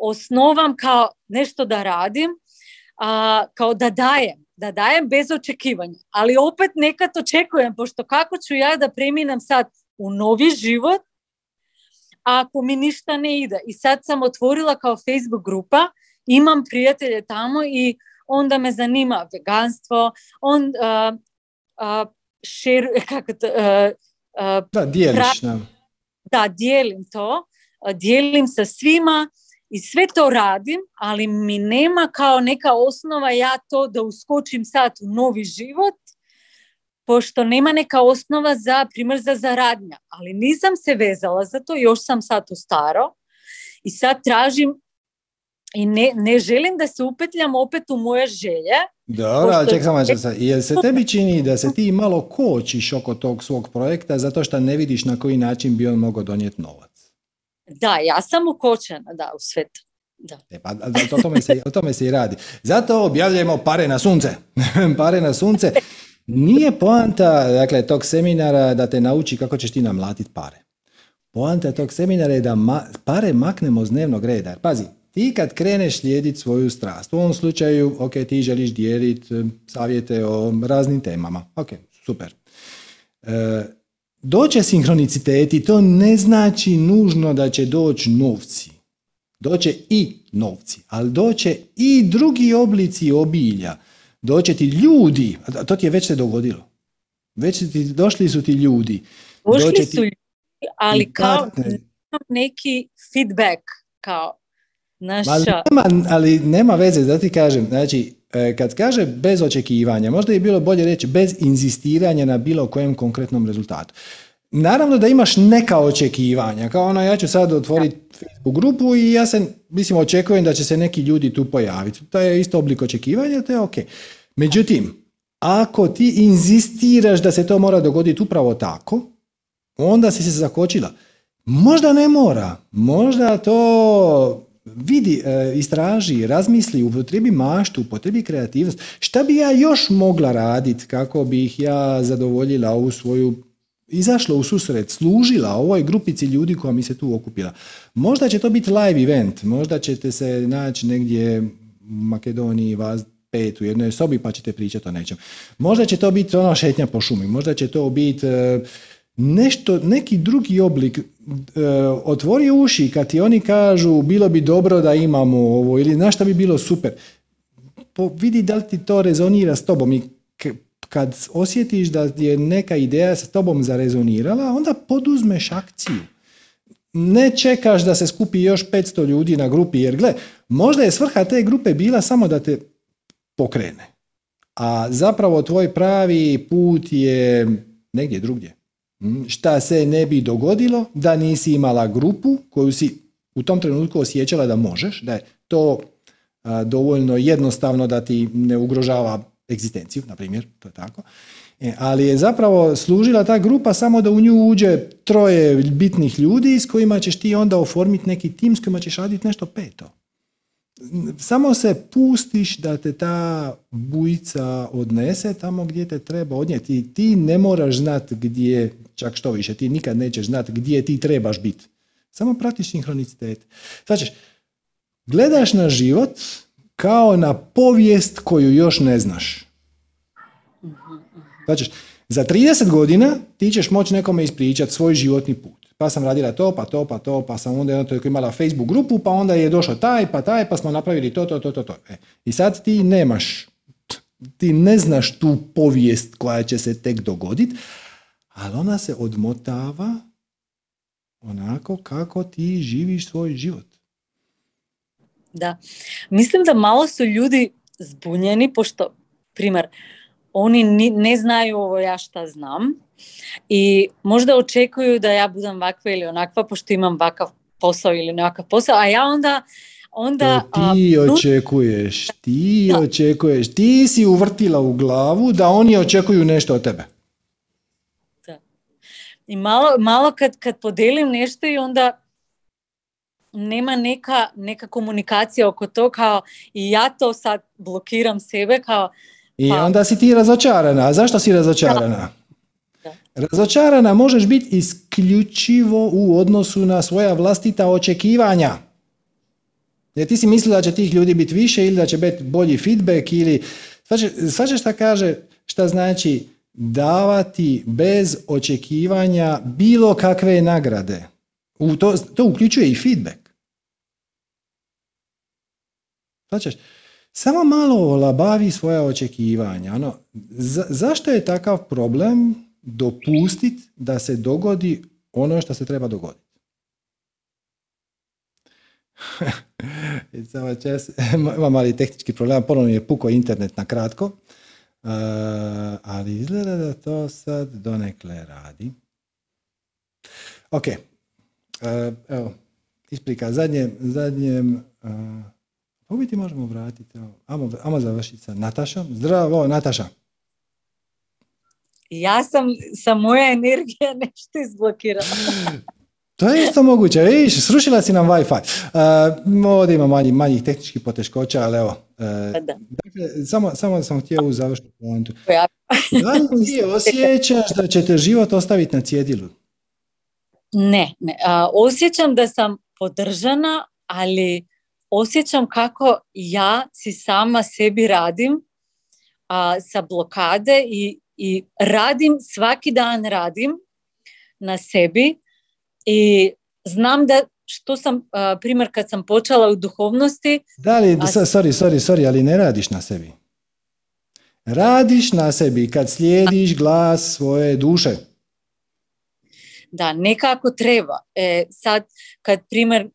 osnovam kao nešto da radim, a, kao da dajem, da dajem bez očekivanja. Ali opet nekad očekujem, pošto kako ću ja da preminem sad u novi život, ako mi ništa ne ide. I sad sam otvorila kao Facebook grupa, imam prijatelje tamo i onda me zanima veganstvo, on uh, uh, šir, kako to, uh, da, dijeliš nam. Da, dijelim to, dijelim sa svima i sve to radim, ali mi nema kao neka osnova ja to da uskočim sad u novi život, pošto nema neka osnova za primjer za zaradnja. Ali nisam se vezala za to, još sam sad u staro i sad tražim i ne, ne želim da se upetljam opet u moje želje. Dobro, ali ček samo jel se tebi čini da se ti malo kočiš oko tog svog projekta zato što ne vidiš na koji način bi on mogao donijeti novac? Da, ja sam ukočena, da, u svetu. Da. E, pa, o, tome se, o tome se i radi. Zato objavljujemo pare na sunce. pare na sunce. Nije poanta dakle, tog seminara da te nauči kako ćeš ti namlatiti pare. Poanta tog seminara je da ma, pare maknemo s dnevnog reda. Pazi, ti kad kreneš slijediti svoju strast, u ovom slučaju, ok, ti želiš dijeliti e, savjete o raznim temama, ok, super. E, doće sinkroniciteti, to ne znači nužno da će doći novci. Doće i novci, ali doće i drugi oblici obilja. Doće ti ljudi, a to ti je već se dogodilo. Već ti, došli su ti ljudi. Došli su ljudi, ali kao neki feedback, kao naša... Ali nema, ali nema veze, da ti kažem, znači, e, kad kaže bez očekivanja, možda je bilo bolje reći bez inzistiranja na bilo kojem konkretnom rezultatu. Naravno da imaš neka očekivanja, kao ono ja ću sad otvoriti Facebook grupu i ja se, mislim, očekujem da će se neki ljudi tu pojaviti. To je isto oblik očekivanja, to je ok. Međutim, ako ti inzistiraš da se to mora dogoditi upravo tako, onda si se zakočila. Možda ne mora, možda to vidi, e, istraži, razmisli, upotrebi maštu, upotrebi kreativnost. Šta bi ja još mogla raditi kako bih ja zadovoljila ovu svoju izašla u susret, služila ovoj grupici ljudi koja mi se tu okupila. Možda će to biti live event, možda ćete se naći negdje u Makedoniji, vas pet u jednoj sobi pa ćete pričati o nečem. Možda će to biti ono šetnja po šumi, možda će to biti e, nešto, neki drugi oblik. E, otvori uši kad ti oni kažu bilo bi dobro da imamo ovo ili znaš šta bi bilo super. Po, vidi da li ti to rezonira s tobom i kad osjetiš da je neka ideja sa tobom zarezonirala, onda poduzmeš akciju. Ne čekaš da se skupi još 500 ljudi na grupi, jer gle, možda je svrha te grupe bila samo da te pokrene. A zapravo tvoj pravi put je negdje drugdje. Mm, šta se ne bi dogodilo da nisi imala grupu koju si u tom trenutku osjećala da možeš, da je to dovoljno jednostavno da ti ne ugrožava egzistenciju, na primjer, to je tako. E, ali je zapravo služila ta grupa samo da u nju uđe troje bitnih ljudi s kojima ćeš ti onda oformiti neki tim s kojima ćeš raditi nešto peto. Samo se pustiš da te ta bujica odnese tamo gdje te treba odnijeti. Ti ne moraš znati gdje, čak što više, ti nikad nećeš znati gdje ti trebaš biti. Samo pratiš sinhronicitet. Znači, gledaš na život kao na povijest koju još ne znaš. Znači, za 30 godina ti ćeš moći nekome ispričati svoj životni put. Pa sam radila to, pa to, pa to, pa sam onda jedno imala Facebook grupu, pa onda je došao taj, pa taj, pa smo napravili to, to, to, to. to. E, I sad ti nemaš, ti ne znaš tu povijest koja će se tek dogoditi, ali ona se odmotava onako kako ti živiš svoj život. Da. Mislim da malo su ljudi zbunjeni, pošto, primjer, oni ne znaju ovo ja šta znam i možda očekuju da ja budem ovakva ili onakva, pošto imam ovakav posao ili nekakav posao, a ja onda onda... ti očekuješ, ti očekuješ, ti si uvrtila u glavu da oni očekuju nešto od tebe. I malo, malo kad, kad podelim nešto i onda nema neka, neka komunikacija oko to kao i ja to sad blokiram sebe kao i pa. onda si ti razočarana. A zašto si razočarana? Da. Razočarana možeš biti isključivo u odnosu na svoja vlastita očekivanja. Jer ti si mislila da će tih ljudi biti više ili da će biti bolji feedback ili... Svađaš šta kaže, šta znači davati bez očekivanja bilo kakve nagrade. U to, to uključuje i feedback. Svađaš? samo malo olabavi svoja očekivanja. Ano, zašto je takav problem dopustiti da se dogodi ono što se treba dogoditi? Samo čas, imam mali tehnički problem, ponovno je puko internet na kratko, ali izgleda da to sad donekle radi. Ok, uh, evo, isprika, zadnjem, zadnjem uh, Ovo ti možemo vratiti. Amo, amo završiti sa Natašom. Zdravo, Nataša. Ja sam, sa moja energija nešto izblokirala. To je isto moguće. Vidiš, srušila si nam Wi-Fi. Uh, ovdje ima manji, manjih tehničkih poteškoća, ali evo. Uh, dakle, samo, samo sam htio u završnu poantu. Da li ti osjećaš da će te život ostaviti na cjedilu? Ne, ne. osjećam da sam podržana, ali osjećam kako ja si sama sebi radim a, sa blokade i, i radim, svaki dan radim na sebi i znam da što sam, primjer kad sam počela u duhovnosti... Da li, a- sorry, sorry, sorry, ali ne radiš na sebi. Radiš na sebi kad slijediš glas svoje duše. Da, nekako treba. E, sad, kad primjer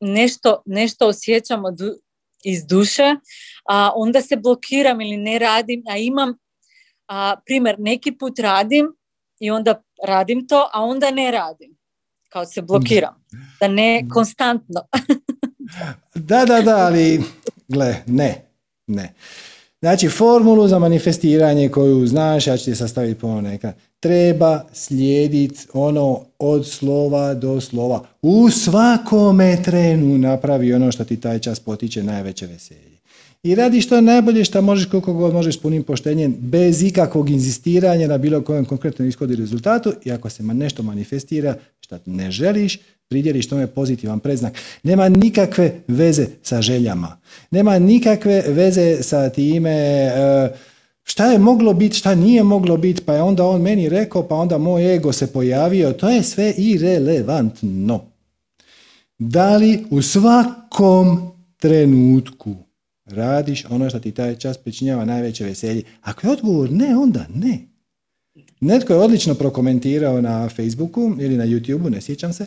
nešto, nešto osjećam od, iz duše, a onda se blokiram ili ne radim, a imam, a, primjer, neki put radim i onda radim to, a onda ne radim. Kao se blokiram. Da ne konstantno. Da, da, da, ali gle, ne, ne. Znači, formulu za manifestiranje koju znaš, ja ću ti sastaviti ponovno neka, treba slijediti ono od slova do slova. U svakome trenu napravi ono što ti taj čas potiče najveće veselje. I radi što najbolje što možeš koliko god možeš s punim poštenjem, bez ikakvog inzistiranja na bilo kojem konkretnom ishodu i rezultatu i ako se nešto manifestira što ne želiš, pridjeliš tome pozitivan predznak. Nema nikakve veze sa željama. Nema nikakve veze sa time e, šta je moglo biti, šta nije moglo biti, pa je onda on meni rekao, pa onda moj ego se pojavio. To je sve irelevantno. Da li u svakom trenutku radiš ono što ti taj čas pričinjava najveće veselje? Ako je odgovor ne, onda ne. Netko je odlično prokomentirao na Facebooku ili na YouTubeu, ne sjećam se,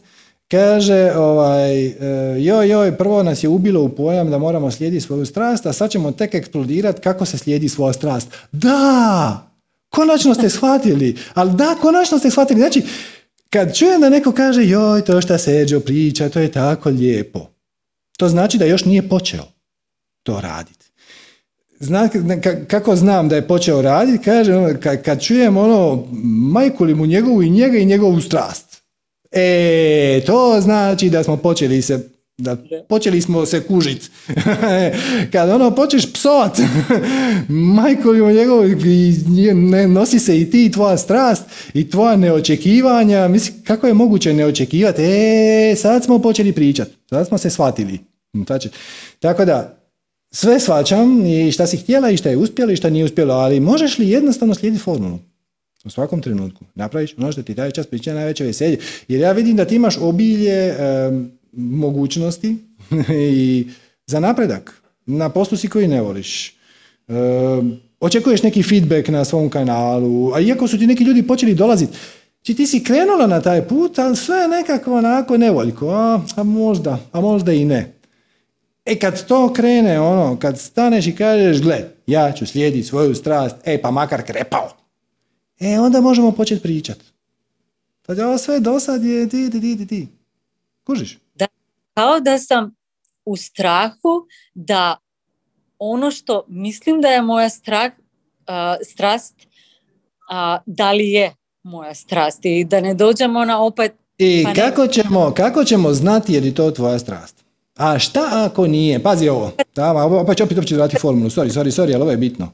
Kaže, ovaj, e, joj, joj, prvo nas je ubilo u pojam da moramo slijediti svoju strast, a sad ćemo tek eksplodirati kako se slijedi svoja strast. Da! Konačno ste shvatili. Ali da, konačno ste shvatili. Znači, kad čujem da neko kaže, joj, to šta Seđo priča, to je tako lijepo. To znači da još nije počeo to raditi. Zna, ka- kako znam da je počeo raditi, kaže, ono, kad, kad čujem ono, majku mu njegovu i njega i njegovu strast. E, to znači da smo počeli se da počeli smo se kužit. Kad ono počneš psovat, majko li i ne, nosi se i ti i tvoja strast i tvoja neočekivanja. Mislim, kako je moguće neočekivati? E, sad smo počeli pričat. Sad smo se shvatili. Znači, tako da, sve shvaćam i šta si htjela i šta je uspjela i šta nije uspjela, ali možeš li jednostavno slijediti formulu? U svakom trenutku. Napraviš ono što ti taj čas priča najveće veselje. Jer ja vidim da ti imaš obilje em, mogućnosti i za napredak. Na poslu si koji ne voliš. Em, očekuješ neki feedback na svom kanalu, a iako su ti neki ljudi počeli dolaziti, Či ti si krenula na taj put, ali sve nekako onako nevoljko, a, a možda, a možda i ne. E kad to krene, ono, kad staneš i kažeš, gle, ja ću slijediti svoju strast, e pa makar krepao. E onda možemo početi pričat. Sad ovo sve dosad je ti, ti, ti, ti, ti. Kužiš? Kao da sam u strahu da ono što mislim da je moja strah, a, strast, a, da li je moja strast i da ne dođemo na opet I Pa ne- kako, ćemo, kako ćemo znati je li to tvoja strast? A šta ako nije? Pazi ovo. Da, opet ću opet opet ću vratiti formulu. Sorry, sorry, sorry, ali ovo je bitno.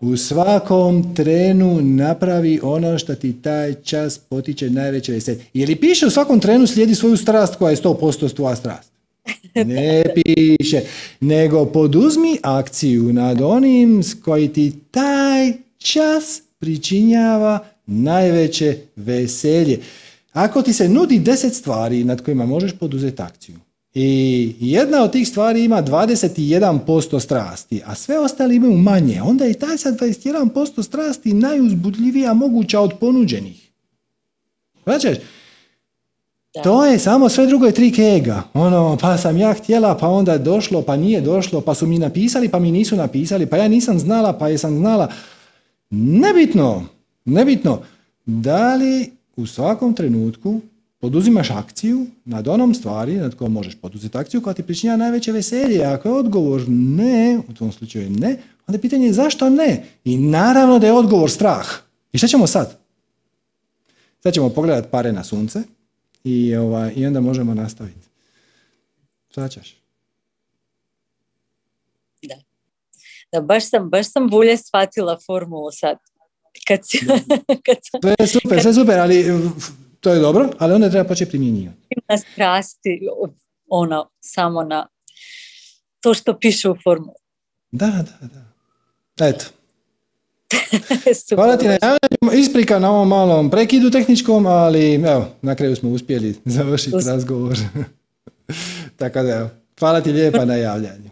U svakom trenu napravi ono što ti taj čas potiče najveće veselje. Je li piše u svakom trenu slijedi svoju strast koja je 100% tvoja strast? Ne piše. Nego poduzmi akciju nad onim s koji ti taj čas pričinjava najveće veselje. Ako ti se nudi 10 stvari nad kojima možeš poduzeti akciju i jedna od tih stvari ima 21% strasti, a sve ostale imaju manje, onda je taj sa 21% strasti najuzbudljivija moguća od ponuđenih. Znači, to je samo sve drugo je trik ega. Ono, pa sam ja htjela, pa onda je došlo, pa nije došlo, pa su mi napisali, pa mi nisu napisali, pa ja nisam znala, pa jesam znala. Nebitno, nebitno. Da li u svakom trenutku poduzimaš akciju nad onom stvari nad kojom možeš poduzeti akciju koja ti pričinja najveće veselje. Ako je odgovor ne, u tom slučaju ne, onda je pitanje je zašto ne? I naravno da je odgovor strah. I šta ćemo sad? Sad ćemo pogledati pare na sunce i, ovaj, i onda možemo nastaviti. Šta ćeš? da baš sam, baš sam bolje shvatila formulu sad. Kad, si, kad sam Sve je super, sve je super, ali to je dobro, ali onda treba početi primjenjivati. na strasti, ono, samo na to što piše u formuli. Da, da, da. Eto. Hvala ti na javljanju. Isprika na ovom malom prekidu tehničkom, ali evo, na kraju smo uspjeli završiti razgovor. Tako da evo, hvala ti lijepa na javljanju.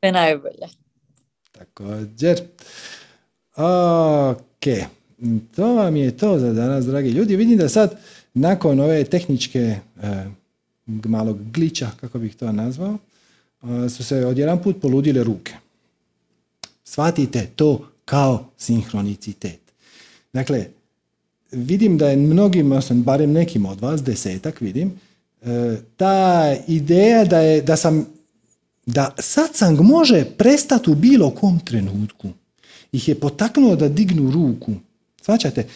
Sve najbolje. Također. Ok. To vam je to za danas, dragi ljudi. Vidim da sad, nakon ove tehničke e, malog glića, kako bih to nazvao, e, su se odjedan put poludile ruke. Shvatite to kao sinhronicitet. Dakle, vidim da je mnogim, barem nekim od vas, desetak vidim, e, ta ideja da, je, da sam da satsang može prestati u bilo kom trenutku. Ih je potaknuo da dignu ruku. Svaćate?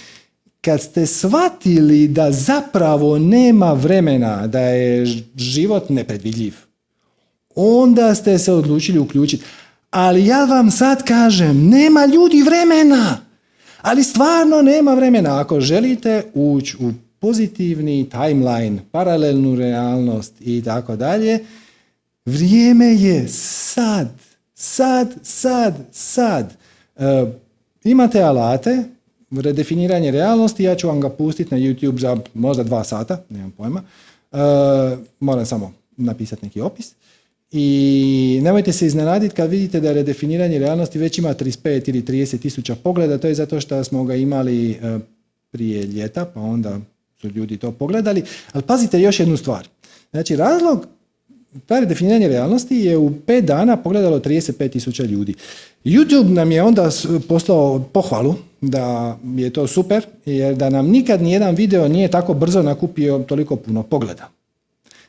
Kad ste shvatili da zapravo nema vremena, da je život nepredvidljiv, onda ste se odlučili uključiti. Ali ja vam sad kažem, nema ljudi vremena. Ali stvarno nema vremena. Ako želite ući u pozitivni timeline, paralelnu realnost i tako dalje, vrijeme je sad. Sad, sad, sad. E, imate alate, redefiniranje realnosti, ja ću vam ga pustiti na YouTube za možda dva sata, nemam pojma. E, moram samo napisati neki opis. I nemojte se iznenaditi kad vidite da redefiniranje realnosti već ima 35 ili 30 tisuća pogleda, to je zato što smo ga imali e, prije ljeta, pa onda su ljudi to pogledali. Ali pazite još jednu stvar. Znači, razlog ta redefiniranje realnosti je u pet dana pogledalo 35 tisuća ljudi. YouTube nam je onda poslao pohvalu da je to super, jer da nam nikad nijedan video nije tako brzo nakupio toliko puno pogleda.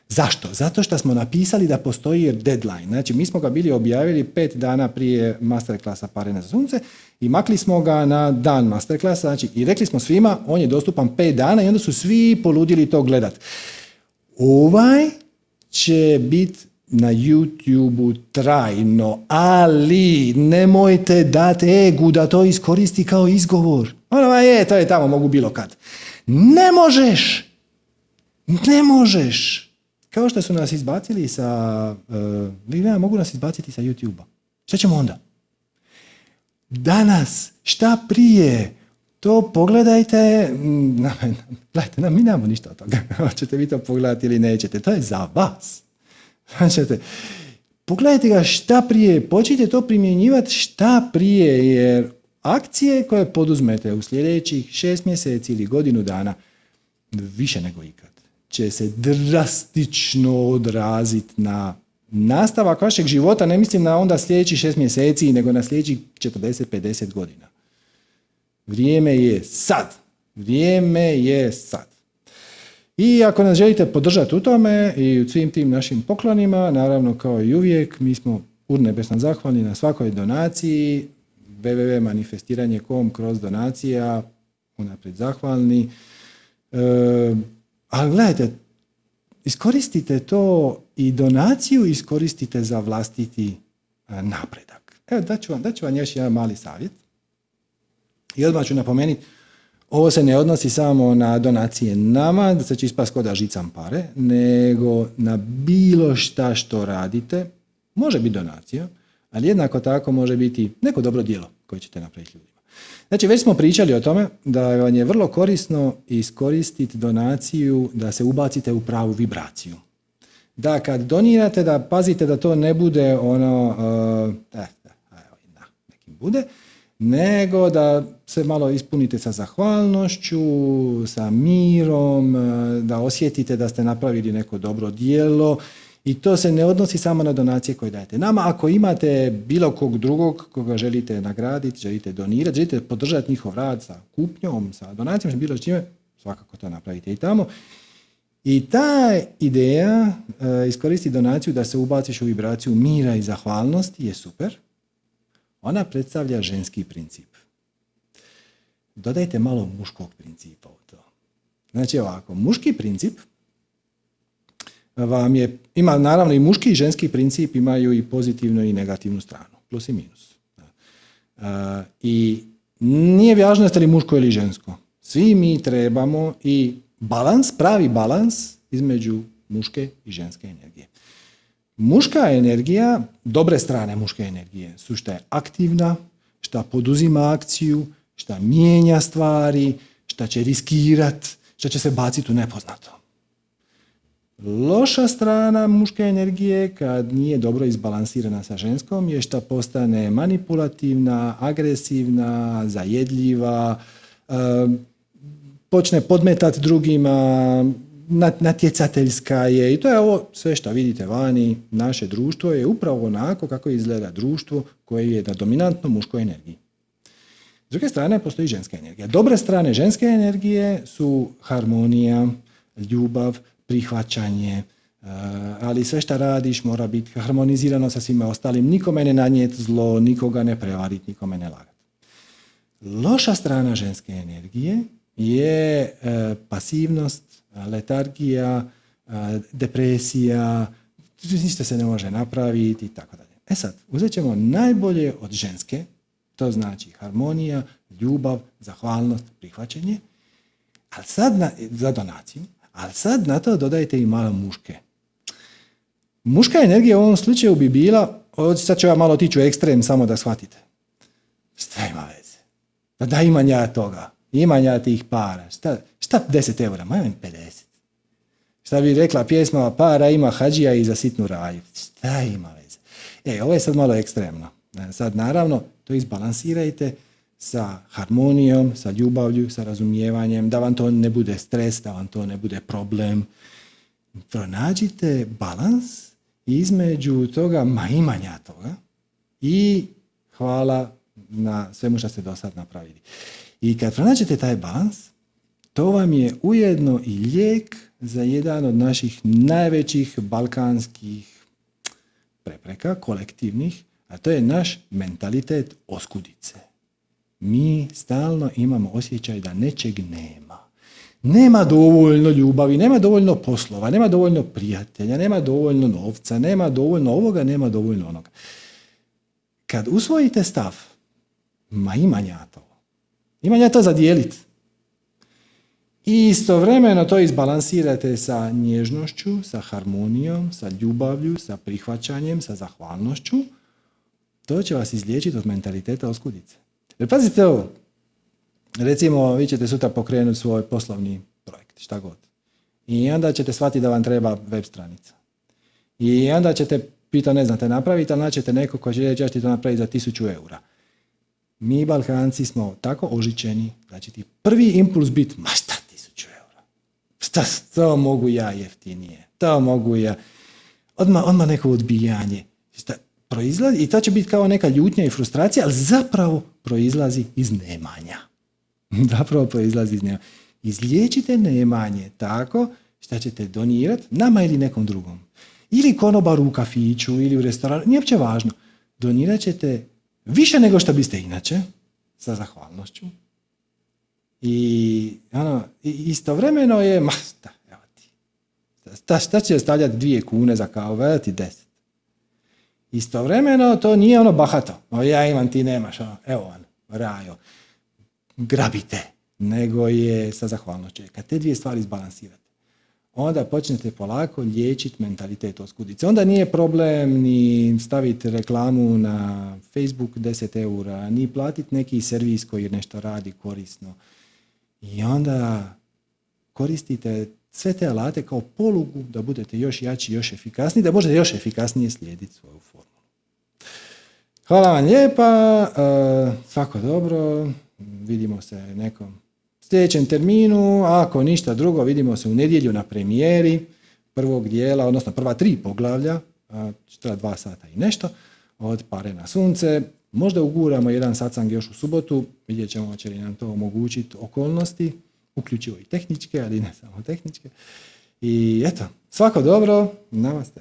Zašto? Zato što smo napisali da postoji deadline. Znači, mi smo ga bili objavili pet dana prije masterklasa Pare na sunce i makli smo ga na dan masterklasa. Znači, i rekli smo svima, on je dostupan pet dana i onda su svi poludili to gledat. Ovaj će biti na YouTube trajno, ali nemojte dati egu da to iskoristi kao izgovor. Ono je, to je tamo, mogu bilo kad. Ne možeš! Ne možeš! Kao što su nas izbacili sa... Uh, mogu nas izbaciti sa YouTube-a. Šta ćemo onda? Danas, šta prije? To pogledajte, mm, gledajte, mi nemamo ništa od toga. Hoćete vi to pogledati ili nećete, to je za vas. Hoćete, pogledajte ga šta prije, počnite to primjenjivati šta prije, jer akcije koje poduzmete u sljedećih šest mjeseci ili godinu dana, više nego ikad, će se drastično odraziti na nastavak vašeg života, ne mislim na onda sljedećih šest mjeseci, nego na sljedećih 40-50 godina. Vrijeme je sad. Vrijeme je sad. I ako nas želite podržati u tome i u svim tim našim poklonima, naravno kao i uvijek, mi smo urnebesno zahvalni na svakoj donaciji, www.manifestiranje.com kroz donacija, unaprijed zahvalni. E, ali gledajte, iskoristite to i donaciju iskoristite za vlastiti e, napredak. Evo, daću vam, daću vam još jedan mali savjet. I odmah ću napomenuti, ovo se ne odnosi samo na donacije nama, da se će ispast kod da žicam pare, nego na bilo šta što radite. Može biti donacija, ali jednako tako može biti neko dobro djelo koje ćete napraviti ljudima. Znači, već smo pričali o tome da vam je vrlo korisno iskoristiti donaciju da se ubacite u pravu vibraciju. Da kad donirate, da pazite da to ne bude ono, eh, eh, nekim bude, nego da se malo ispunite sa zahvalnošću, sa mirom, e, da osjetite da ste napravili neko dobro dijelo i to se ne odnosi samo na donacije koje dajete. Nama ako imate bilo kog drugog koga želite nagraditi, želite donirati, želite podržati njihov rad sa kupnjom, sa donacijom, bilo čime, svakako to napravite i tamo. I ta ideja e, iskoristi donaciju da se ubaciš u vibraciju mira i zahvalnosti je super. Ona predstavlja ženski princip. Dodajte malo muškog principa u to. Znači ovako, muški princip vam je, ima naravno i muški i ženski princip imaju i pozitivnu i negativnu stranu, plus i minus. I nije važno jeste li muško ili žensko. Svi mi trebamo i balans, pravi balans između muške i ženske energije. Muška energija, dobre strane muške energije su što je aktivna, šta poduzima akciju, šta mijenja stvari, šta će riskirat, šta će se baciti u nepoznato. Loša strana muške energije kad nije dobro izbalansirana sa ženskom je što postane manipulativna, agresivna, zajedljiva, počne podmetati drugima, natjecateljska je i to je ovo sve što vidite vani, naše društvo je upravo onako kako izgleda društvo koje je na dominantno muškoj energiji. S druge strane postoji ženska energija. Dobre strane ženske energije su harmonija, ljubav, prihvaćanje, eh, ali sve što radiš mora biti harmonizirano sa svima ostalim, nikome ne nanijeti zlo, nikoga ne prevariti, nikome ne lagati. Loša strana ženske energije je eh, pasivnost, letargija, depresija, ništa se ne može napraviti i tako dalje. E sad, uzet ćemo najbolje od ženske, to znači harmonija, ljubav, zahvalnost, prihvaćanje, ali sad na, za donaciju, ali sad na to dodajte i malo muške. Muška energija u ovom slučaju bi bila, sad ću ja malo otići u ekstrem samo da shvatite. Šta ima veze? Pa da imam ja toga, imam ja tih para, šta, šta 10 eura, ma imam 50. Šta bi rekla pjesma, para ima hađija i za sitnu raju. Šta ima veze? E, ovo je sad malo ekstremno. E, sad, naravno, to izbalansirajte sa harmonijom, sa ljubavlju, sa razumijevanjem, da vam to ne bude stres, da vam to ne bude problem. Pronađite balans između toga ma imanja toga i hvala na svemu što ste do sad napravili. I kad pronađete taj balans, to vam je ujedno i lijek za jedan od naših najvećih balkanskih prepreka, kolektivnih, a to je naš mentalitet oskudice. Mi stalno imamo osjećaj da nečeg nema. Nema dovoljno ljubavi, nema dovoljno poslova, nema dovoljno prijatelja, nema dovoljno novca, nema dovoljno ovoga, nema dovoljno onoga. Kad usvojite stav, ma imanja to, imanja to za dijeliti, i istovremeno to izbalansirate sa nježnošću, sa harmonijom, sa ljubavlju, sa prihvaćanjem, sa zahvalnošću. To će vas izliječiti od mentaliteta oskudice. Jer pazite ovo, recimo vi ćete sutra pokrenuti svoj poslovni projekt, šta god. I onda ćete shvatiti da vam treba web stranica. I onda ćete, pita ne znate napraviti, ali naćete neko ko će reći ja ću to napraviti za tisuću eura. Mi Balkanci smo tako ožičeni će ti prvi impuls biti, ma šta Šta, to mogu ja jeftinije, to mogu ja. Odmah, odmah neko odbijanje. Šta, proizlazi, I to će biti kao neka ljutnja i frustracija, ali zapravo proizlazi iz nemanja. zapravo proizlazi iz nemanja. Izliječite nemanje tako što ćete donirati nama ili nekom drugom. Ili konobaru u kafiću, ili u restoranu, nije uopće važno. Donirat ćete više nego što biste inače, sa zahvalnošću, i ono, istovremeno je, ma šta, evo ti, šta, šta će stavljati dvije kune za kavu, evo ti deset. Istovremeno to nije ono bahato, o, ja imam, ti nemaš, ono, evo on, rajo, grabite, nego je sa zahvalnošću. Kad te dvije stvari izbalansirate, onda počnete polako liječiti mentalitet oskudice. Onda nije problem ni staviti reklamu na Facebook 10 eura, ni platiti neki servis koji nešto radi korisno i onda koristite sve te alate kao polugu da budete još jači, još efikasniji, da možete još efikasnije slijediti svoju formulu. Hvala vam lijepa, e, svako dobro, vidimo se nekom sljedećem terminu, ako ništa drugo vidimo se u nedjelju na premijeri prvog dijela, odnosno prva tri poglavlja, što dva sata i nešto, od pare na sunce. Možda uguramo jedan satsang još u subotu, vidjet ćemo će li nam to omogućiti okolnosti, uključivo i tehničke, ali ne samo tehničke. I eto, svako dobro, namaste.